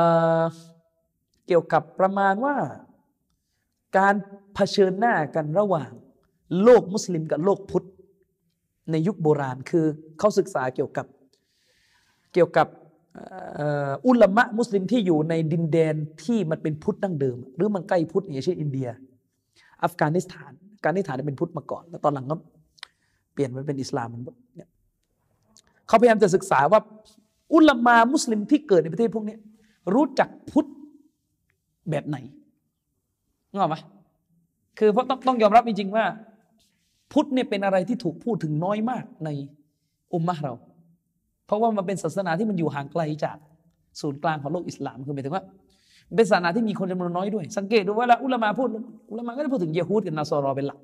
เกี่ยวกับประมาณว่า การเผชิญหน้ากันระหว่าง โลกมุสลิมกับโลกพุทธในยุคโบราณคือเขาศึกษาเกี่ยวกับเกี่ยวกับอุลามะมุสลิมที่อยู่ในดินแดนที่มันเป็นพุทธดั้งเดิม หรือมันใกล้พุทธอย่างเช่นอินเดีย อัฟกานิสถานการนิสถานเป็นพุทธมาก่อน แล้วตอนหลังก็เปลี่ยนมาเป็นอิสลามมันเนี่ยเขาพยายามจะศึกษาว่าอุลามามุสลิมที่เกิดในประเทศพวกนี้รู้จักพุทธแบบไหนงอไหมคือเพราะต้องต้องยอมรับจริงๆว่า พุทธเนี่ยเป็นอะไรที่ถูกพูดถึงน้อยมากในอุมมะเรา เพราะว่ามันเป็นศาสนาที่มันอยู่ห่างไกลจากศูนย์กลางของโลกอิสลามคือหมายถึงว่า เป็นศาสนาที่มีคนจำนวนน้อยด้วย สังเกตดูว่าละอุลามาพูดอุลามาก็ได้พูดถึงเยฮูดกับนาซอรอเป็นหลัก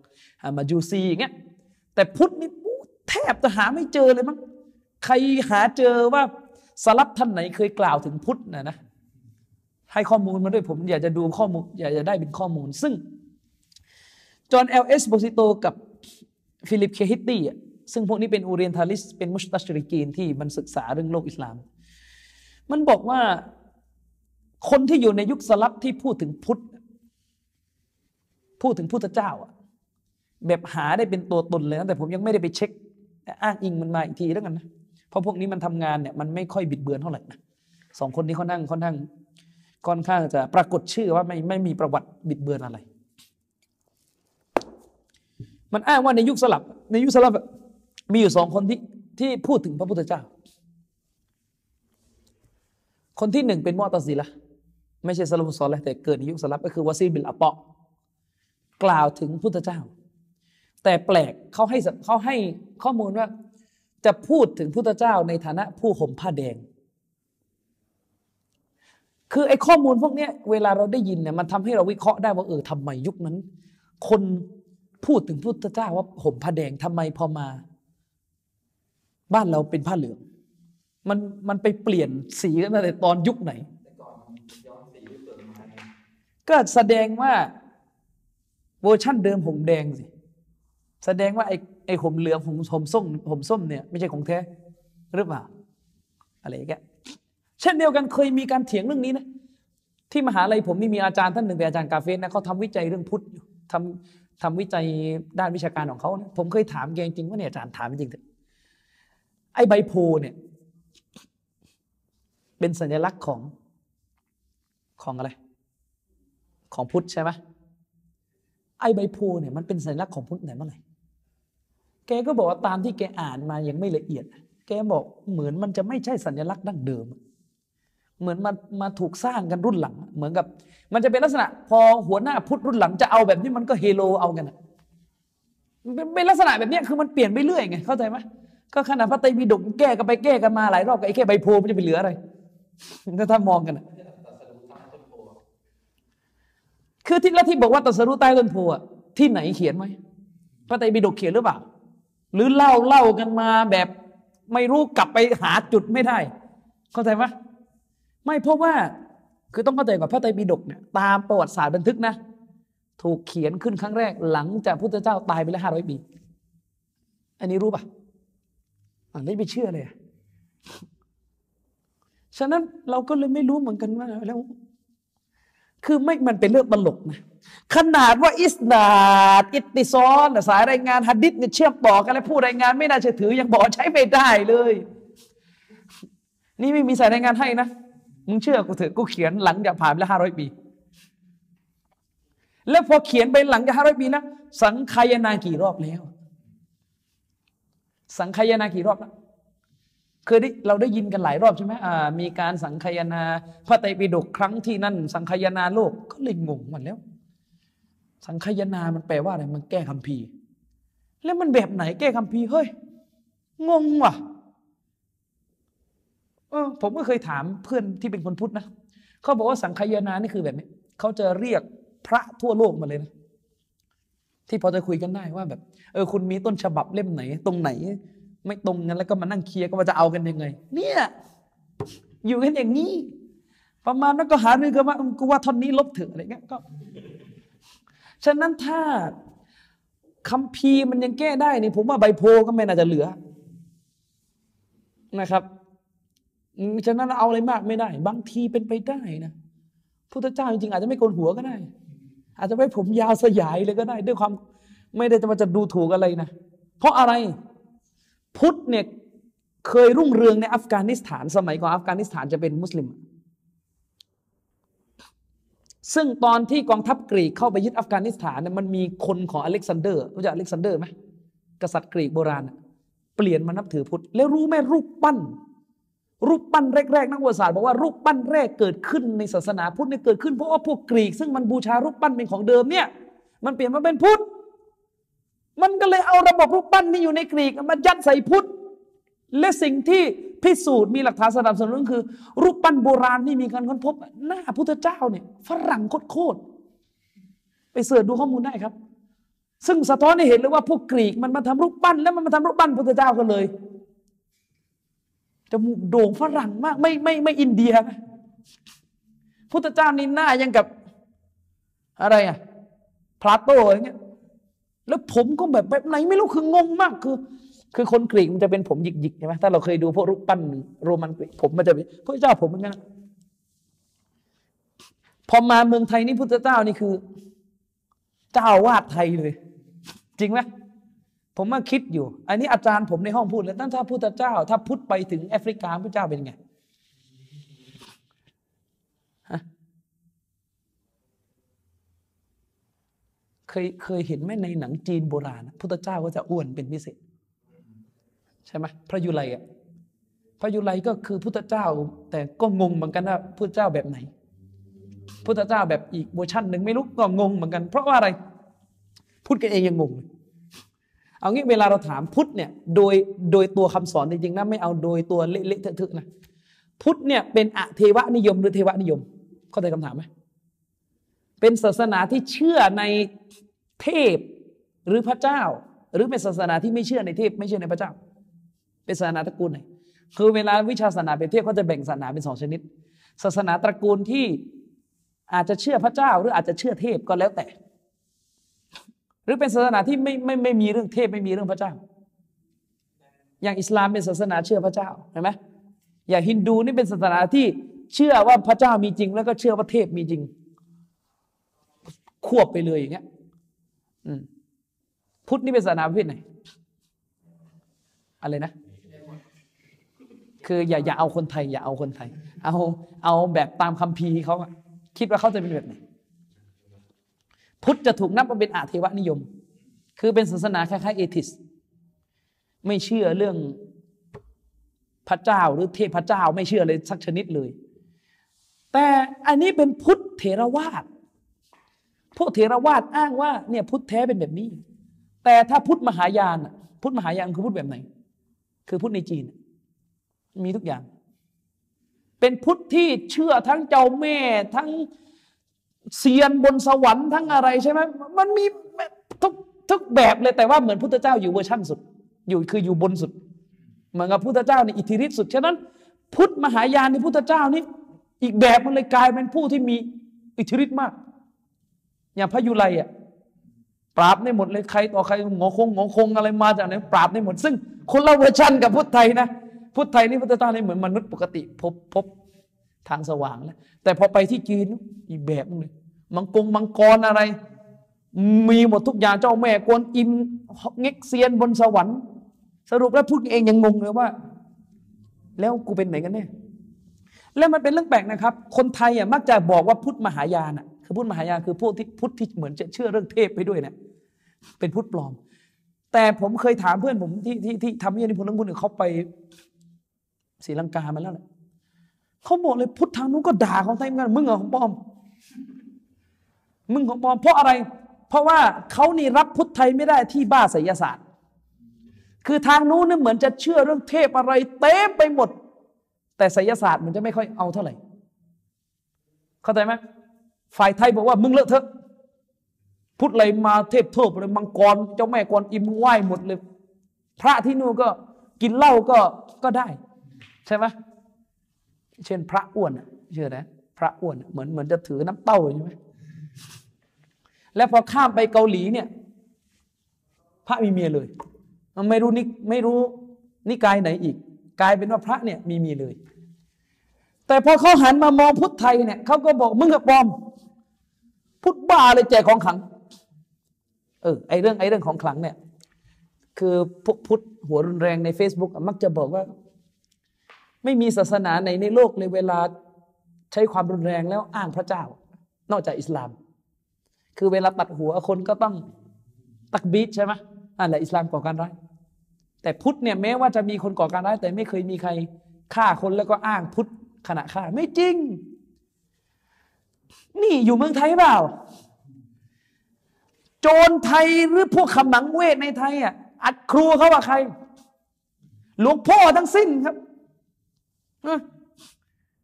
มาจูซีอย่างเงี้ยแต่พุทธนี่แทบจะหาไม่เจอเลยมั้งใครหาเจอว่าสลัฟท่านไหนเคยกล่าวถึงพุทธนะนะให้ข้อมูลมาด้วยผมอยากจะดูข้อมูลอยากจะได้เป็นข้อมูล ซึ่งจอห์นเอลเอสโปซิโตกับ ฟิลิปเคฮิตตี้ซึ่งพวกนี้เป็น Orientalist เป็นمستشرقينที่มันศึกษาเรื่องโลกอิสลาม มันบอกว่าคนที่อยู่ในยุคสลัฟที่พูดถึงพุทธ พูดถึงพุทธเจ้าอะแบบหาได้เป็นตัวตนเลยนะแต่ผมยังไม่ได้ไปเช็คอ้างอิงมันมาอีกทีแล้วกันนะเพราะพวกนี้มันทำงานเนี่ยมันไม่ค่อยบิดเบือนเท่าไหร่นะสองคนนี้เขานั่งเขานั่งค่อนข้างจะปรากฏชื่อว่าไม่ไม่มีประวัติบิดเบือนอะไร มันอ้างว่าในยุคสลับ ในยุคสลับมีอยู่สองคนที่ที่พูดถึงพระพุทธเจ้า คนที่หนึ่งเป็นมอตซิละไม่ใช่สลับซอลเลยแต่เกิดในยุคสลับก็คือวาซีบิลอปอกล่าวถึงพุทธเจ้า แต่แปลกเขาให้เขาให้ข้อมูลว่า จะพูดถึงพุทธเจ้าในฐานะผู้ห่มผ้าแดง คือไอ้ข้อมูลพวกนี้เวลาเราได้ยินเนี่ยมันทำให้เราวิเคราะห์ได้ว่าเออทำไมยุคนั้น คน พูดถึงพุทธเจ้าว่าห่มผ้าแดงทำไมพอมา บ้านเราเป็นผ้าเหลือง มันมันไปเปลี่ยนสีกันตั้งแต่ตอนยุคไหน ก็แสดงว่าเวอร์ชั่นเดิมห่มแดงสิ แสดงว่าไอ้ไอ้ห่มเหลืองห่มห่มส้มห่มส้มเนี่ยไม่ใช่ของแท้หรือเปล่าอะไรแกเช่นเดียวกันเคยมีการเถียงเรื่องนี้นะที่มหาลัยผมนี่มีอาจารย์ท่านหนึ่งเป็นอาจารย์กาเฟสนะเขาทำวิจัยเรื่องพุทธทำ ทำวิจัยด้านวิชาการของเขาผมเคยถามแกจริงว่าเนี่ยอาจารย์ถามจริงเถอะไอ้ใบโพเนี่ย เป็นสัญลักษณ์ของของอะไร ของพุทธใช่ไหมไอ้ใบโพเนี่ยมันเป็นสัญลักษณ์ของพุทธไหนเมื่อไหร่แกก็บอกว่าตามที่แกอ่านมายังไม่ละเอียด แกบอกเหมือนมันจะไม่ใช่สัญลักษณ์ดั้งเดิม เหมือนมันมาถูกสร้างกันรุ่นหลัง เหมือนกับ มันจะเป็นลักษณะ พอหัวหน้าพุทธรุ่นหลังจะเอาแบบนี้มันก็เฮโลเอากันเป็นลักษณะแบบนี้คือมันเปลี่ยนไปเรื่อยไงเข้าใจไหมก็ขนาดพระไตรปิฎกแก้กันไปแก้กันมาหลายรอบก็ไอ้แค่ใบโพมันจะไปเหลืออะไรถ้าถ้ามองกันคือที่แล้วที่บอกว่าตัสรู้ใต้ต้นโพอะที่ไหนเขียนไหมพระไตรปิฎกเขียนหรือเปล่า หรือเล่าเล่ากันมาแบบไม่รู้กลับไปหาจุดไม่ได้ เข้าใจไหม ไม่เพราะว่าคือต้องเข้าใจว่าพระไตรปิฎกเนี่ยตามประวัติศาสตร์บันทึกนะ ถูกเขียนขึ้นครั้งแรกหลังจากพุทธเจ้าตายไปแล้วห้าร้อยปี อันนี้รู้ปะอันนี้ไม่เชื่อเลยฉะนั้นเราก็เลยไม่รู้เหมือนกันว่าแล้ว คือไม่มันเป็นเรื่องตลกนะ ขนาดว่าอิสนาดอิติซอนสายรายงานฮัดดิษเนี่ยเชื่อมต่อกันแล้วผู้รายงานไม่น่าจะถือยังบอกใช้ไม่ได้เลย นี่ไม่มีสายรายงานให้นะ มึงเชื่อกูเถอะกูเขียนหลังจากผ่านแล้วห้าร้อยปี แล้วพอเขียนไปหลังจากห้าร้อยปีนะสังขยนากี่รอบแล้ว สังขยนากี่รอบแล้วเคยได้เราได้ยินกันหลายรอบใช่ไหมอ่า มีการสังขยนาพระไตรปิฎกครั้งที่นั่น สังขยนาโลกก็เลยงงมันแล้ว สังขยนามันแปลว่าอะไรมันแก้คำพีแล้วมันแบบไหนแก้คำพีเฮ้ยงงว่ะ เออผมก็เคยถามเพื่อนที่เป็นคนพุทธนะเขาบอกว่าสังขยนานี่คือแบบนี้เขาจะเรียกพระทั่วโลกมาเลยนะที่พอจะคุยกันได้ว่าแบบ เออ คุณมีต้นฉบับเล่มไหน ตรงไหน ไม่ตรงกันแล้วก็มานั่งเคลียร์ก็ว่าจะเอากันยังไง เนี่ย อยู่กันอย่างนี้ ประมาณนั้นก็หาเรื่องกันว่ากูว่าท่อนนี้ลบเถอะอะไรเงี้ยก็ ฉะนั้นถ้าคำพีมันยังแก้ได้นี่ผมว่าใบโพก็ไม่น่าจะเหลือนะครับ ฉะนั้นเอาอะไรมากไม่ได้ บางทีเป็นไปได้นะพุทธเจ้าจริงๆอาจจะไม่โกนหัวก็ได้ อาจจะไว้ผมยาวสยายเลยก็ได้ ด้วยความไม่ได้จะมาจะดูถูกอะไรนะ เพราะอะไรพุทธเนี่ยเคยรุ่งเรืองในอัฟกานิสถาน สมัยก่อนอัฟกานิสถานจะเป็นมุสลิม ซึ่งตอนที่กองทัพกรีกเข้าไปยึดอัฟกานิสถานเนี่ยมันมีคนของอเล็กซานเดอร์รู้จักอเล็กซานเดอร์ไหมกษัตริย์กรีกโบราณ เปลี่ยนมานับถือพุทธแล้วรู้ไหมรูปปั้น รูปปั้นแรกๆ นักวิทยาศาสตร์บอกว่ารูปปั้นแรกเกิดขึ้นในศาสนาพุทธเนี่ยเกิดขึ้นเพราะว่าพวกกรีก ซึ่งมันบูชารูปปั้นเป็นของเดิมเนี่ยมันเปลี่ยนมาเป็นพุทธ มันก็เลยเอาระบบรูปปั้นที่อยู่ในกรีกมายัดใส่พุทธ และสิ่งที่พิสูจน์มีหลักฐานสนับสนุนคือ รูปปั้นโบราณที่มีการค้นพบ หน้าพุทธเจ้าเนี่ยฝรั่งโคตรไป search ดูข้อมูลได้ครับ ซึ่งสะท้อนให้เห็นเลยว่าพวกกรีกมันมาทำรูปปั้น แล้วมันมาทำรูปปั้นพุทธเจ้ากันเลย จมูกโด่งฝรั่งมาก ไม่ไม่ไม่อินเดียนะพุทธเจ้านี่หน้ายังกับอะไรอะพลาโตอย่างเงี้ยแล้วผมก็แบบแบบไหนไม่รู้คืองงมากคือ คือคนกรีกมันจะเป็นผมหยิกๆใช่ไหมถ้าเราเคยดูพวกรูปปั้นโรมันกรีกผมมันจะเป็นพระเจ้าผมเหมือนกันพอมาเมืองไทยนี่พุทธเจ้านี่คือ เจ้าวาดไทยเลย จริงไหม ผมมาคิดอยู่ อันนี้อาจารย์ผมในห้องพูดเลยตั้งถ้าพุทธเจ้า ถ้าพุทธไปถึงแอฟริกาพระเจ้าเป็นไงเคยเคยเห็นไหมในหนังจีนโบราณพุทธเจ้าก็จะอ้วนเป็นพิเศษ ใช่ไหมพระยุไลอะพระยุไลก็คือพุทธเจ้า แต่ก็งงเหมือนกันว่าพุทธเจ้าแบบไหน พุทธเจ้าแบบอีกเวอร์ชันหนึ่งไม่รู้ก็งงเหมือนกัน เพราะว่าอะไรพุทธกันเองยังงงเเอางี้เวลาเราถามพุทธเนี่ยโดยโดยตัวคำสอนจริงๆนะไม่เอาโดยตัวเละๆเทอะๆนะพุทธเนี่ยเป็นอเทวนิยมหรือเทวนิยม เข้าใจคำถามไหมเป็นศาสนาที่เชื่อในเทพหรือพระเจ้า หรือเป็นศาสนาที่ไม่เชื่อในเทพ ไม่เชื่อในพระเจ้า เป็นศาสนาตระกูลไหนคือเวลาวิชาศาสนาเปรียบเทียบเขาจะแบ่งศาสนาเป็นสองชนิด ศาสนาตระกูลที่อาจจะเชื่อพระเจ้า หรืออาจจะเชื่อเทพก็แล้วแต่ รือเป็นศาสนาที่ไม่ไม่ไม่มีเรื่องเทพไม่มีเรื่องพระเจ้า อย่างอิสลามเป็นศาสนาเชื่อพระเจ้าเห็นไหมอย่างฮินดูนี่เป็นศาสนาที่เชื่อว่าพระเจ้ามีจริง แล้วก็เชื่อว่าเทพมีจริง ควบไปเลยอย่างเงี้ยพุทธนี่เป็นศาสนาประเภทไหนอะไรนะ คืออย่าอย่าเอาคนไทย อย่าเอาคนไทย เอาเอาแบบตามคัมภีร์เขาคิดว่าเขาจะเป็นแบบไหน พุทธจะถูกนับว่าเป็นอาเทวนิยม คือเป็นศาสนาคล้ายๆเอทิส ไม่เชื่อเรื่องพระเจ้าหรือเทพเจ้าไม่เชื่อเลยสักชนิดเลย แต่อันนี้เป็นพุทธเถรวาทพวกเถรวาทอ้างว่าเนี่ยพุทธแท้เป็นแบบนี้ แต่ถ้าพุทธมหายานพุทธมหายานคือพุทธแบบไหน คือพุทธในจีน มีทุกอย่าง เป็นพุทธที่เชื่อทั้งเจ้าแม่ทั้ง เซียนบนสวรรค์ทั้งอะไรใช่ไหมมันมีทุกทุกแบบเลยแต่ว่าเหมือนพุทธเจ้าอยู่เวอร์ชั่นสุด อยู่คืออยู่บนสุดเหมือนกับพุทธเจ้าในอิทธิฤทธิ์สุดฉะนั้น พุทธมหายานในพุทธเจ้านี่อีกแบบมันเลยกลายเป็นผู้ที่มีอิทธิฤทธิ์มาก อย่างพระยุไลอะปราบได้หมดเลยใครต่อใครงอคงงอคงอะไรมาจากไหนปราบได้หมด ซึ่งคนละเวอร์ชันกับพุทธไทยนะพุทธไทยนี่พุทธเจ้านี่เหมือนมนุษย์ปกติพบพบทางสว่างแล้วแต่พอไปที่จีนอีกแบบนึงเลย มังกรมังกรอะไร มีหมดทุกอย่างเจ้าแม่กวนอิมเง็กเซียนบนสวรรค์ สรุปแล้วพูดเองยังงงเลยว่า แล้วกูเป็นไหนกันแน่แล้วมันเป็นเรื่องแปลกนะครับ คนไทยอะมักจะบอกว่าพุทธมหายานอะคือพุทธมหายานคือพวกที่พุทธที่เหมือนจะเชื่อเรื่องเทพไปด้วยเนะี่ยเป็นพุทธปลอม แต่ผมเคยถามเพื่อนผมที่ที่ที่ทำวิทยานิพนธ์เรื่องพุทธเขาไปศรีลังกามาแล้วแหละเขาบอกเลยพุทธทางนู้นก็ด่าของไทยเหมือนกันมึงเหรอของปลอม มึงของปลอมเพราะอะไร เพราะว่าเขานี่รับพุทธไทยไม่ได้ที่บ้าไสยศาสตร์ คือทางนู้นนี่เหมือนจะเชื่อเรื่องเทพอะไรเต็มไปหมด แต่ไสยศาสตร์มันจะไม่ค่อยเอาเท่าไหร่ เข้าใจไหมฝ่ายไทยบอกว่ามึงเลอะเทอะพุทธอะไรมาเทพเทิบเลยมังกรเจ้าแม่กรอิมไหว้หมดเลย พระที่นู่นก็กินเหล้าก็ก็ได้ ใช่ไหมเช่นพระอ้วนเชื่อไหมพระอ้วนเหมือนเหมือนจะถือน้ำเต้าใช่ไหม แล้วพอข้ามไปเกาหลีเนี่ย พระมีเมียเลย ไม่รู้นิไม่รู้นิกายไหนอีก กลายเป็นว่าพระเนี่ยมีเมียเลย แต่พอเขาหันมามองพุทธไทยเนี่ยเขาก็บอกมึงกับปลอม พุทธบ้าเลยแจกของขลัง เออไอเรื่องไอเรื่องของขลังเนี่ย คือพวกพุทธหัวรุนแรงใน Facebook มักจะบอกว่า ไม่มีศาสนาไหนในโลกเลยเวลาใช้ความรุนแรงแล้วอ้างพระเจ้า นอกจากอิสลาม คือเวลาตัดหัวคนก็ต้องตักบีดใช่ไหมนั่นแหละอิสลามก่อการร้าย แต่พุทธเนี่ยแม้ว่าจะมีคนก่อการร้าย แต่ไม่เคยมีใครฆ่าคนแล้วก็อ้างพุทธขณะฆ่าไม่จริง นี่อยู่เมืองไทยเปล่า โจรไทยหรือพวกขมังเวทในไทยอะอัดครูเขาว่าใคร หลวงพ่อทั้งสิ้นครับ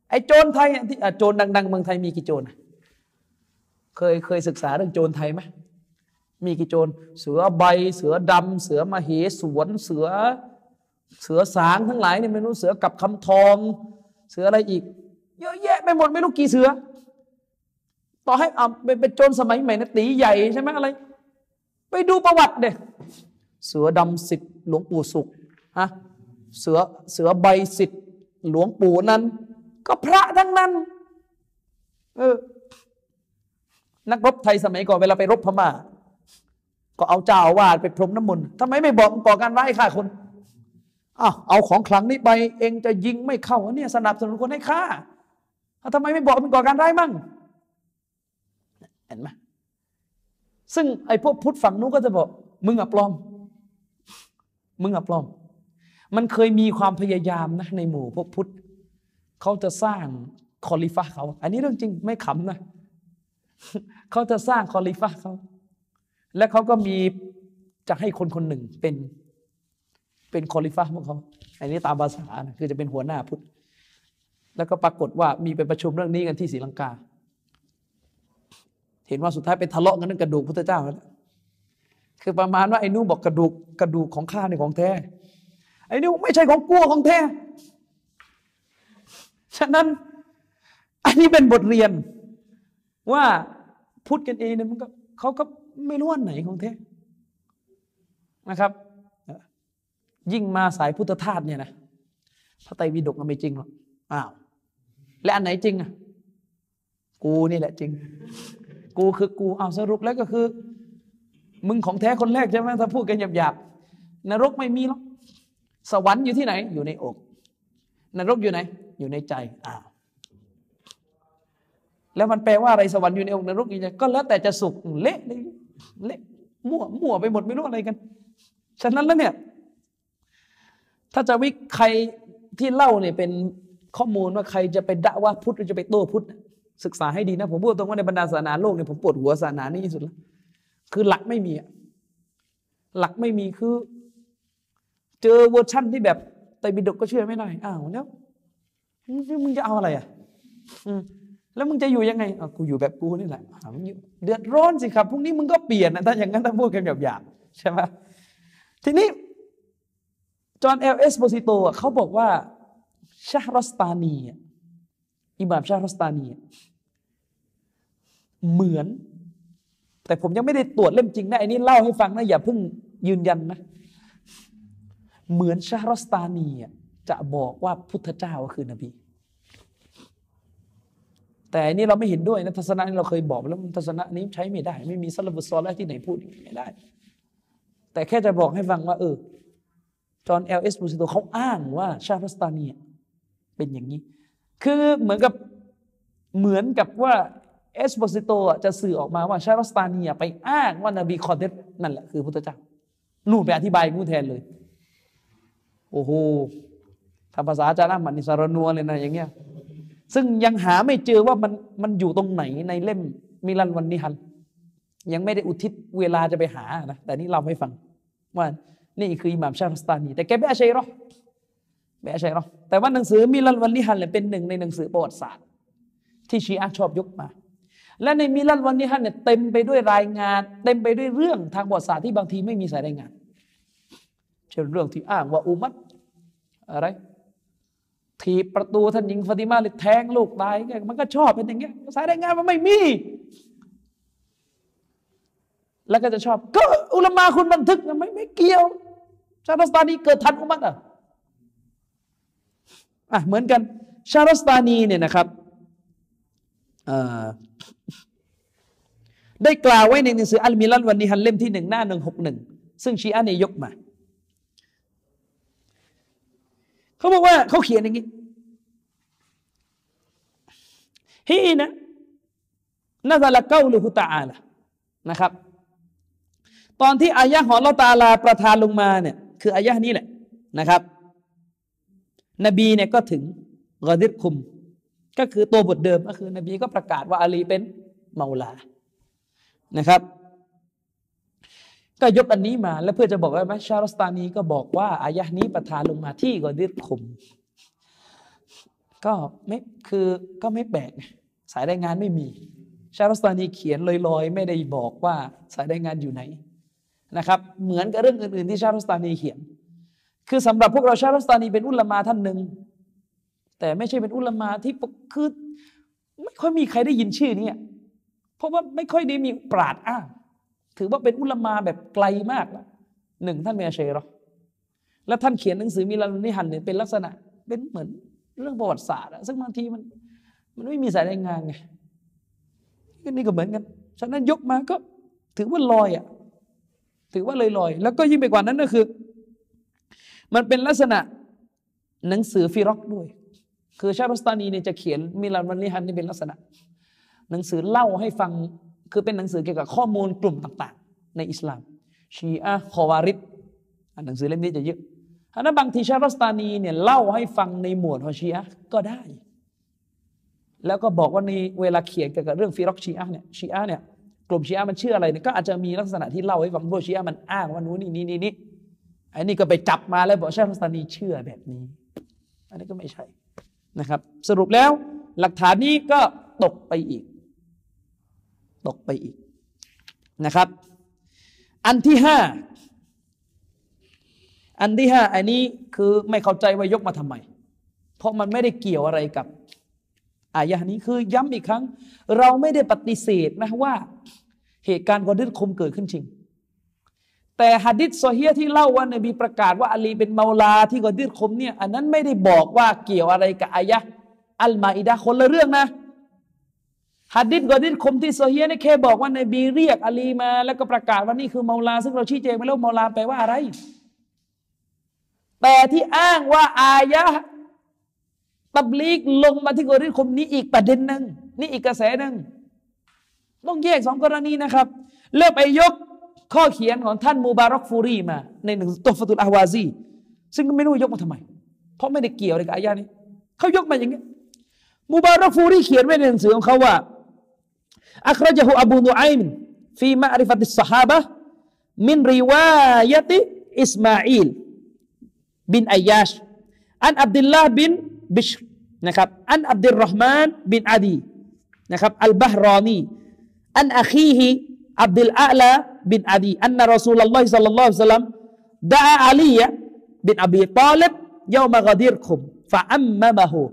ไอ้โจรไทยที่โจรดัง ๆ เมืองไทยมีกี่โจร เคยเคยศึกษาเรื่องโจรไทยไหมมีกี่โจร เสือใบ เสือดำเสือมเหสวน เสือ เสือสางทั้งหลายเนี่ยไม่รู้เสือกับคำทอง เสืออะไรอีก เยอะแยะไปหมดไม่รู้กี่เสือ ต่อให้อ่าเป็นโจรสมัยใหม่นะตีใหญ่ใช่ไหมอะไร ไปดูประวัติเด็เสือดำสิทธิ์หลวงปู่สุขฮะเสือเสือใบสิทธิ์หลวงปู่นั้น ก็พระทั้งนั้น เออ นักรบไทยสมัยก่อนเวลาไปรบพม่า ก็เอาเจ้าวาสไปพรมน้ำมนต์ทำไมไม่บอกก่อการร้ายฆ่าคนอ้าวเอาของขลังนี้ไป เองจะยิงไม่เข้าเนี่ยสนับสนุนคนให้ฆ่าทำไมไม่บอกมันก่อการร้ายมั่งเห็นไหมซึ่งไอ้พวกพุทธฝั่งนู้นก็จะบอก มึงอับปลอม มึงอับปลอม มันเคยมีความพยายามนะในหมู่พวกพุทธเขาจะสร้างคอลิฟ้าเขา อันนี้เรื่องจริงไม่ขำนะ เขาจะสร้างคอลิฟ้าเขา และเขาก็มีจะให้คนคนหนึ่งเป็นเป็นคอลิฟ้าของเขา อันนี้ตามภาษานะคือจะเป็นหัวหน้าพุทธ แล้วก็ปรากฏว่ามีไปประชุมเรื่องนี้กันที่ศรีลังกา เห็นว่าสุดท้ายไปทะเลาะกันเรื่องกระดูกพุทธเจ้าแล้วคือประมาณว่าไอ้นู้บอกกระดูกกระดูกของข้าในของแท้ ไอ้นู้ไม่ใช่ของกัวของแท้ ฉะนั้นอันนี้เป็นบทเรียน ว่าพุทธกันเองเนี่ยมันก็เขาก็ไม่รู้ว่าไหนของแท้นะครับ ยิ่งมาสายพุทธทาสเนี่ยนะพระไตรปิฎกมันไม่จริงหรอกอ้าวและอันไหนจริงอะกูนี่แหละจริง กูคือกูเอาสรุปแล้วก็คือ มึงของแท้คนแรกใช่ไหมถ้าพูดกันหยาบๆนรกไม่มีหรอกสวรรค์อยู่ที่ไหน อยู่ในอก นรกอยู่ไหน อยู่ในใจอ้าว แล้วมันแปลว่าอะไรสวรรค์อยู่ในอกนรกอยู่ในก็แล้วแต่จะสุขเละเลยเละมั่วมั่วไปหมดไม่รู้อะไรกัน ฉะนั้นแล้วเนี่ย ถ้าจะวิใครที่เล่าเนี่ยเป็นข้อมูลว่าใครจะไปด่าว่าพุทธหรือจะไปโต้พุทธ ศึกษาให้ดีนะ ผมพูดตรงว่าในบรรดาศาสนาโลกเนี่ยผมปวดหัวศาสนานี้ที่สุดแล้วคือหลักไม่มีหลักไม่มีคือ เจอเวอร์ชั่นที่แบบไตบิดกก็เชื่อไม่ได้อ้าวแล้วมึงจะเอาอะไรอะ แล้วมึงจะอยู่ยังไงอะกูอยู่แบบกูนี่แหละเดือดร้อนสิครับพรุ่งนี้มึงก็เปลี่ยนนะถ้าอย่างนั้นถ้าพูดกันแบบหยาบใช่ไหมทีนี้จอห์นเอลเอสโบซิโตเขาบอกว่าชาฮรสตานีอิหม่ามชาฮรสตานีเหมือน แต่ผมยังไม่ได้ตรวจเล่มจริงนะไอ้นี่เล่าให้ฟังนะอย่าเพิ่งยืนยันนะ เหมือนชาฮรสตานีจะบอกว่าพุทธเจ้าคือนบี แต่นนี้เราไม่เห็นด้วยนะทัศนะนี้เราเคยบอกแล้วทัศนะนี้ใช้ไม่ได้ ไม่มีالسلف الصالحที่ไหนพูดไม่ได้ แต่แค่จะบอกให้ฟังว่า เออ จอห์นเอลเอสโปซิโตเขาอ้างว่าชาห์รัสตานีเป็นอย่างนี้ คือเหมือนกับเหมือนกับว่าเอสโปซิโตจะสื่อออกมาว่าชาห์รัสตานีไปอ้างว่านบีคอเดรนั่นแหละคือพุทธเจ้านู่นไปอธิบายงูแทนเลย โอ้โหถ้าภาษาจารย์มันนิสารนัวเลยนะอย่างเงี้ย ซึ่งยังหาไม่เจอว่ามันมันอยู่ตรงไหนในเล่มมิลันวันนิฮันยังไม่ได้อุทิศเวลาจะไปหานะแต่นี่เราให้ฟังว่านี่คืออิหม่ามชาติสตานี แต่แกไม่อาชัยหรอไม่อาชัยหรอแต่ว่าหนังสือมิลันวันนิฮันเนี่ยเป็นหนึ่งในหนังสือประวัติศาสตร์ ที่ชีอะชอบยกมา และในมิลันวันนิฮันเนี่ยเต็มไปด้วยรายงาน เต็มไปด้วยเรื่องทางประวัติศาสตร์ที่บางทีไม่มีสายรายงาน เช่นเรื่องที่อ้างว่าอุมัตอะไร ถีบประตูท่านหญิงฟาติมาเลยแทงลูกตายมันก็ชอบเป็นอย่างเงี้ยสายรายงานมันไม่มี แล้วก็จะชอบ ก็อุลามาคุณบันทึกนะไม่ไม่เกี่ยว ชารัสตานีเกิดทันอุมัตอะอะเหมือนกัน ชารัสตานีเนี่ยนะครับได้กล่าวไว้ในหนังสืออัลมิลันวันนี้ฮันเล่มที่หนึ่งหน้าหนึ่งหกหนึ่งซึ่งชีอะเนี่ยยกมา เขาบอกว่าเขาเขียนอย่างนี้ฮีนะน่าจะละเก้าลูฮุตาอาละนะครับ ตอนที่อายะของเราตาลาประทานลงมาเนี่ยคืออายะห์นี้แหละนะครับ นบีเนี่ยก็ถึงกอดิรคุม ก็คือตัวบทเดิมก็คือ นบีก็ประกาศว่าอาลีเป็นเมาลานะครับ ก็ยกอันนี้มา แล้วเพื่อจะบอกว่าไหมชาลสตานีก็บอกว่าอายะนี้ประทานลงมาที่กอดิรคุม ก็ไม่คือก็ไม่แปลกสายรายงานไม่มี ชาลสตานีเขียนลอยๆ ไม่ได้บอกว่าสายรายงานอยู่ไหนนะครับ เหมือนกับเรื่องอื่นๆที่ชาลสตานีเขียน คือสำหรับพวกเราชาลสตานีเป็นอุลมาท่านหนึ่งแต่ไม่ใช่เป็นอุลมาที่คือไม่ค่อยมีใครได้ยินชื่อนี้เพราะว่าไม่ค่อยได้มีปราดอ้าง ถือว่าเป็นอุลามาแบบไกลมากหนึ่งท่านเมียเชรอแล้วท่านเขียนหนังสือมีลานุนิหันเนี่ยเป็นลักษณะ เป็นเหมือนเรื่องประวัติศาสตร์ซึ่งบางทีมัน มันไม่มีสายรายงานไงนี่ก็เหมือนกัน ฉะนั้นยกมาก็ถือว่าลอยอะถือว่าเลยลอยแล้วก็ยิ่งไปกว่านั้นก็คือ มันเป็นลักษณะหนังสือفرقด้วย คือชาห์รัสตานีเนี่ยจะเขียนالملل والنحلนี่เป็นลักษณะ หนังสือเล่าให้ฟัง คือเป็นหนังสือเกี่ยวกับข้อมูลกลุ่มต่างๆ ในอิสลาม ชีอะคอวาริจหนังสือเล่มนี้จะเยอะถ้าบางทีชาห์รัสตานีเนี่ยเล่าให้ฟังในหมวดของชีอะก็ได้ แล้วก็บอกว่าในเวลาเขียนเกี่ยวกับเรื่องفرقชีอะเนี่ยชีอะเนี่ยกลุ่มชีอะมันเชื่ออะไรเนี่ยก็อาจจะมีลักษณะที่เล่าให้ฟังพวกชีอะมันอ้างว่านู้นนี่นี่นี่นี่อันนี้ก็ไปจับมาแล้วบอกชาบัสตานีเชื่อแบบนี้ อันนี้ก็ไม่ใช่นะครับ สรุปแล้วหลักฐานนี้ก็ตกไปอีก ตกไปอีกนะครับ อันที่ห้าอันที่ห้าอันนี้คือไม่เข้าใจว่ายกมาทำไม เพราะมันไม่ได้เกี่ยวอะไรกับอายะนี้คือย้ำอีกครั้ง เราไม่ได้ปฏิเสธนะว่าเหตุการณ์กอดิษคมเกิดขึ้นจริง แต่ฮะดิษโซเฮียที่เล่าว่านบีประกาศว่าอาลีเป็นเมาลาที่กอดิษคมเนี่ยอันนั้นไม่ได้บอกว่าเกี่ยวอะไรกับอายะอัลมาอิดะคนละเรื่องนะ ฮัดดิษกอดิษคมที่โซเฮียนี่แค่บอกว่านบีเรียกอาลีมา แล้วก็ประกาศว่านี่คือเมาลา ซึ่งเราชี้แจงไปแล้วเมาลาแปลว่าอะไร แต่ที่อ้างว่าอายะตับลีกลงมาที่กอดิษคมนี้อีกประเด็นหนึ่งนี่อีกกระแสหนึ่งต้องแยกสองกรณีนะครับ เลือกไปยกข้อเขียนของท่านมูบารอกฟูรีมา ในหนึ่งตัวฟตุลอาวาซีซึ่งไม่รู้ยกมาทำไม เพราะไม่ได้เกี่ยวกับอายะนี้เขายกมาอย่างนี้มูบารอกฟูรีเขียนไว้ในหนังสือของเขาว่า أخرجه أبو نعيم في معرفة الصحابة من رواية إسماعيل بن أياش عن عبد الله بن بشر نكب عن عبد الرحمن بن عدي نكب البهراني عن أخيه عبد الأعلى بن عدي أن رسول الله صلى الله عليه وسلم دعا علي بن أبي طالب يوم غديركم فأممه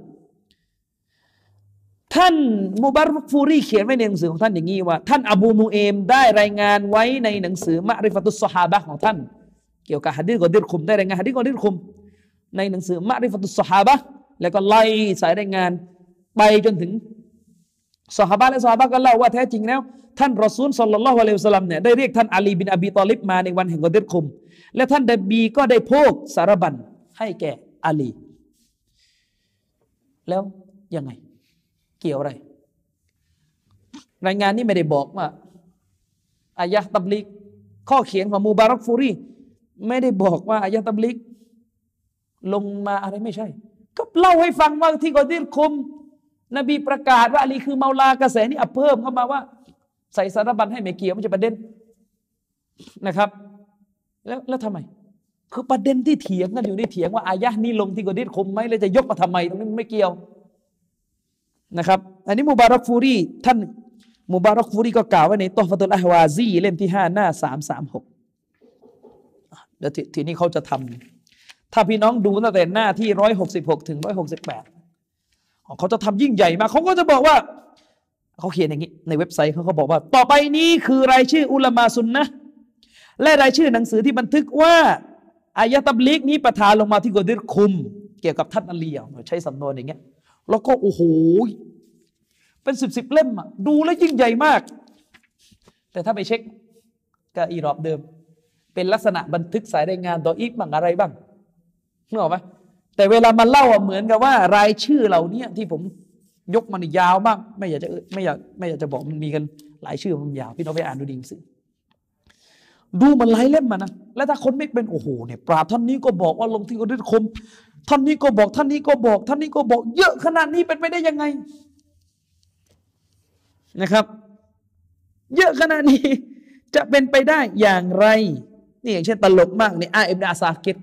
ท่านมูบารุฟูรีเขียนไว้ในหนังสือของท่านอย่างนี้ว่า ท่านอบูมูเอมได้รายงานไว้ในหนังสือมะริฟตุสฮาบะของท่าน เกี่ยวกับฮะดีษกอดิรคุมได้รายงานฮะดีษกอดิรคุม ในหนังสือมะริฟตุสฮาบะแล้วก็ไล่สายรายงานไปจนถึงสฮาบะและสฮาบะก็เล่าว่าแท้จริงแล้ว ท่านรอซูลสัลลัลลอฮุอะลัยฮิวสัลลัมเนี่ยได้เรียกท่านอาลีบินอบีตอลิบมาในวันแห่งกอดิรคุม และท่านดบีก็ได้โพกสารบัญให้แก่อาลี แล้วยังไง เกี่ยวอะไร รายงานนี้ไม่ได้บอกว่าอายะตับลิก ข้อเขียนของมูบารักฟูรีไม่ได้บอกว่าอายะตับลิก ลงมาอะไรไม่ใช่ ก็เล่าให้ฟังว่าที่กอดิรคุม นบีประกาศว่าอาลีคือเมาลากระแสนี้เพิ่มเข้ามาว่า ใส่สารบัญให้ไม่เกี่ยวไม่ใช่ประเด็นนะครับ แล้วแล้วทำไม คือประเด็นที่เถียงกันอยู่นี่เถียงว่าอายะนี้ลงที่กอดิรคุมไหมแล้วจะยกมาทำไมตรงนี้ไม่เกี่ยว นะครับ อันนี้มูบารักฟูรีท่านมุบารักฟูรีก็กล่าวไว้ในตอฟตุลอฮวาซีเล่มที่ห้าหน้าสามสามหกเดี๋ยวทีนี้เขาจะทำถ้าพี่น้องดูตั้งแต่หน้าที่ร้อยหกสิบหกถึงร้อยหกสิบแปดเขาจะทำยิ่งใหญ่มากเขาก็จะบอกว่า เขาเขียนอย่างนี้ ในเว็บไซต์เขาก็บอกว่า ต่อไปนี้คือรายชื่ออุลามาซุนนะและรายชื่อหนังสือที่บันทึกว่าอายะตับลิกนี้ประทานลงมาที่กอดิรคุม เกี่ยวกับท่านอาลีใช้สำนวนอย่างเงี้ย แล้วก็โอ้โหเป็นสิบสิบเล่มอะดูแล้วยิ่งใหญ่มาก แต่ถ้าไปเช็คก็อีรอบเดิม เป็นลักษณะบันทึกสายรายงานต่ออีกบ้างอะไรบ้างนึกออกไหมแต่เวลามันเล่าเหมือนกับว่า รายชื่อเหล่านี้ที่ผมยกมันยาวมาก ไม่อยากจะไม่อยากไม่อยากจะบอกมันมีกันหลายชื่อมันยาว พี่น้องไปอ่านดูดีสิดูมันหลายเล่มมานะ แล้วถ้าคนไม่เป็นโอ้โหเนี่ยปราบท่านนี้ก็บอกว่าลงที่กรดิคม ท่านนี้ก็บอกท่านนี้ก็บอก ท่านนี้ก็บอก เยอะขนาดนี้เป็นไปได้ยังไงนะครับ เยอะขนาดนี้ จะเป็นไปได้อย่างไร นี่อย่างเช่นตลกมากนี่อาอิบนาซากิด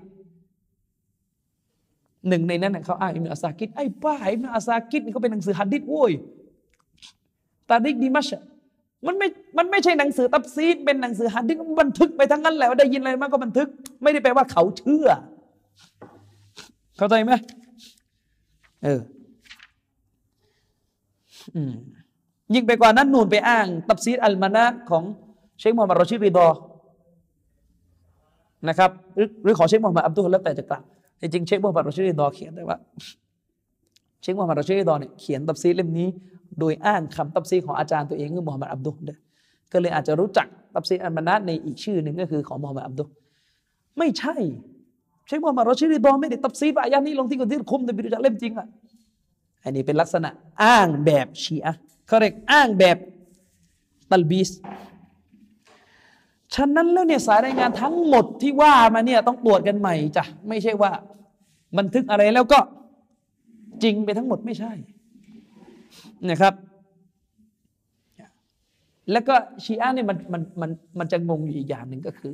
หนึ่งในนั้นเขาอ้างอิบนาซากิดไอ้บ้าอิบนาซากิดนี่เขาเป็นหนังสือฮัดดิษโว้ยตาดิกดีมัชมันไม่ มันไม่ใช่หนังสือتفسيرเป็นหนังสือฮะดีษบันทึกไปทั้งนั้นแหละได้ยินอะไรมาก็บันทึก ไม่ได้แปลว่าเขาเชื่อ เข้าใจไหมเออยิ่งไปกว่านั้นนูนไปอ้าง تفسير المنارของเชคมูฮัมหมัดรอชิดรีดอนะครับหรือหรือขอเชคมูฮัมหมัดอับดุฮ์แล้วแต่จะกล่าวจริงเชคมูฮัมหมัดรอชิดรีดอเขียนแต่ว่า เชคมูฮัมหมัดรอชิดรีดอเนี่ยเขียนตับซีดเล่มนี้ โดยอ้างคำตับซีของอาจารย์ตัวเองคือมูฮัมหมัดอับดุลก็เลยอาจจะรู้จักตับซีดอัลมานะในอีกชื่อหนึ่งก็คือของมูฮัมหมัดอับดุลไม่ใช่ เชคมูฮัมหมัดรอชิดรีดอไม่ได้ตับซีดอายะนี้ลงที่กุฏิคุมแต่บิรู้จักเล่มจริงอะอันนี้เป็นลักษณะอ้างแบบชีอะเขาเรียกอ้างแบบตัลบีสฉะนั้นแล้วเนี่ยสายรายงานทั้งหมดที่ว่ามาเนี่ยต้องตรวจกันใหม่จ้ะไม่ใช่ว่า บันทึกอะไรแล้วก็จริงไปทั้งหมดไม่ใช่นะครับ แล้วก็ชีอะเนี่ยมันมันมันมันจะงงอยู่อีกอย่างหนึ่งก็คือ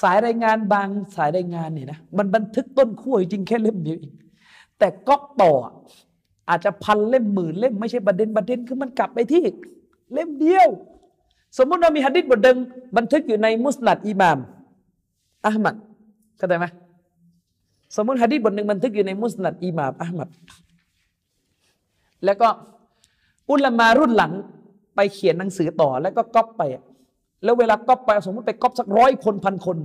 สายรายงานบางสายรายงานเนี่ยนะมันบันทึกต้นขั้วจริงแค่เล่มเดียวเองแต่ก๊อปต่ออาจจะพันเล่มหมื่นเล่มไม่ใช่ประเด็นประเด็นคือมันกลับไปที่เล่มเดียว สมมุติเรามีฮะดิษบทหนึ่งบันทึกอยู่ในมุสนัดอิหม่ามอัลมัดเข้าใจไหมสมมติฮะดิษบทหนึ่งบันทึกอยู่ในมุสนัดอิหม่ามอัลมัดแล้วก็อุลามารุ่นหลังไปเขียนหนังสือต่อแล้วก็ก๊อปไป แล้วเวลาก๊อปไปสมมติไปก๊อปสักร้อยคนพันคน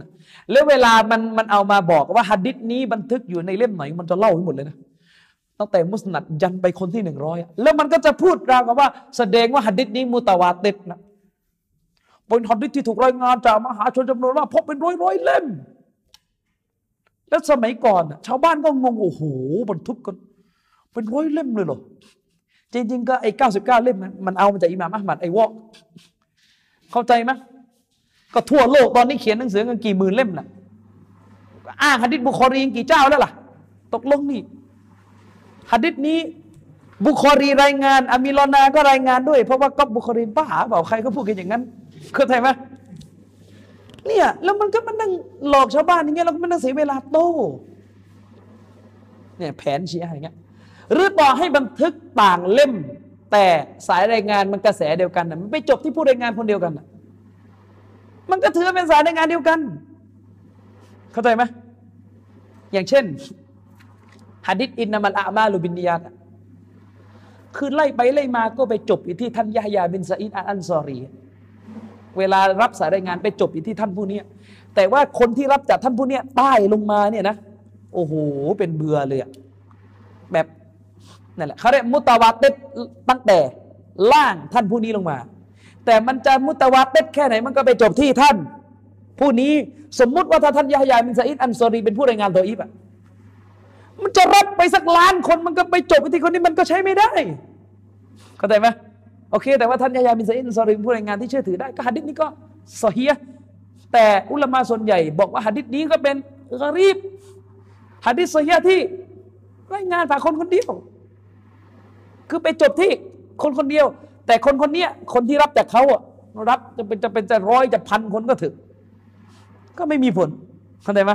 แล้วเวลามันมันเอามาบอกว่าฮะดิษนี้บันทึกอยู่ในเล่มไหนมันจะเล่าให้หมดเลยนะตั้งแต่มุสนัดยันไปคนที่หนึ่งร้อยแล้วมันก็จะพูดราวกับว่า แสดงว่าหัดดิษนี้มุตาวาติดนะเป็นหัดดิษที่ถูกรายงานจากมหาชนจำนวนว่าพบเป็นร้อยร้อยเล่ม แล้วสมัยก่อนชาวบ้านก็งงโอ้โหบรรทุกกันเป็นร้อยเล่มเลยเหรอจริงๆก็ไอ้เก้าสิบเก้าเล่มมันเอามาจากอิหม่ามอัลมัดไอ้วอก เข้าใจไหมก็ทั่วโลกตอนนี้เขียนหนังสือกันกี่หมื่นเล่มน่ะอ้างหัดดิษบุคอรีกี่เจ้าแล้วล่ะ ตกลงนี่ฮะดิษนี้บุคอรีรายงานอามิลอนาก็รายงานด้วย เพราะว่าก็บุคอรีบ้าเปล่าใครก็พูดกันอย่างนั้น เข้าใจไหมเนี่ยแล้วมันก็มันนั่งหลอกชาวบ้านอย่างเงี้ยเราก็มันนั่งเสียเวลาโตเนี่ยแผนเชี้อะไรเงี้ยหรือต่อให้บันทึกต่างเล่ม แต่สายรายงานมันกระแสเดียวกันนะมันไปจบที่ผู้รายงานคนเดียวกันนะมันก็ถือเป็นสายรายงานเดียวกัน เข้าใจไหมอย่างเช่นฮะดิษอินนามัลอามาลูบินนิยาตคือไล่ไปไล่มาก็ไปจบอยู่ที่ท่านยะยาบินซาอิดอันซอรี เวลารับสายรายงานไปจบอยู่ที่ท่านผู้นี้แต่ว่าคนที่รับจากท่านผู้นี้ใต้ลงมาเนี่ยนะ โอ้โห เป็นเบื่อเลยแบบ นั่นแหละเขาเรียกمتواترตั้งแต่ล่างท่านผู้นี้ลงมา แต่มันจะمتواترแค่ไหนมันก็ไปจบที่ท่าน ผู้นี้สมมุติว่าถ้าท่านยะยาบินซาอิดอันซอรีเป็นผู้รายงานضعيفอะมันจะรับไปสักล้านคนมันก็ไปจบที่คนนี้มันก็ใช้ไม่ได้เข้าใจไหมโอเค แต่ว่าท่านยายามินซาอิตอันซอริมผู้รายงานที่เชื่อถือได้ก็หะดิษนี้ก็สเฮียแต่อุลามะส่วนใหญ่บอกว่าหะดิษนี้ก็เป็นกรีบหะดิษสเฮียที่รายงานผ่านคนคนเดียว คือไปจบที่คนคนเดียว แต่คนคนนี้คนที่รับจากเขาอะรับจะเป็นจะเป็นจะร้อยจะพันคนก็ถึง ก็ไม่มีผลเข้าใจไหม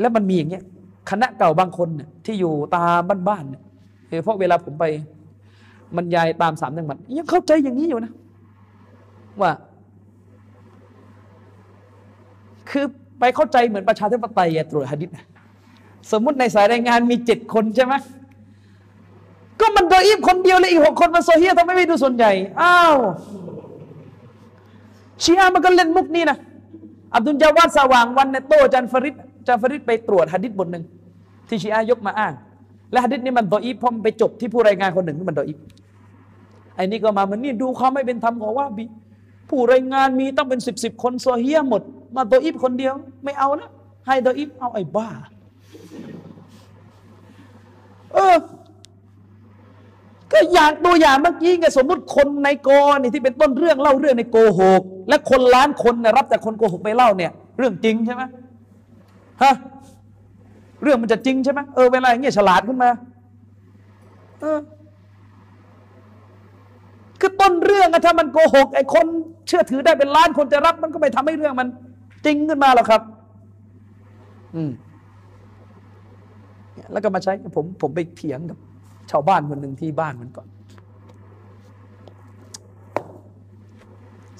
แล้วมันมีอย่างเงี้ยคณะเก่าบางคนเนี่ยที่อยู่ตามบ้านๆเนี่ยเพราะเวลาผมไปบรรยายตามสามจังหวัดยังเข้าใจอย่างนี้อยู่นะ ว่า คือไปเข้าใจเหมือนประชาธิปไตยตรวจหดิษสมมุติในสายรายงานมีเจ็ดคนใช่ไหม ก็มันดยอีฟคนเดียวเลยอีกหกคนมาโซเฮียทำไมไม่ดูส่วนใหญ่อ้าวชีอามันก็เล่นมุกนี้นะอับดุลจาวาดสว่างวันในโตจันฟริดจาฟริดไปตรวจหะดิษบทหนึ่งที่ชีอายกมาอ้าง และหะดิษนี้มันดออีฟพอมไปจบที่ผู้รายงานคนหนึ่งที่มันดออีฟไอ้นี่ก็มามันนี่ดูความไม่เป็นธรรมของว่าบีผู้รายงานมีต้องเป็นสิบสิบคนโซเฮียหมด มาดออีฟคนเดียว ไม่เอานะให้ดออีฟเอาไอ้บ้า เออ ก็อย่างตัวอย่างเมื่อกี้ไงสมมติคนในกอนี่ที่เป็นต้นเรื่องเล่าเรื่องในโกหก และคนล้านคนนะรับแต่คนโกหกไปเล่าเนี่ย เรื่องจริงใช่ไหมฮะเรื่องมันจะจริงใช่ไหมเออเวลาอย่างเงี้ยฉลาดขึ้นมาเออคือต้นเรื่องอะถ้ามันโกหกไอ้คนเชื่อถือได้เป็นล้านคนจะรับมันก็ไม่ทำให้เรื่องมัน จริงขึ้นมาหรอกครับ อืมแล้วก็มาใช้ผมผมไปเถียงกับ ชาวบ้านคนหนึ่งที่บ้านมันก่อน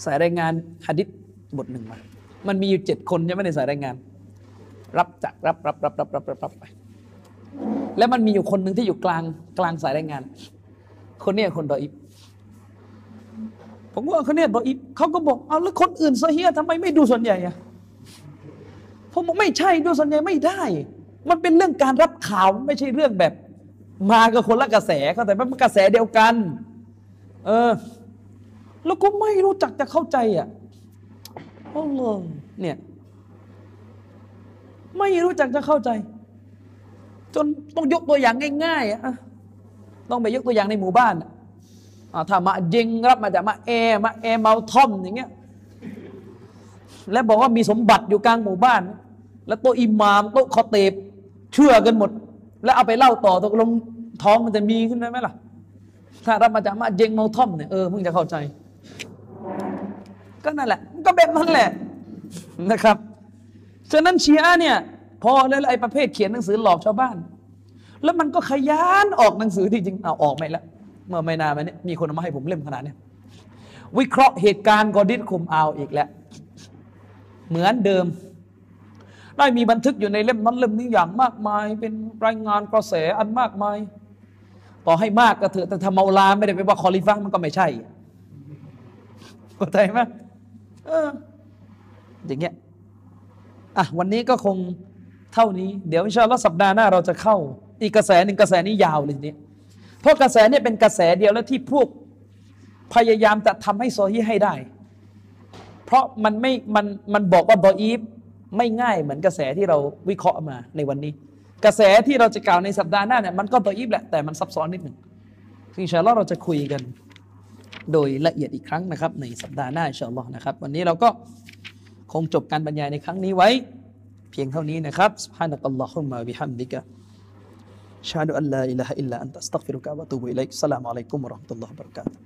สายรายงานหะดิษบทหนึ่งมา มันมีอยู่เจ็ดคนใช่ไหมในสายรายงาน รับจากรับรับรับรับรับรับรับไป แล้วมันมีอยู่คนหนึ่งที่อยู่กลางกลางสายรายงาน คนเนี้ยคนดออิบผมว่าคนเนี้ยดออิบเขาก็บอกเอาแล้วคนอื่นซะเฮียทำไมไม่ดูส่วนใหญ่อะผมบอกไม่ใช่ดูส่วนใหญ่ไม่ได้ มันเป็นเรื่องการรับข่าวไม่ใช่เรื่องแบบ มากับคนละกระแสเขาแต่มันกระแสเดียวกัน เออ แล้วก็ไม่รู้จักจะเข้าใจอะโอ้โหเนี่ย ไม่รู้จักจะเข้าใจ จนต้องยกตัวอย่างง่ายๆอะต้องไปยกตัวอย่างในหมู่บ้านอะถ้ามาเจงรับมาจากมาแอมาแอเมาทอมอย่างเงี้ยแล้วบอกว่ามีสมบัติอยู่กลางหมู่บ้าน แล้วโตอิมามโตคอเตบเชื่อกันหมด แล้วเอาไปเล่าต่อตกลงท้องมันจะมีขึ้นได้ไหมล่ะ ถ้ารับมาจากมาเจงเมาท่อมเนี่ยเออมึงจะเข้าใจ ก็นั่นแหละก็แบบนั้นแหละนะครับฉะนั้นชีอะเนี่ย พอแล้วไอ้ประเภทเขียนหนังสือหลอกชาวบ้าน แล้วมันก็ขยันออกหนังสือที่จริงเอาออกไม่ล้วเมื่อไม่นานมานี้มีคนมาให้ผมเล่มขนาดนี้วิเคราะห์เหตุการณ์กอดิษคุมเอาอีกแล้ว เหมือนเดิม ได้มีบันทึกอยู่ในเล่มนั้นเล่มนี้อย่างมากมาย เป็นรายงานกระแสอันมากมาย ต่อให้มากก็เถอะแต่ทำเมาลาไม่ได้ไปว่าคอลิฟ้ามันก็ไม่ใช่เข้าใจไหมเอออย่างเงี้ยอะวันนี้ก็คงเท่านี้ เดี๋ยวอินชาอัลลอฮ์สัปดาห์หน้าเราจะเข้า อีกกระแสหนึ่งกระแสนี้ยาวเลยทีนี้เพราะกระแสเนี่ยเป็นกระแสเดียวแล้วที่พวกพยายามจะทำให้โซฮีให้ได้ เพราะมันไม่มันมันบอกว่าบออีฟ ไม่ง่ายเหมือนกระแสที่เราวิเคราะห์มาในวันนี้ กระแสที่เราจะกล่าวในสัปดาห์หน้าเนี่ยมันก็ตัวอิบแหละแต่มันซับซ้อนนิดหนึ่งซึ่งชาลอเราจะคุยกันโดยละเอียดอีกครั้งนะครับ ในสัปดาห์หน้าเชิญลอนะครับ วันนี้เราก็คงจบการบรรยายในครั้งนี้ไว้ เพียงเท่านี้นะครับสุบฮานัลลอฮุมะบิฮัมดิกะชาดุอัลลอฮอิลลาฮอิลลาอันตัสตักฟิรุกะวะตูบุอิลัยกุสสลามุอะลัยกุมวะเราะห์มะตุลลอฮิวะบะเราะกาตุฮ์